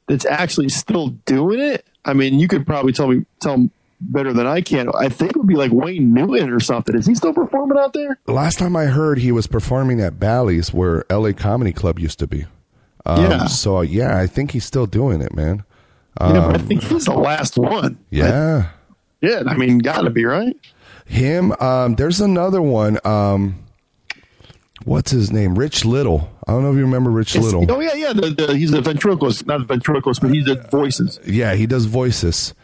that's actually still doing it. I mean, you could probably tell me tell better than I can. I think it would be like Wayne Newton or something. Is he still performing out there? Last time I heard, he was performing at Bally's, where LA Comedy Club used to be. Um, Yeah. So yeah, I think he's still doing it, man. yeah, I think he's the last one. Um, Yeah. Yeah, I mean, gotta be right. Him. Um, there's another one. Um, what's his name? Rich Little. I don't know if you remember Rich It's- Little. Oh yeah, yeah. The, the, he's a ventriloquist, not ventriloquist, but he did voices. Yeah, he does voices.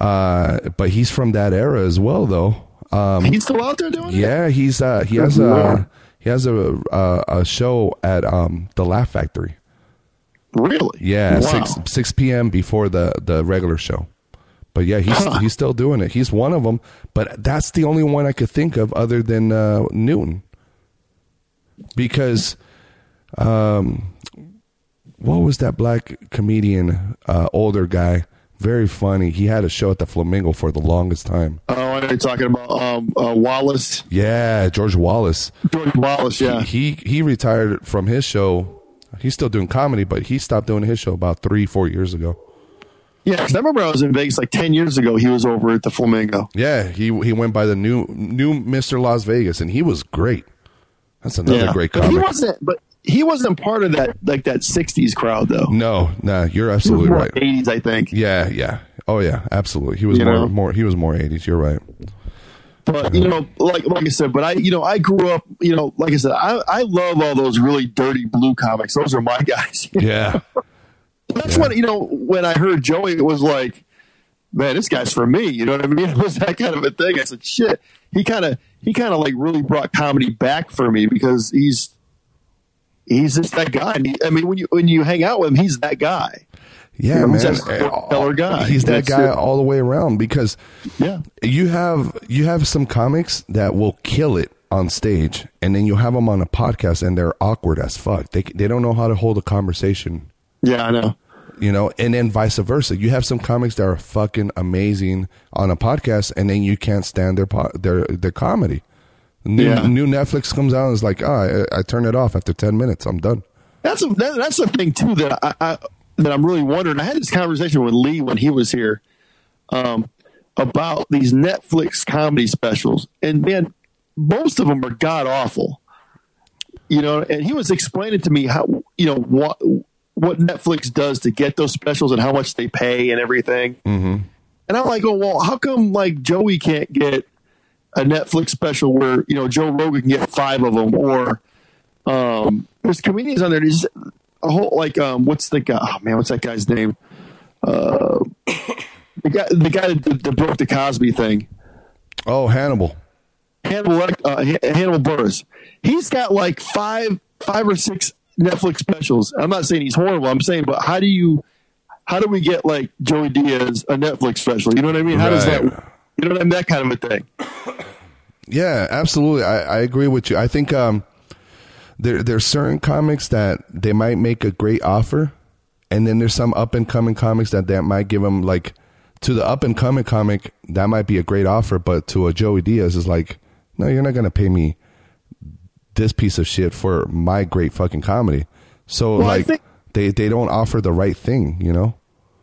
Uh, but he's from that era as well, though. Um, He's still out there doing it. yeah, he's uh, he has a he has a a, a show at um the Laugh Factory. Really? Yeah, Wow. six six p.m. before the the regular show. But yeah, he's Huh. he's still doing it. He's one of them. But that's the only one I could think of other than uh, Newton, because, um, what was that black comedian, uh, older guy, very funny. He had a show at the Flamingo for the longest time. Oh, I know you're talking about um, uh, Wallace, Yeah, George Wallace. George Wallace. Yeah. He he retired from his show. He's still doing comedy, but he stopped doing his show about three four years ago. Yeah, 'cause I remember I was in Vegas like ten years ago. He was over at the Flamingo. Yeah, he he went by the new new Mr. Las Vegas, and he was great. That's another yeah. great But he comic. wasn't. But he wasn't part of that like that '60s crowd though. no, nah, you're He was absolutely more right. '80s, I think. Yeah, yeah. Oh yeah, absolutely. He was You more know? more. He was more eighties. You're right. But you know, like like I said, but I you know I grew up. You know, like I said, I I love all those really dirty blue comics. Those are my guys. Yeah, That's when you know when I heard Joey, it was like, man, this guy's for me. You know what I mean? It was that kind of a thing. I said, shit. He kind of he kind of like really brought comedy back for me because he's he's just that guy. And he, I mean, when you when you hang out with him, he's that guy. yeah, know, man. he's stellar guy. He's that That's guy it. all the way around because Yeah, you have you have some comics that will kill it on stage, and then you have them on a podcast, and they're awkward as fuck. They they don't know how to hold a conversation. yeah, I know. you know, and then vice versa. You have some comics that are fucking amazing on a podcast, and then you can't stand their po- their their comedy. New, Yeah. new Netflix comes out and is like, oh, I, I turn it off after ten minutes. I'm done. That's a, that, that's the thing too that I, I that I'm really wondering. I had this conversation with Lee when he was here um, about these Netflix comedy specials, and man, most of them are god awful. You know, and he was explaining to me how you know what what Netflix does to get those specials and how much they pay and everything. Mm-hmm. And I'm like, oh well, how come like Joey can't get a Netflix special where you know Joe Rogan can get five of them or um, there's comedians on there. There's a whole like um, what's the guy? Oh man, what's that guy's name? Uh, the guy, the guy that, that broke the Cosby thing. Oh, Hannibal. Hannibal, uh, Hannibal Buress. He's got like five, five or six Netflix specials. I'm not saying he's horrible. I'm saying, but how do you, how do we get like Joey Diaz a Netflix special? You know what I mean? How does that? You know what I mean? That kind of a thing. Yeah, absolutely. I, I agree with you. I think um, there there's certain comics that they might make a great offer, and then there's some up and coming comics that that might give them like to the up and coming comic that might be a great offer, but to a Joey Diaz is like, no, you're not gonna pay me this piece of shit for my great fucking comedy. So Well, like think- they they don't offer the right thing, you know.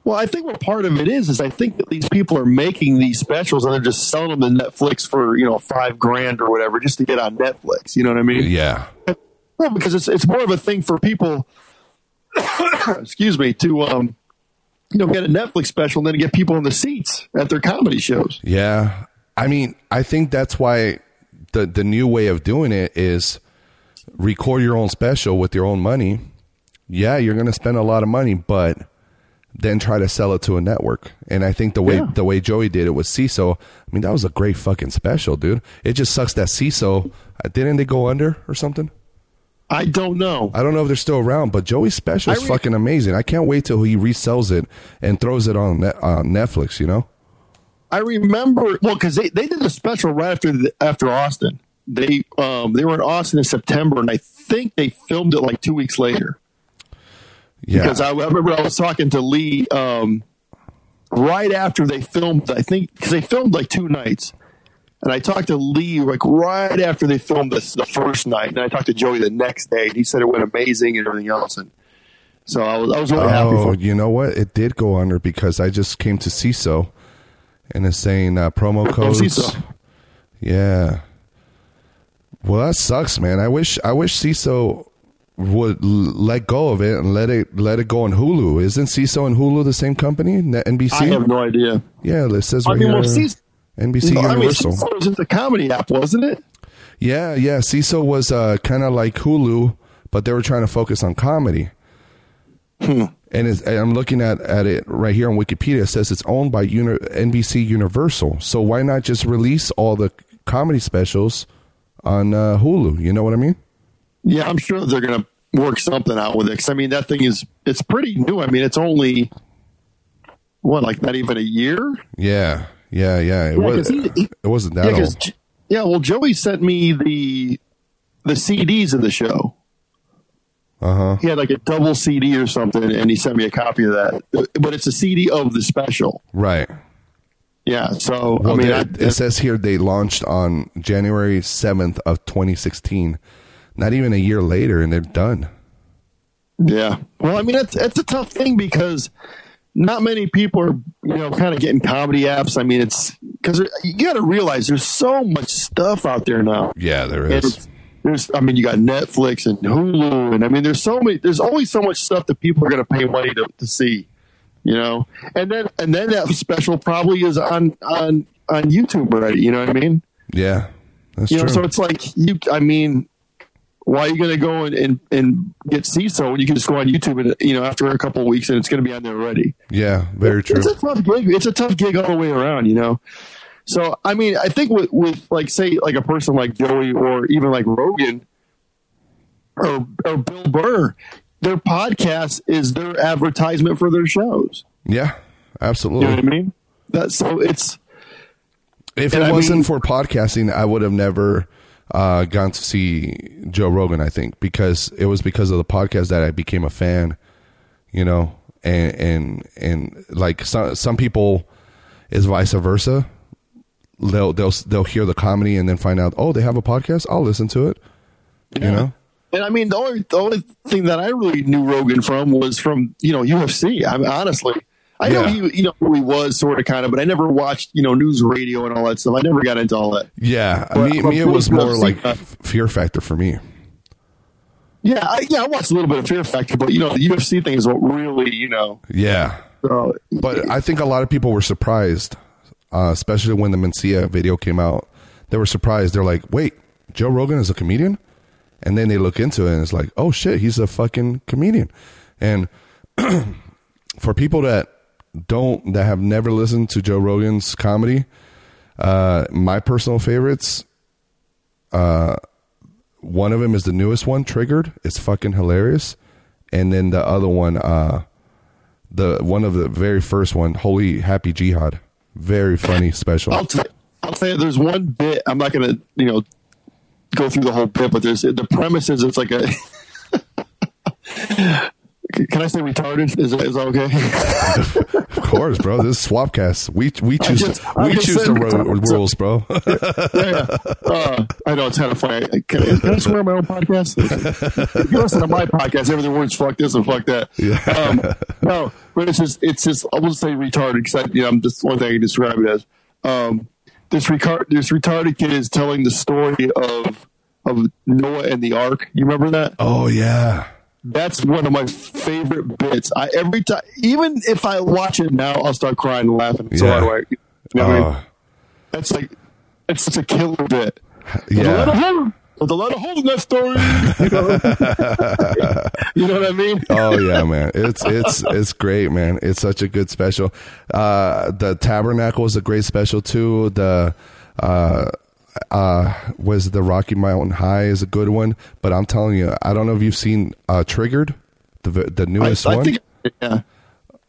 Well, I think what part of it is is I think that these people are making these specials and they're just selling them to Netflix for you know five grand or whatever just to get on Netflix. You know what I mean? Yeah. Well, because it's it's more of a thing for people. excuse me to um, you know, get a Netflix special and then get people in the seats at their comedy shows. Yeah. I mean, I think that's why the the new way of doing it is record your own special with your own money. Yeah, you're going to spend a lot of money, but then try to sell it to a network. And I think the way Yeah. the way Joey did it with Seeso, I mean, that was a great fucking special, dude. It just sucks that Seeso uh, didn't they go under or something? I don't know. I don't know if they're still around, but Joey's special is re- fucking amazing. I can't wait till he resells it and throws it on net, on Netflix. You know? I remember well because they, they did a special right after the, after Austin. They um they were in Austin in September and I think they filmed it like two weeks later. Yeah. because I, I remember I was talking to Lee um, right after they filmed. I think because they filmed like two nights, and I talked to Lee like right after they filmed this the first night, and I talked to Joey the next day, and he said it went amazing and everything else, and so I was I was really happy Oh, you know what? It did go under because I just came to Seeso and it's saying uh, promo codes. Seeso. Yeah. Well, that sucks, man. I wish I wish Seeso would l- let go of it and let it let it go on Hulu. Isn't Seeso and Hulu the same company? NBC. I have no idea. yeah, it says I right mean, here. well, Seeso, NBC no, I mean, Universal. Seeso was just a comedy app, wasn't it? Yeah, yeah. Seeso was uh, kind of like Hulu, but they were trying to focus on comedy. Hmm. And, it's, and I'm looking at, at it right here on Wikipedia. It says it's owned by Uni- NBC Universal. So why not just release all the comedy specials on uh, Hulu? You know what I mean? Yeah, I'm sure they're going to work something out with it. 'cause, I mean, that thing is it's pretty new. I mean, it's only what like not even a year. Yeah, yeah, yeah. It, Yeah, was, he- he- it wasn't that Yeah, old. yeah. Well, Joey sent me the the CDs of the show. Uh huh. He had like a double CD or something, and he sent me a copy of that. But it's a CD of the special. Right. Yeah. So Well, I mean, they- I, it says here they launched on January 7th of 2016. Not even a year later, and they're done. yeah. Well, I mean, it's it's a tough thing because not many people are you know kind of getting comedy apps. I mean, it's because you got to realize there's so much stuff out there now. Yeah, there is. there's, I mean, you got Netflix and Hulu, and I mean, there's so many. There's always so much stuff that people are going to pay money to, to see, you know. And then, and then that special probably is on on on YouTube already. You know what I mean? Yeah, that's You know, true. so it's like you. I mean, why are you going to go and, and and get Seeso when you can just go on YouTube and you know after a couple of weeks and it's going to be on there already? yeah, very true. It's a tough gig. It's a tough gig all the way around, you know. So I mean, I think with with like say like a person like Joey or even like Rogan or or Bill Burr, their podcast is their advertisement for their shows. Yeah, You absolutely. know what I mean? That so it's If it I wasn't mean- for podcasting, I would have never uh, gone to see Joe Rogan. I think because it was because of the podcast that I became a fan. You know, and and and like some some people is vice versa. They'll they'll they'll hear the comedy and then find out oh they have a podcast. I'll listen to it. You know. And I mean, the only the only thing that I really knew Rogan from was from you know UFC. I mean, honestly, I know he you know who he was sort of kind of, but I never watched you know news radio and all that stuff. I never got into all that. Yeah, But- me, me it was more like Fear Factor for me. Yeah, I, yeah, I watched a little bit of Fear Factor, but you know the UFC thing is what really you know. Yeah, Uh, But I think a lot of people were surprised, uh, especially when the Mencia video came out. They were surprised. They're like, "Wait, Joe Rogan is a comedian?" And then they look into it, and it's like, "Oh shit, he's a fucking comedian." And for people that don't that have never listened to Joe Rogan's comedy, uh, my personal favorites, uh, one of them is the newest one, Triggered. It's fucking hilarious, and then the other one, uh, the one of the very first one, Holy Happy Jihad, very funny special. I'll tell I'll tell you, there's one bit. I'm not to you know go through the whole bit, but there's the premise is it's like a Can I say retarded? Is that, is that okay? of course, bro. This is Swapcast. We we choose just- I we choose the rules, bro. yeah, yeah. Uh, I know it's kind of funny. Can, I- can I swear on my own podcast? if you listen to my podcast, everything works. fuck this and fuck that. Yeah. Um, no, but it's just it's just I won't say retarded because you know I'm just one thing I can describe it as. Um, this retard this retarded kid is telling the story of of Noah and the Ark. You remember that? oh yeah. That's one of my favorite bits. I every time, even if I watch it now, I'll start crying and laughing. So Yeah. I? You know I mean? Uh, That's like it's such a killer bit. yeah. There's a lot of hole- there's a lot of holes in that story. You know, You know what I mean? oh yeah, man. It's it's it's great, man. It's such a good special. Uh, the Tabernacle is a great special too. The uh, uh, was the Rocky Mountain High is a good one. But I'm telling you, I don't know if you've seen uh, Triggered, the the I, newest I one. think, yeah.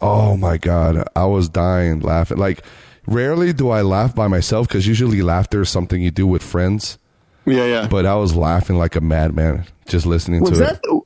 Oh my god, I was dying laughing. Like, rarely do I laugh by myself because usually laughter is something you do with friends. Yeah, yeah. But I was laughing like a madman just listening was to that? it.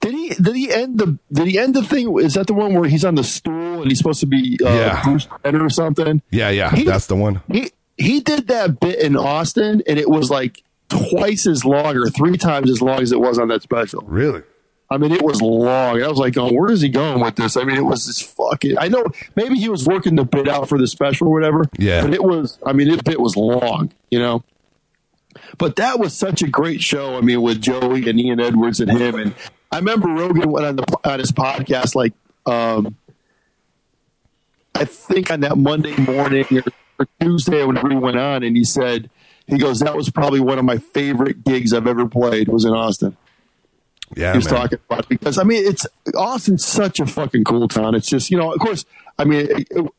Did he? Did he end the? Did he end the thing? Is that the one where he's on the stool and he's supposed to be uh, Yeah. Bruce Banner or something? Yeah, yeah, He- that's the one. He he did that bit in Austin, and it was like twice as long or three times as long as it was on that special. Really? I mean, it was long. I was like, "Oh, where is he going with this?" I mean, it was just fucking. I know maybe he was working the bit out for the special or whatever. Yeah. but it was. I mean, it bit was long. You know. But that was such a great show. I mean, with Joey and Ian Edwards and him, and I remember Rogan went on the on his podcast like, um, I think on that Monday morning or, or Tuesday whenever he went on, and he said he goes, "That was probably one of my favorite gigs I've ever played. Was in Austin." Yeah, he was man. talking about because I mean it's Austin's such a fucking cool town. It's just you know, of course, I mean, it, it-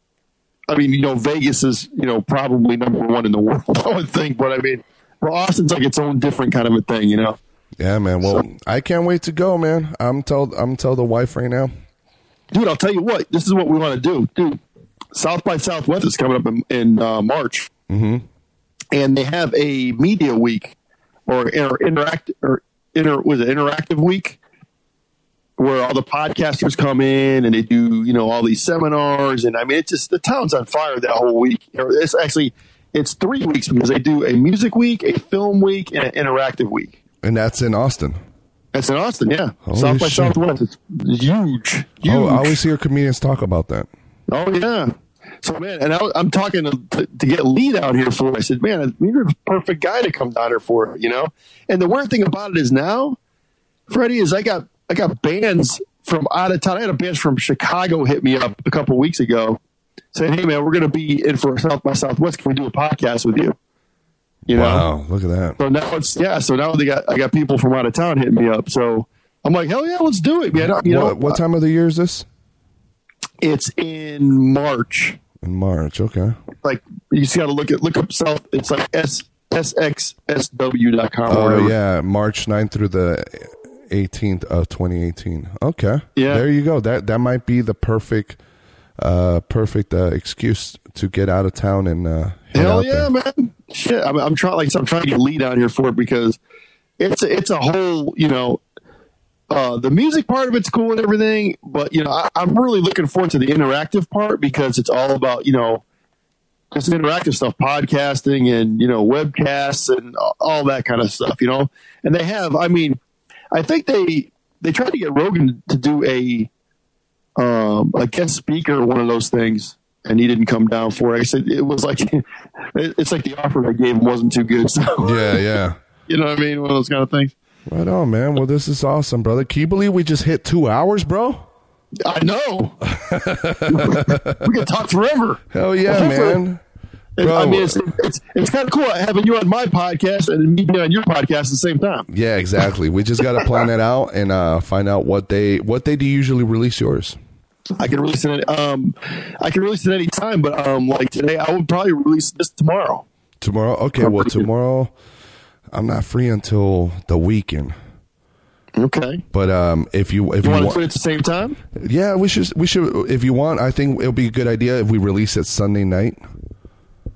I mean, you know, Vegas is you know probably number one in the world, I would think, but I mean, well, Austin's like its own different kind of a thing, you know. Yeah, man. Well, I can't wait to go, man. I'm tell I'm tell the wife right now. Dude, I'll tell you what, this is what we want to do, dude. South by Southwest is coming up in, in uh, March, mm-hmm. and they have a media week or, or interact or inter was it interactive week where all the podcasters come in and they do you know all these seminars and I mean it's just the town's on fire that whole week. It's actually it's three weeks because they do a music week, a film week, and an interactive week. And that's in Austin. That's in Austin, yeah. Holy South by shit. Southwest. It's huge. Huge. Oh, I always hear comedians talk about that. Oh yeah. So man, and I, I'm talking to, to, get Lee out here for. it. I said, man, you're the perfect guy to come down here for you know. And the weird thing about it is now, Freddie, is I got I got bands from out of town. I had a band from Chicago hit me up a couple weeks ago, saying, "Hey man, we're going to be in for South by Southwest. Can we do a podcast with you?" You know. Wow, look at that. So now it's yeah. So now they got I got people from out of town hitting me up. So I'm like, hell yeah, let's do it, man. You know, what, what time of the year is this? it's in March. In March. Okay. like you just got to look at look up South. It's like s sxsw.com. or Oh whatever. yeah, March 9th through the 18th of 2018. Okay. Yeah. There you go. That that might be the perfect uh perfect uh, excuse to get out of town and uh Hell yeah, there. man! Shit, I'm, I'm trying. Like I'm trying to get Lee out here for it because it's a, it's a whole. You know, uh, the music part of it's cool and everything, but you know, I, I'm really looking forward to the interactive part because it's all about you know just interactive stuff, podcasting and you know webcasts and all that kind of stuff. You know, and they have. I mean, I think they they tried to get Rogan to do a um, a guest speaker, one of those things, and he didn't come down for it. I said it was like it's like the offer I gave him wasn't too good. So Yeah, yeah. you know what I mean, one of those kind of things. Right on, man. Well, this is awesome, brother. Can you believe we just hit two hours, bro? I know. we can talk forever. Hell yeah, Hopefully- man. It- Bro. I mean, it's it's it's kind of cool having you on my podcast and me being on your podcast at the same time. Yeah, exactly. We just got to plan that out and uh, find out what day. What day do you usually release yours? I can release it. Um, I can release it any time, but um, like today, I would probably release this tomorrow. Tomorrow. Okay. Well, tomorrow I'm not free until the weekend. Okay. But um, if you if You you, want to want, do it at the same time? yeah, we should we should if you want. I think it'll be a good idea if we release it Sunday night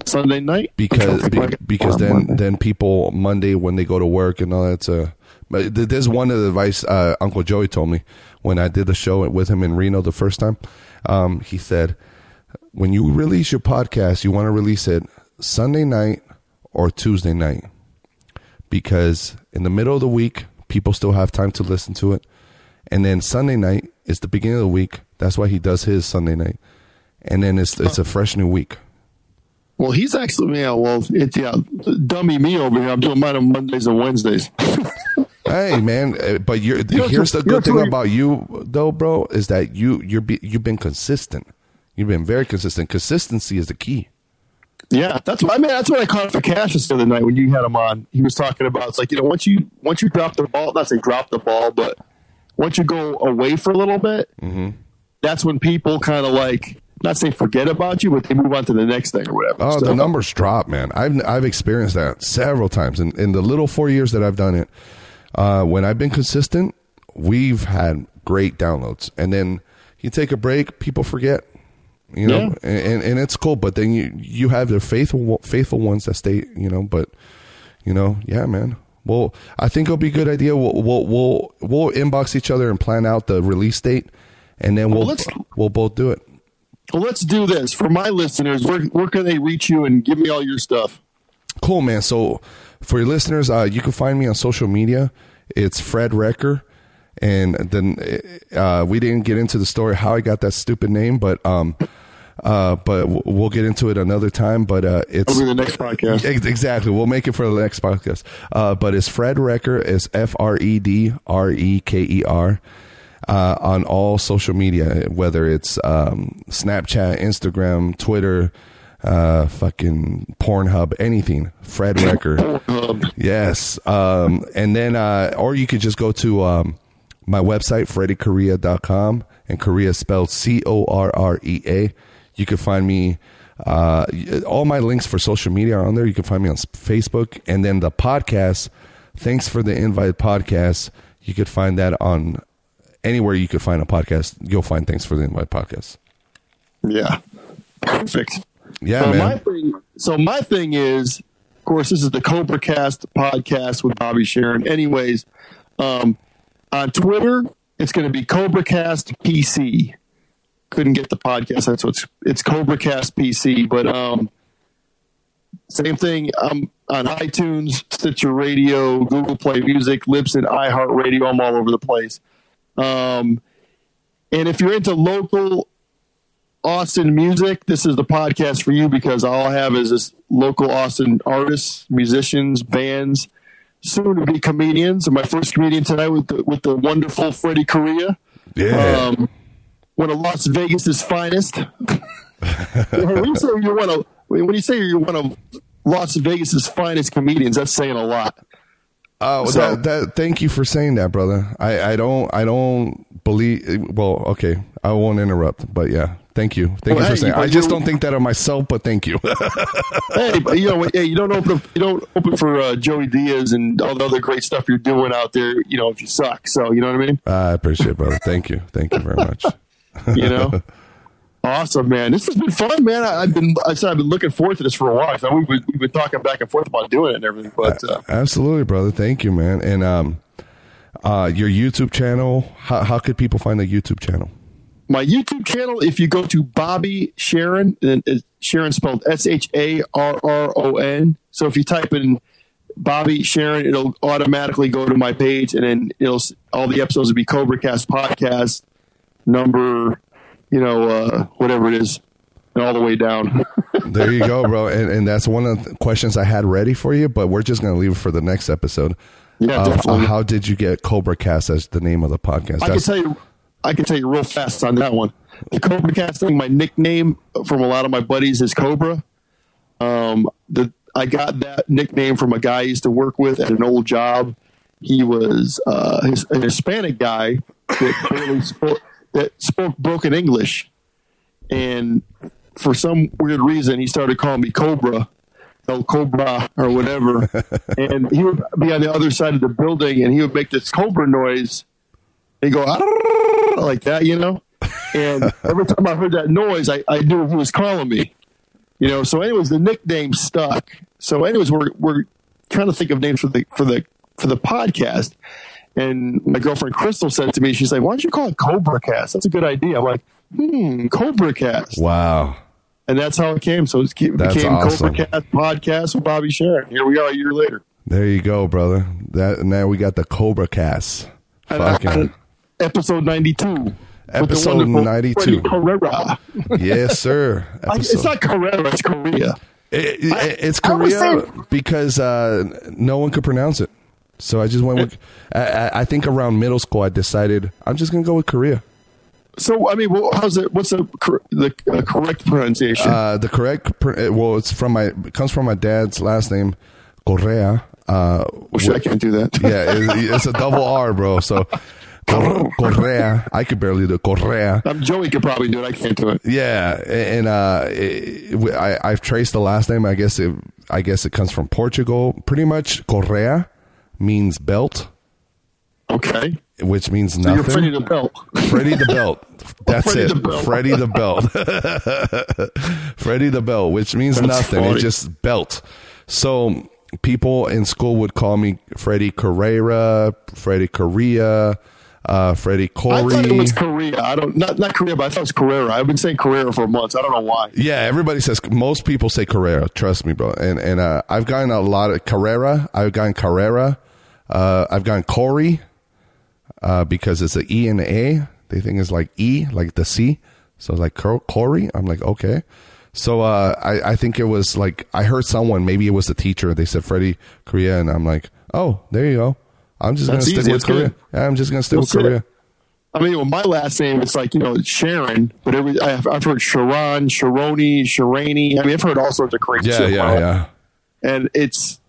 Sunday night? because be, because then Monday. then people Monday when they go to work and all that's a But th- there's one of the advice uh, Uncle Joey told me when I did the show with him in Reno the first time. Um, he said, when you release your podcast, you want to release it Sunday night or Tuesday night because in the middle of the week, people still have time to listen to it. And then Sunday night is the beginning of the week. That's why he does his Sunday night. And then it's it's a fresh new week. Well, he's actually yeah. Well, it's yeah, dummy me over here. I'm doing mine on Mondays and Wednesdays. hey man, uh, but you're, know, here's the good thing about you though, bro, is that you you're be, you've been consistent. You've been very consistent. Consistency is the key. Yeah, that's what I mean. That's what I caught for Cassius the other night when you had him on. He was talking about it's like you know once you once you drop the ball, not say drop the ball, but once you go away for a little bit, that's when people kind of like not say forget about you, but they move on to the next thing or whatever. Oh, So- the numbers drop, man. I've I've experienced that several times in, in the little four years that I've done it. Uh, when I've been consistent, we've had great downloads, and then you take a break, people forget, you know, Yeah. and, and it's cool. But then you you have the faithful faithful ones that stay, you know. But you know, yeah, man. Well, I think it'll be a good idea. We'll we'll we'll, we'll inbox each other and plan out the release date, and then we'll let's- we'll both do it. Well, let's do this for my listeners. Where where can they reach you and give me all your stuff? Cool, man. So for your listeners, uh, you can find me on social media. It's Fred Recker. And then uh, we didn't get into the story how I got that stupid name, but um, uh, but we'll get into it another time. But uh, it's Over the next podcast. Ex- Exactly. We'll make it for the next podcast. Uh, but it's Fred Recker. It's F R E D R E K E R. Uh, on all social media, whether it's um, Snapchat, Instagram, Twitter, uh, fucking Pornhub, anything. Fred Recker. Yes. Um, and then, uh, or you could just go to um, my website, freddykorea.com, and Correa spelled C O R R E A. You can find me, uh, all my links for social media are on there. You can find me on Facebook. And then the podcast, Thanks for the Invite podcast, you could find that on anywhere you could find a podcast. You'll find Thanks for the Invite podcast. yeah, perfect. Yeah, so man. my thing, so my thing is, of course, this is the Cobra Cast podcast with Bobby Sharron. Anyways, um, on Twitter, it's going to be CobraCast PC. Couldn't get the podcast, that's what's it's CobraCast PC. But um, same thing. I'm on iTunes, Stitcher Radio, Google Play Music, Libsyn, iHeartRadio. I'm all over the place. Um, and if you're into local Austin music, this is the podcast for you because all I have is this local Austin artists, musicians, bands, soon to be comedians. And my first comedian tonight with the, with the wonderful Freddie Correa, yeah. um, one of Las Vegas's finest. when you say you're one of when you say you're one of Las Vegas's finest comedians, that's saying a lot. Oh, So- that, that, thank you for saying that, brother. I, I don't, I don't believe. Well, okay, I won't interrupt, but yeah, thank you, thank Well, you for hey, saying. I just don't think that of myself, but thank you. hey, but you know, hey, you don't open you don't open for uh, Joey Diaz and all the other great stuff you're doing out there. You know, if you suck, so you know what I mean. I appreciate, it, brother. Thank you, thank you very much. You know, awesome, man. This has been fun, man. I, I've been I said I've been looking forward to this for a while. So we've been, we've been talking back and forth about doing it and everything. But uh, Absolutely, brother. Thank you, man. And um, uh, your YouTube channel. How how could people find the YouTube channel? My YouTube channel, if you go to Bobby Sharron, and Sharron spelled S H A R R O N. So if you type in Bobby Sharron, it'll automatically go to my page, and then it'll all the episodes will be Cobra Cast podcast number, you know, uh, whatever it is, and all the way down. There you go, bro. And and that's one of the questions I had ready for you, but we're just gonna leave it for the next episode. Yeah, Of, definitely. how did you get Cobra Cast as the name of the podcast? I can tell you, I can tell you real fast on that one. The Cobra Cast thing, my nickname from a lot of my buddies is Cobra. Um, the I got that nickname from a guy I used to work with at an old job. He was uh, his, a Hispanic guy that barely spoke that spoke broken English, and for some weird reason, he started calling me Cobra. El Cobra or whatever, and he would be on the other side of the building, and he would make this cobra noise, and go "Ah," like that, you know. And every time I heard that noise, I, I knew he was calling me, you know. So, anyways, the nickname stuck. So, anyways, we're we're trying to think of names for the for the for the podcast. And my girlfriend Crystal said to me, she's like, "Why don't you call it Cobra Cast? That's a good idea." I'm like, "Hmm, Cobra Cast." Wow. And that's how it came. So it became That's awesome. Cobra Cast podcast with Bobby Sharron. Here we are a year later. There you go, brother. That now we got the Cobra Cast. Fucking and episode 92. Episode 92. Freddie Carrera. yes, sir. I- it's not Carrera, it's Korea. It- it- it's I was Korea because uh, no one could pronounce it. So I just went with. I, I- think around middle school, I decided I'm just gonna go with Korea. So, I mean, well, how's it? What's the, the uh, correct pronunciation? Uh, the correct. pr- Well, it's from my. It comes from my dad's last name, Correa. Uh, shit, I can't do that. yeah, it, it's a double R, bro. So Correa. I could barely do Correa. Um, Joey could probably do it. I can't do it. Yeah, and uh, it, I, I've traced the last name. I guess it. I guess it comes from Portugal. Pretty much, Correa means belt, Okay. which means So you're nothing. Freddie the Belt. Freddie the Belt. That's Freddie it. the Belt. Freddie the Belt. Freddie the Belt, which means That's nothing. funny. It's just belt. So people in school would call me Freddie Carrera, Freddie Korea, uh, Freddie I thought it was Korea. I don't not not Korea, but I thought it was Carrera. I've been saying Carrera for months. I don't know why. Yeah, everybody says most people say Carrera. Trust me, bro. And and uh, I've gotten a lot of Carrera. I've gotten Carrera. Uh, I've gotten Corey uh, because it's an E and an A. They think it's like E, like the C. So like Cor- Corey. I'm like okay. So uh, I I think it was like I heard someone maybe it was the teacher. They said Freddie Korea, and I'm like oh there you go. I'm just gonna stick easy. with Korea. I'm just gonna stick That's with it. Korea. I mean, well, my last name it's like you know Sharron, but every I've, I've heard Sharon, Sharoni, Sharani. I mean, I've heard all sorts of crazy Yeah, yeah, yeah. And it's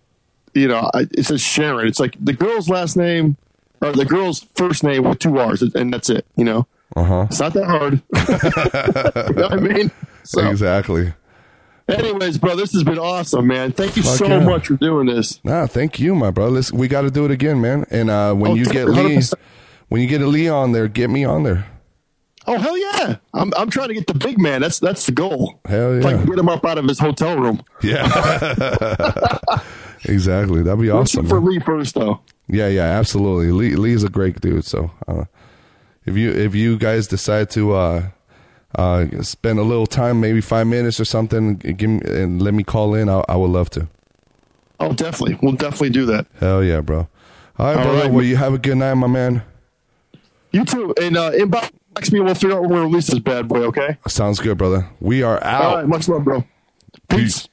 you know it says Sharon. It's like the girl's last name or the girl's first name with two R's, and that's it. You know, Uh huh. it's not that hard. you know what I mean? So, Exactly. Anyways, bro, this has been awesome, man. Thank you Fuck so yeah. much for doing this. Nah, thank you, my brother. Listen, we got to do it again, man. And uh, when Oh, you get Lee, 100%. when you get a Lee on there, get me on there. Oh hell yeah! I'm I'm trying to get the big man. That's that's the goal. Hell yeah. can get him up out of his hotel room. Yeah, exactly. That'd be awesome. for. Lee first, though. Yeah, yeah, absolutely. Lee Lee's a great dude. So uh, if you if you guys decide to uh, uh, spend a little time, maybe five minutes or something, give me and let me call in. I, I would love to. Oh, definitely. We'll definitely do that. Hell yeah, bro. All right, All brother. right. Well, you have a good night, my man. You too. And uh, inbox me. We'll figure out when we release this bad boy. Okay. Sounds good, brother. We are out. All right. Much love, bro. Peace. Peace.